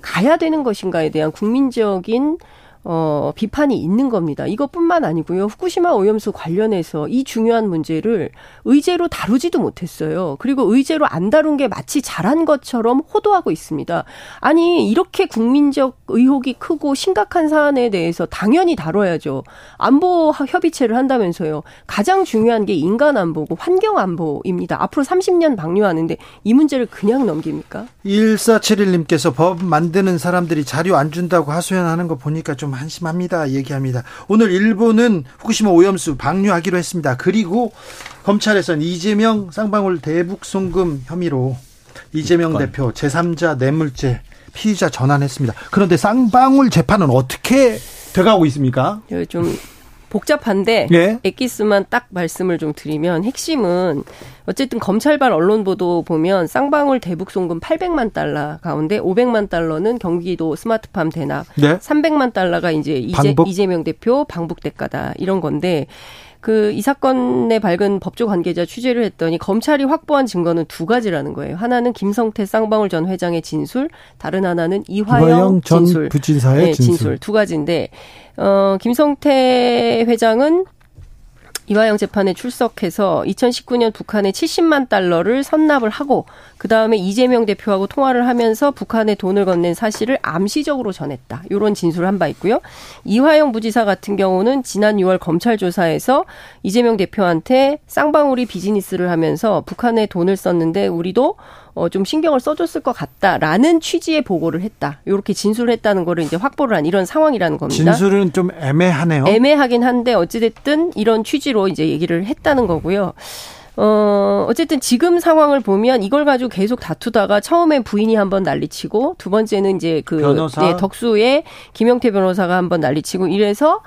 가야 되는 것인가에 대한 국민적인 어, 비판이 있는 겁니다. 이것뿐만 아니고요. 후쿠시마 오염수 관련해서 이 중요한 문제를 의제로 다루지도 못했어요. 그리고 의제로 안 다룬 게 마치 잘한 것처럼 호도하고 있습니다. 아니, 이렇게 국민적 의혹이 크고 심각한 사안에 대해서 당연히 다뤄야죠. 안보 협의체를 한다면서요. 가장 중요한 게 인간 안보고 환경 안보입니다. 앞으로 30년 방류하는데 이 문제를 그냥 넘깁니까? 1471님께서 법 만드는 사람들이 자료 안 준다고 하소연하는 거 보니까 좀 한심합니다. 얘기합니다. 오늘 일본은 후쿠시마 오염수 방류하기로 했습니다. 그리고 검찰에서는 이재명 쌍방울 대북 송금 혐의로 이재명 대표 제3자 뇌물죄 피의자 전환했습니다. 그런데 쌍방울 재판은 어떻게 돼가고 있습니까? 좀 복잡한데 예? 엑기스만 딱 말씀을 좀 드리면 핵심은 어쨌든 검찰발 언론 보도 보면 쌍방울 대북 송금 800만 달러 가운데 500만 달러는 경기도 스마트팜 대납, 네. 300만 달러가 이제 이재? 이재명 대표 방북 대가다 이런 건데 그이 사건에 밝은 법조 관계자 취재를 했더니 검찰이 확보한 증거는 두 가지라는 거예요. 하나는 김성태 쌍방울 전 회장의 진술, 다른 하나는 이화영, 이화영 전 진술. 부지사의 네, 진술. 두 가지인데 어 김성태 회장은 이화영 재판에 출석해서 2019년 북한에 70만 달러를 선납을 하고 그 다음에 이재명 대표하고 통화를 하면서 북한에 돈을 건넨 사실을 암시적으로 전했다. 이런 진술을 한 바 있고요. 이화영 부지사 같은 경우는 지난 6월 검찰 조사에서 이재명 대표한테 쌍방울이 비즈니스를 하면서 북한에 돈을 썼는데 우리도 어, 좀 신경을 써줬을 것 같다라는 취지의 보고를 했다. 이렇게 진술을 했다는 거를 이제 확보를 한 이런 상황이라는 겁니다. 진술은 좀 애매하네요. 애매하긴 한데 어찌됐든 이런 취지로 이제 얘기를 했다는 거고요. 어, 어쨌든 지금 상황을 보면 이걸 가지고 계속 다투다가 처음에 부인이 한번 난리치고 두 번째는 이제 그 변호사? 네, 덕수의 김영태 변호사가 한번 난리치고 이래서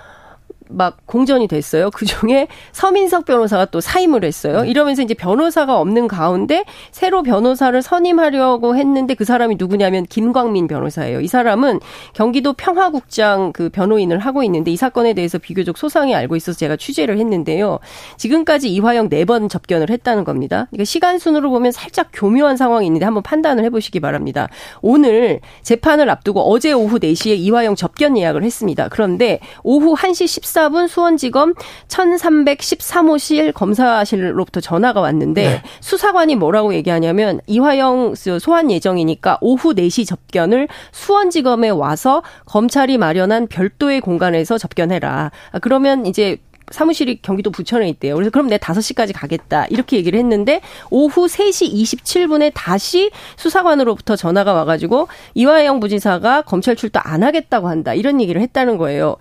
막 공전이 됐어요. 그 중에 서민석 변호사가 또 사임을 했어요. 이러면서 이제 변호사가 없는 가운데 새로 변호사를 선임하려고 했는데 그 사람이 누구냐면 김광민 변호사예요. 이 사람은 경기도 평화국장 그 변호인을 하고 있는데 이 사건에 대해서 비교적 소상히 알고 있어서 제가 취재를 했는데요. 지금까지 이화영 네 번 접견을 했다는 겁니다. 그러니까 시간 순으로 보면 살짝 교묘한 상황이 있는데 한번 판단을 해보시기 바랍니다. 오늘 재판을 앞두고 어제 오후 4시에 이화영 접견 예약을 했습니다. 그런데 오후 1시 14분 수원지검 1313호실 검사실로부터 전화가 왔는데 네. 수사관이 뭐라고 얘기하냐면 이화영 소환 예정이니까 오후 4시 접견을 수원지검에 와서 검찰이 마련한 별도의 공간에서 접견해라. 아, 그러면 이제 사무실이 경기도 부천에 있대요. 그래서 그럼 내 5시까지 가겠다. 이렇게 얘기를 했는데 오후 3시 27분에 다시 수사관으로부터 전화가 와가지고 이화영 부지사가 검찰 출두 안 하겠다고 한다. 이런 얘기를 했다는 거예요.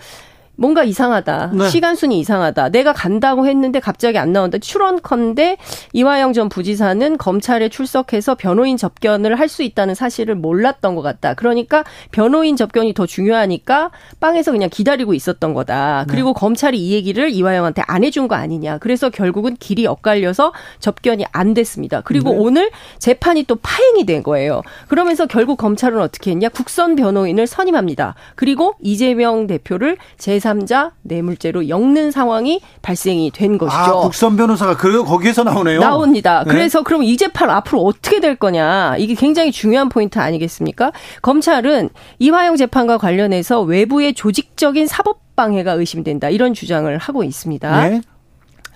뭔가 이상하다. 네. 시간순이 이상하다. 내가 간다고 했는데 갑자기 안 나온다. 출원컨대 이화영 전 부지사는 검찰에 출석해서 변호인 접견을 할 수 있다는 사실을 몰랐던 것 같다. 그러니까 변호인 접견이 더 중요하니까 빵에서 그냥 기다리고 있었던 거다. 그리고 검찰이 이 얘기를 이화영한테 안 해준 거 아니냐. 그래서 결국은 길이 엇갈려서 접견이 안 됐습니다. 그리고 네. 오늘 재판이 또 파행이 된 거예요. 그러면서 결국 검찰은 어떻게 했냐? 국선 변호인을 선임합니다. 그리고 이재명 대표를 제3자 뇌물죄로 엮는 상황이 발생이 된 것이죠. 아, 국선 변호사가 그 거기에서 나오네요. 나옵니다. 네. 그래서 그럼 이 재판 앞으로 어떻게 될 거냐. 이게 굉장히 중요한 포인트 아니겠습니까? 검찰은 이화영 재판과 관련해서 외부의 조직적인 사법 방해가 의심된다. 이런 주장을 하고 있습니다. 네.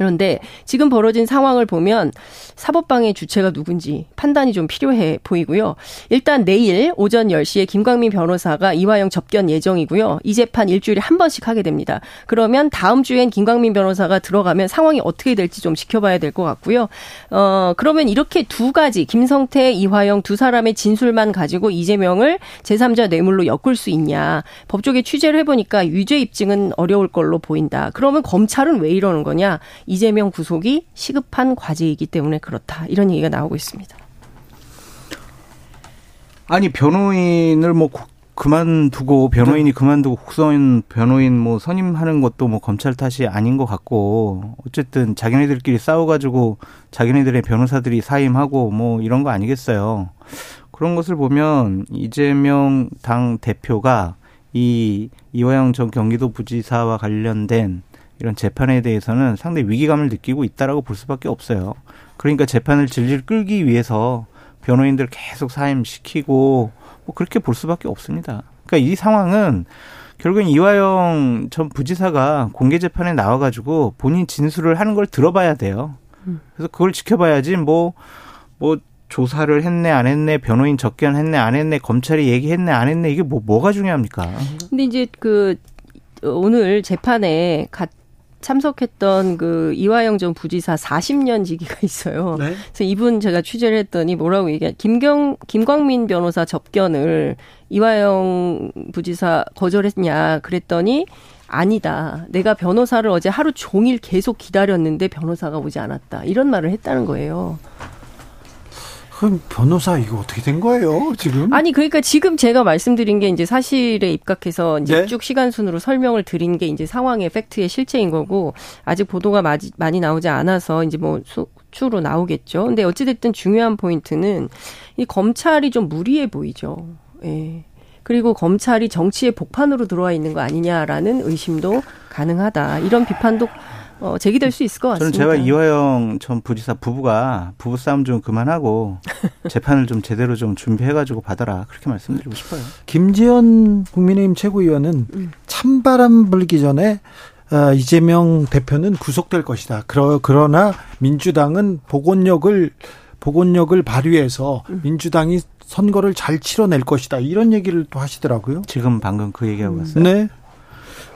그런데 지금 벌어진 상황을 보면 사법방해 주체가 누군지 판단이 좀 필요해 보이고요. 일단 내일 오전 10시에 김광민 변호사가 이화영 접견 예정이고요. 이 재판 일주일에 한 번씩 하게 됩니다. 그러면 다음 주엔 김광민 변호사가 들어가면 상황이 어떻게 될지 좀 지켜봐야 될 것 같고요. 어, 그러면 이렇게 두 가지 김성태, 이화영 두 사람의 진술만 가지고 이재명을 제3자 뇌물로 엮을 수 있냐. 법조계 취재를 해보니까 유죄 입증은 어려울 걸로 보인다. 그러면 검찰은 왜 이러는 거냐. 이재명 구속이 시급한 과제이기 때문에 그렇다. 이런 얘기가 나오고 있습니다. 아니 변호인을 뭐 구- 그만두고 변호인이 그만두고 국선 변호인 뭐 선임하는 것도 뭐 검찰 탓이 아닌 것 같고 어쨌든 자기네들끼리 싸워가지고 자기네들의 변호사들이 사임하고 뭐 이런 거 아니겠어요. 그런 것을 보면 이재명 당 대표가 이 이화영 전 경기도 부지사와 관련된 이런 재판에 대해서는 상당히 위기감을 느끼고 있다라고 볼 수밖에 없어요. 그러니까 재판을 질질 끌기 위해서 변호인들 계속 사임시키고 뭐 그렇게 볼 수밖에 없습니다. 그러니까 이 상황은 결국엔 이화영 전 부지사가 공개 재판에 나와 가지고 본인 진술을 하는 걸 들어봐야 돼요. 그래서 그걸 지켜봐야지 뭐, 뭐, 조사를 했네, 안 했네, 변호인 접견했네, 안 했네, 검찰이 얘기했네, 안 했네, 이게 뭐, 뭐가 중요합니까? 근데 이제 그 오늘 재판에 갓 참석했던 그 이화영 전 부지사 40년 지기가 있어요. 네. 그래서 이분 제가 취재를 했더니 뭐라고 얘기해 김경 김광민 변호사 접견을 이화영 부지사 거절했냐 그랬더니 아니다. 내가 변호사를 어제 하루 종일 계속 기다렸는데 변호사가 오지 않았다. 이런 말을 했다는 거예요. 그럼 변호사 이거 어떻게 된 거예요, 지금? 아니 그러니까 지금 제가 말씀드린 게 이제 사실에 입각해서 이제 네. 쭉 시간 순으로 설명을 드린 게 이제 상황의 팩트의 실체인 거고 아직 보도가 많이 나오지 않아서 이제 뭐 수치로 나오겠죠. 근데 어찌 됐든 중요한 포인트는 이 검찰이 좀 무리해 보이죠. 예. 그리고 검찰이 정치의 복판으로 들어와 있는 거 아니냐라는 의심도 가능하다. 이런 비판도 어, 제기될 수 있을 것 저는 같습니다. 제가 이화영 전 부지사 부부가 부부 싸움 좀 그만하고 재판을 좀 제대로 좀 준비해가지고 받아라 그렇게 말씀드리고 싶어요. 김지현 국민의힘 최고위원은 음. 찬바람 불기 전에 어, 이재명 대표는 구속될 것이다. 그러, 그러나 민주당은 복원력을 복원력을 발휘해서 음. 민주당이 선거를 잘 치러낼 것이다. 이런 얘기를 또 하시더라고요. 지금 방금 그 얘기하고 갔어요. 네.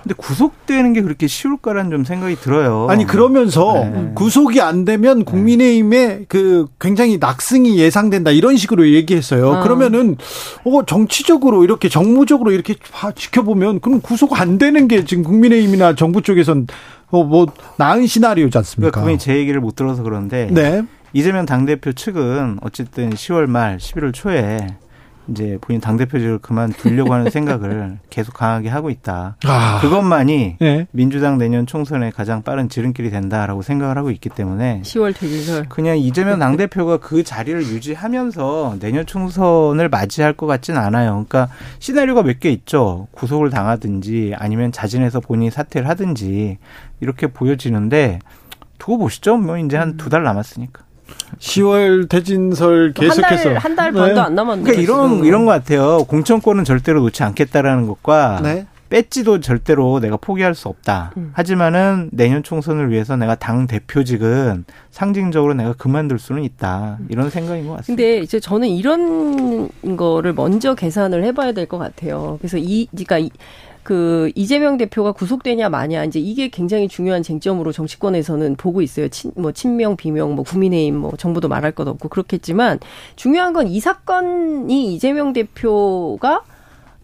근데 구속되는 게 그렇게 쉬울까라는 좀 생각이 들어요. 아니 그러면서 네. 구속이 안 되면 국민의힘의 그 굉장히 낙승이 예상된다 이런 식으로 얘기했어요. 아. 그러면은 어 정치적으로 이렇게 정무적으로 이렇게 봐- 지켜보면 그럼 구속 안 되는 게 지금 국민의힘이나 정부 쪽에선 어뭐 나은 시나리오지 그러니까 않습니까? 그분이 제 얘기를 못 들어서 그런데 네. 이재명 당대표 측은 어쨌든 10월 말 11월 초에 이제 본인 당대표직을 그만두려고 하는 생각을 계속 강하게 하고 있다. 아. 그것만이 네. 민주당 내년 총선에 가장 빠른 지름길이 된다라고 생각을 하고 있기 때문에 10월 되기설. 그냥 이재명 당대표가 그 자리를 유지하면서 내년 총선을 맞이할 것 같진 않아요. 그러니까 시나리오가 몇 개 있죠. 구속을 당하든지 아니면 자진해서 본인이 사퇴를 하든지 이렇게 보여지는데 두고 보시죠. 뭐 이제 한 두 달 남았으니까. 10월 대진설 계속해서 한달한달 반도 네. 안 남았는데. 그러니까 이런 지금. 이런 것 같아요. 공천권은 절대로 놓지 않겠다라는 것과 네. 뺏지도 절대로 내가 포기할 수 없다. 음. 하지만은 내년 총선을 위해서 내가 당 대표직은 상징적으로 내가 그만둘 수는 있다. 이런 생각인 것 같습니다. 근데 이제 저는 이런 거를 먼저 계산을 해봐야 될 것 같아요. 그래서 이, 그러니까 이, 그 이재명 대표가 구속되냐 마냐 이제 이게 굉장히 중요한 쟁점으로 정치권에서는 보고 있어요. 친, 뭐 친명 비명 뭐 국민의힘 뭐 정부도 말할 것 없고 그렇겠지만 중요한 건 이 사건이 이재명 대표가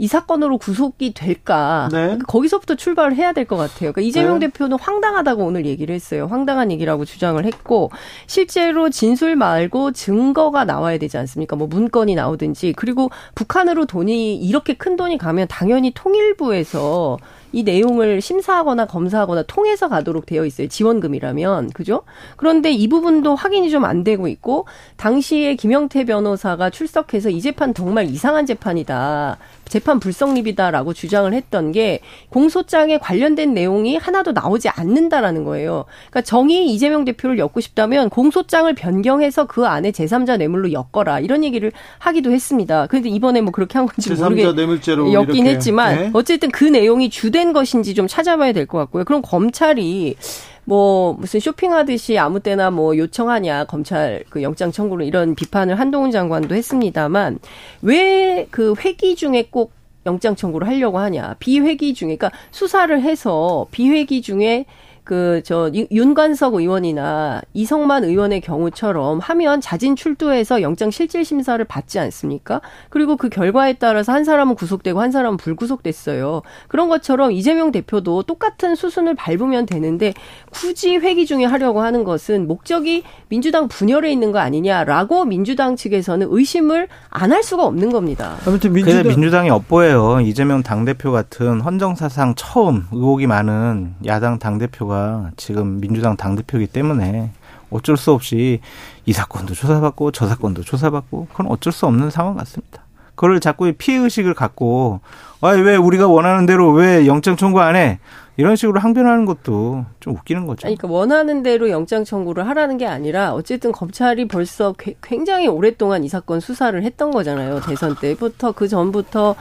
이 사건으로 구속이 될까? 네. 거기서부터 출발을 해야 될 것 같아요. 그러니까 이재명 네. 대표는 황당하다고 오늘 얘기를 했어요. 황당한 얘기라고 주장을 했고 실제로 진술 말고 증거가 나와야 되지 않습니까? 뭐 문건이 나오든지 그리고 북한으로 돈이 이렇게 큰 돈이 가면 당연히 통일부에서 이 내용을 심사하거나 검사하거나 통해서 가도록 되어 있어요. 지원금이라면. 그죠? 그런데 이 부분도 확인이 좀 안 되고 있고 당시에 김영태 변호사가 출석해서 이 재판 정말 이상한 재판이다. 재판 불성립이다라고 주장을 했던 게 공소장에 관련된 내용이 하나도 나오지 않는다라는 거예요. 그러니까 정의 이재명 대표를 엮고 싶다면 공소장을 변경해서 그 안에 제3자 뇌물로 엮어라 이런 얘기를 하기도 했습니다. 그런데 이번에 뭐 그렇게 한 건지 제3자 모르겠 뇌물죄로 엮긴. 했지만 네. 어쨌든 그 내용이 주된 것인지 좀 찾아봐야 될 것 같고요. 그럼 검찰이 뭐 무슨 쇼핑하듯이 아무 때나 뭐 요청하냐 검찰 그 영장 청구를 이런 비판을 한동훈 장관도 했습니다만 왜 그 회기 중에 꼭 영장 청구를 하려고 하냐 비회기 중에 그러니까 수사를 해서 비회기 중에 그 저 윤관석 의원이나 이성만 의원의 경우처럼 하면 자진 출두해서 영장 실질 심사를 받지 않습니까? 그리고 그 결과에 따라서 한 사람은 구속되고 한 사람은 불구속됐어요. 그런 것처럼 이재명 대표도 똑같은 수순을 밟으면 되는데 굳이 회기 중에 하려고 하는 것은 목적이 민주당 분열에 있는 거 아니냐라고 민주당 측에서는 의심을 안 할 수가 없는 겁니다. 아무튼 민주당 민주당이 엇보여요. 이재명 당대표 같은 헌정사상 처음 의혹이 많은 야당 당대표가 지금 민주당 당 대표이기 때문에 어쩔 수 없이 이 사건도 조사받고 저 사건도 조사받고 그건 어쩔 수 없는 상황 같습니다. 그걸 자꾸 피해 의식을 갖고 아, 왜 우리가 원하는 대로 왜 영장 청구 안 해? 이런 식으로 항변하는 것도 좀 웃기는 거죠. 그러니까 원하는 대로 영장 청구를 하라는 게 아니라 어쨌든 검찰이 벌써 굉- 굉장히 오랫동안 이 사건 수사를 했던 거잖아요. 대선 때부터 그 전부터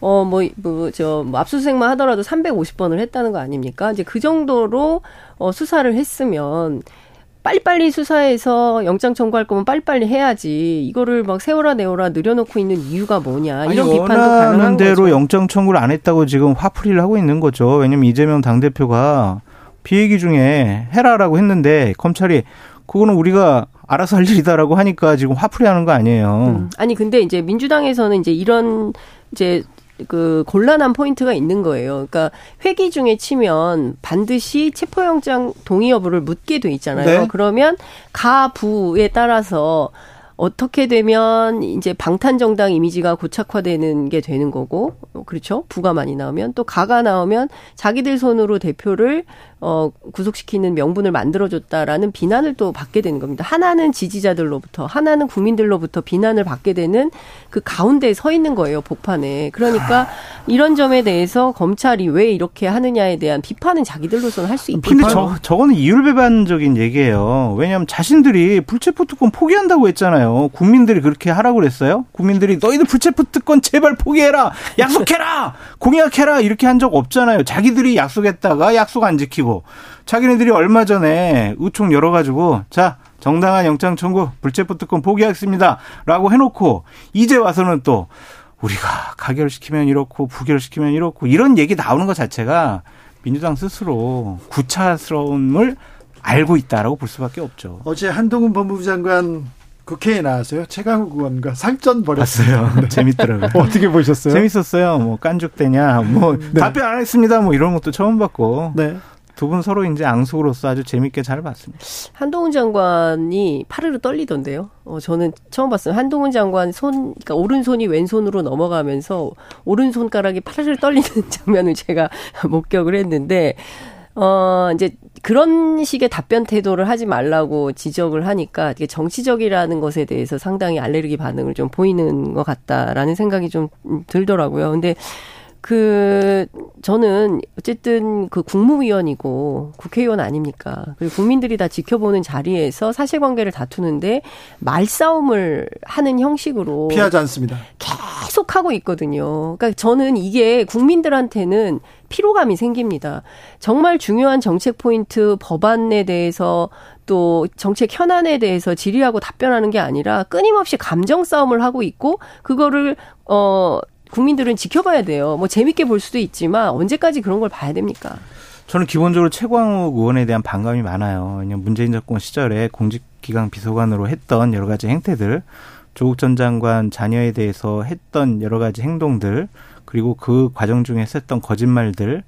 어, 뭐, 뭐, 저, 뭐 압수수색만 하더라도 350번을 했다는 거 아닙니까? 이제 그 정도로, 어, 수사를 했으면, 빨리빨리 수사해서 영장 청구할 거면 빨리빨리 해야지. 이거를 막 세워라 내워라 늘여놓고 있는 이유가 뭐냐. 이런 아니, 비판도 가능한 대로 거죠. 영장 청구를 안 했다고 지금 화풀이를 하고 있는 거죠. 왜냐면 이재명 당대표가 비얘기 중에 해라라고 했는데 검찰이 그거는 우리가 알아서 할 일이다라고 하니까 지금 화풀이 하는 거 아니에요. 음. 아니 근데 이제 민주당에서는 이제 이런 이제 그 곤란한 포인트가 있는 거예요. 그러니까 회기 중에 치면 반드시 체포영장 동의 여부를 묻게 돼 있잖아요. 네. 그러면 가부에 따라서 어떻게 되면 이제 방탄정당 이미지가 고착화되는 게 되는 거고, 어, 그렇죠? 부가 많이 나오면 또 가가 나오면 자기들 손으로 대표를 어 구속시키는 명분을 만들어줬다라는 비난을 또 받게 되는 겁니다. 하나는 지지자들로부터, 하나는 국민들로부터 비난을 받게 되는 그 가운데에 서 있는 거예요, 복판에. 그러니까 이런 점에 대해서 검찰이 왜 이렇게 하느냐에 대한 비판은 자기들로서는 할 수 있겠죠. 근데 저, 저거는 이율배반적인 얘기예요. 왜냐하면 자신들이 불체포 특권 포기한다고 했잖아요. 국민들이 그렇게 하라고 그랬어요? 국민들이 너희들 불체포 특권 제발 포기해라! 약속해라! 공약해라! 이렇게 한 적 없잖아요. 자기들이 약속했다가 약속 안 지키고. 자기네들이 얼마 전에 의총 열어가지고 자 정당한 영장 청구 불체포 특권 포기하겠습니다. 라고 해놓고 이제 와서는 또 우리가 가결시키면 이렇고 부결시키면 이렇고 이런 얘기 나오는 것 자체가 민주당 스스로 구차스러움을 알고 있다라고 볼 수밖에 없죠. 어제 한동훈 법무부 장관 국회에 나왔어요. 최강욱 의원과 상전 벌였어요. 네. 재밌더라고요. 어떻게 보셨어요? 재밌었어요. 뭐 깐죽대냐, 뭐 네. 답변 안 했습니다. 뭐 이런 것도 처음 봤고. 네. 두 분 서로 이제 앙숙으로서 아주 재밌게 잘 봤습니다. 한동훈 장관이 파르르 떨리던데요. 어, 저는 처음 봤어요. 한동훈 장관 손, 그러니까 오른손이 왼손으로 넘어가면서 오른손가락이 파르르 떨리는 장면을 제가 목격을 했는데, 어, 이제 그런 식의 답변 태도를 하지 말라고 지적을 하니까 이게 정치적이라는 것에 대해서 상당히 알레르기 반응을 좀 보이는 것 같다라는 생각이 좀 들더라고요. 근데 그 저는 어쨌든 그 국무위원이고 국회의원 아닙니까? 그리고 국민들이 다 지켜보는 자리에서 사실관계를 다투는데 말싸움을 하는 형식으로 피하지 않습니다. 계속 하고 있거든요. 그러니까 저는 이게 국민들한테는 피로감이 생깁니다. 정말 중요한 정책 포인트 법안에 대해서 또 정책 현안에 대해서 질의하고 답변하는 게 아니라 끊임없이 감정 싸움을 하고 있고 그거를 어 국민들은 지켜봐야 돼요. 뭐 재밌게 볼 수도 있지만 언제까지 그런 걸 봐야 됩니까? 저는 기본적으로 최광욱 의원에 대한 반감이 많아요. 왜냐면 문재인 정권 시절에 공직기강 비서관으로 했던 여러 가지 행태들, 조국 전 장관 자녀에 대해서 했던 여러 가지 행동들, 그리고 그 과정 중에 했던 거짓말들,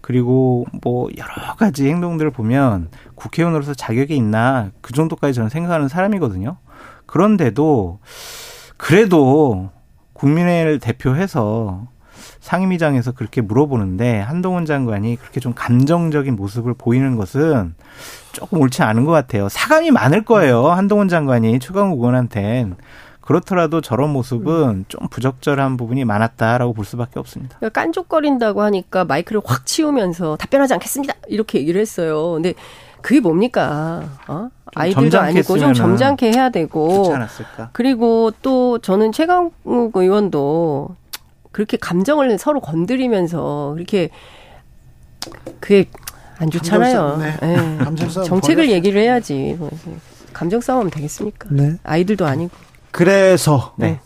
그리고 뭐 여러 가지 행동들을 보면 국회의원으로서 자격이 있나 그 정도까지 저는 생각하는 사람이거든요. 그런데도 그래도 국민회를 대표해서 상임위장에서 그렇게 물어보는데 한동훈 장관이 그렇게 좀 감정적인 모습을 보이는 것은 조금 옳지 않은 것 같아요. 사감이 많을 거예요. 한동훈 장관이 최강욱 의원한텐. 그렇더라도 저런 모습은 좀 부적절한 부분이 많았다라고 볼 수밖에 없습니다. 그러니까 깐족거린다고 하니까 마이크를 확 치우면서 답변하지 않겠습니다. 이렇게 얘기를 했어요. 근데 그게 뭡니까? 어? 아이들도 점잖게 아니고 좀 점잖게 해야 되고. 좋지 않았을까? 그리고 또 저는 최강욱 의원도 그렇게 감정을 서로 건드리면서 그렇게 그게 안 좋잖아요. 감정 싸움, 네. 예. 감정 싸움 정책을 벌여야죠. 얘기를 해야지. 감정 싸움하면 되겠습니까? 네. 아이들도 아니고. 그래서 네.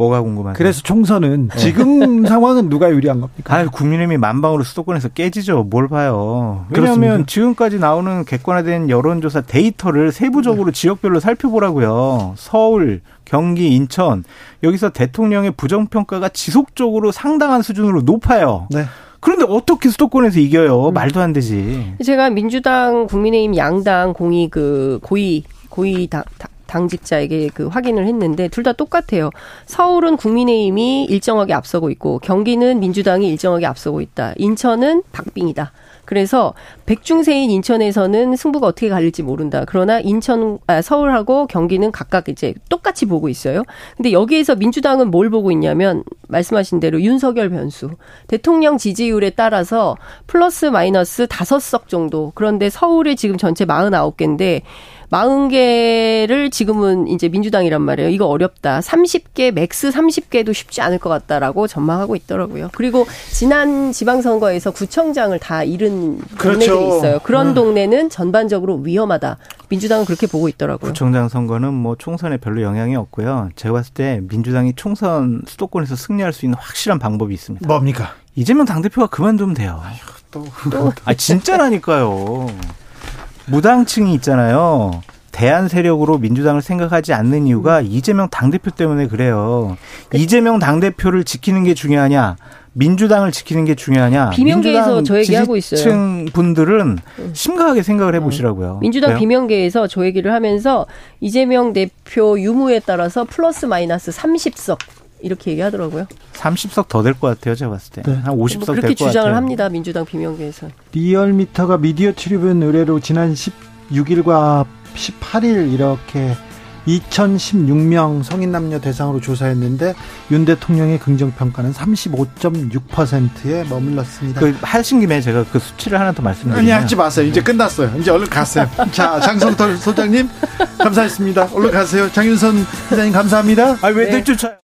뭐가 궁금하세요? 그래서 총선은 네. 지금 상황은 누가 유리한 겁니까? 아유, 국민의힘이 만방으로 수도권에서 깨지죠. 뭘 봐요. 그렇습니다. 왜냐하면 지금까지 나오는 객관화된 여론조사 데이터를 세부적으로 지역별로 살펴보라고요. 서울, 경기, 인천 여기서 대통령의 부정평가가 지속적으로 상당한 수준으로 높아요. 네. 그런데 어떻게 수도권에서 이겨요? 말도 안 되지. 제가 민주당, 국민의힘 양당 공이 그 고위 고위 당, 당- 당직자에게 그 확인을 했는데 둘 다 똑같아요. 서울은 국민의힘이 일정하게 앞서고 있고 경기는 민주당이 일정하게 앞서고 있다. 인천은 박빙이다. 그래서 백중세인 인천에서는 승부가 어떻게 갈릴지 모른다. 그러나 인천 아, 서울하고 경기는 각각 이제 똑같이 보고 있어요. 근데 여기에서 민주당은 뭘 보고 있냐면 말씀하신 대로 윤석열 변수. 대통령 지지율에 따라서 플러스 마이너스 다섯 석 정도. 그런데 서울에 지금 전체 49개인데 40개를 지금은 이제 민주당이란 말이에요. 이거 어렵다. 30개, max 30개도 쉽지 않을 것 같다라고 전망하고 있더라고요. 그리고 지난 지방선거에서 구청장을 다 잃은 그렇죠. 동네들이 있어요. 그런 음. 동네는 전반적으로 위험하다. 민주당은 그렇게 보고 있더라고요. 구청장 선거는 뭐 총선에 별로 영향이 없고요. 제가 봤을 때 민주당이 총선 수도권에서 승리할 수 있는 확실한 방법이 있습니다. 뭡니까? 이재명 당대표가 그만두면 돼요. 또. 아, 진짜라니까요. 무당층이 있잖아요. 대안 세력으로 민주당을 생각하지 않는 이유가 이재명 당대표 때문에 그래요. 이재명 당대표를 지키는 게 중요하냐? 민주당을 지키는 게 중요하냐? 비명계에서 저 얘기하고 있어요. 지지층 분들은 심각하게 생각을 해보시라고요. 민주당 왜요? 비명계에서 저 얘기를 하면서 이재명 대표 유무에 따라서 플러스 마이너스 30석 이렇게 얘기하더라고요. 30석 더 될 것 같아요, 제가 봤을 때. 한 50석 뭐될 그렇게 것 같아요. 주장을 합니다. 민주당 비명계에서. 리얼미터가 미디어 트리뷴 의뢰로 지난 16일과 18일 이렇게 2016명 성인 남녀 대상으로 조사했는데 윤 대통령의 긍정 평가는 35.6%에 머물렀습니다. 그 하신 김에 제가 그 수치를 하나 더 말씀드리면 아니 하지 마세요. 이제 끝났어요. 이제 얼른 가세요. 자 장성털 소장님 감사했습니다. 얼른 가세요. 장윤선 기자님 감사합니다. 아왜 네. 쫓아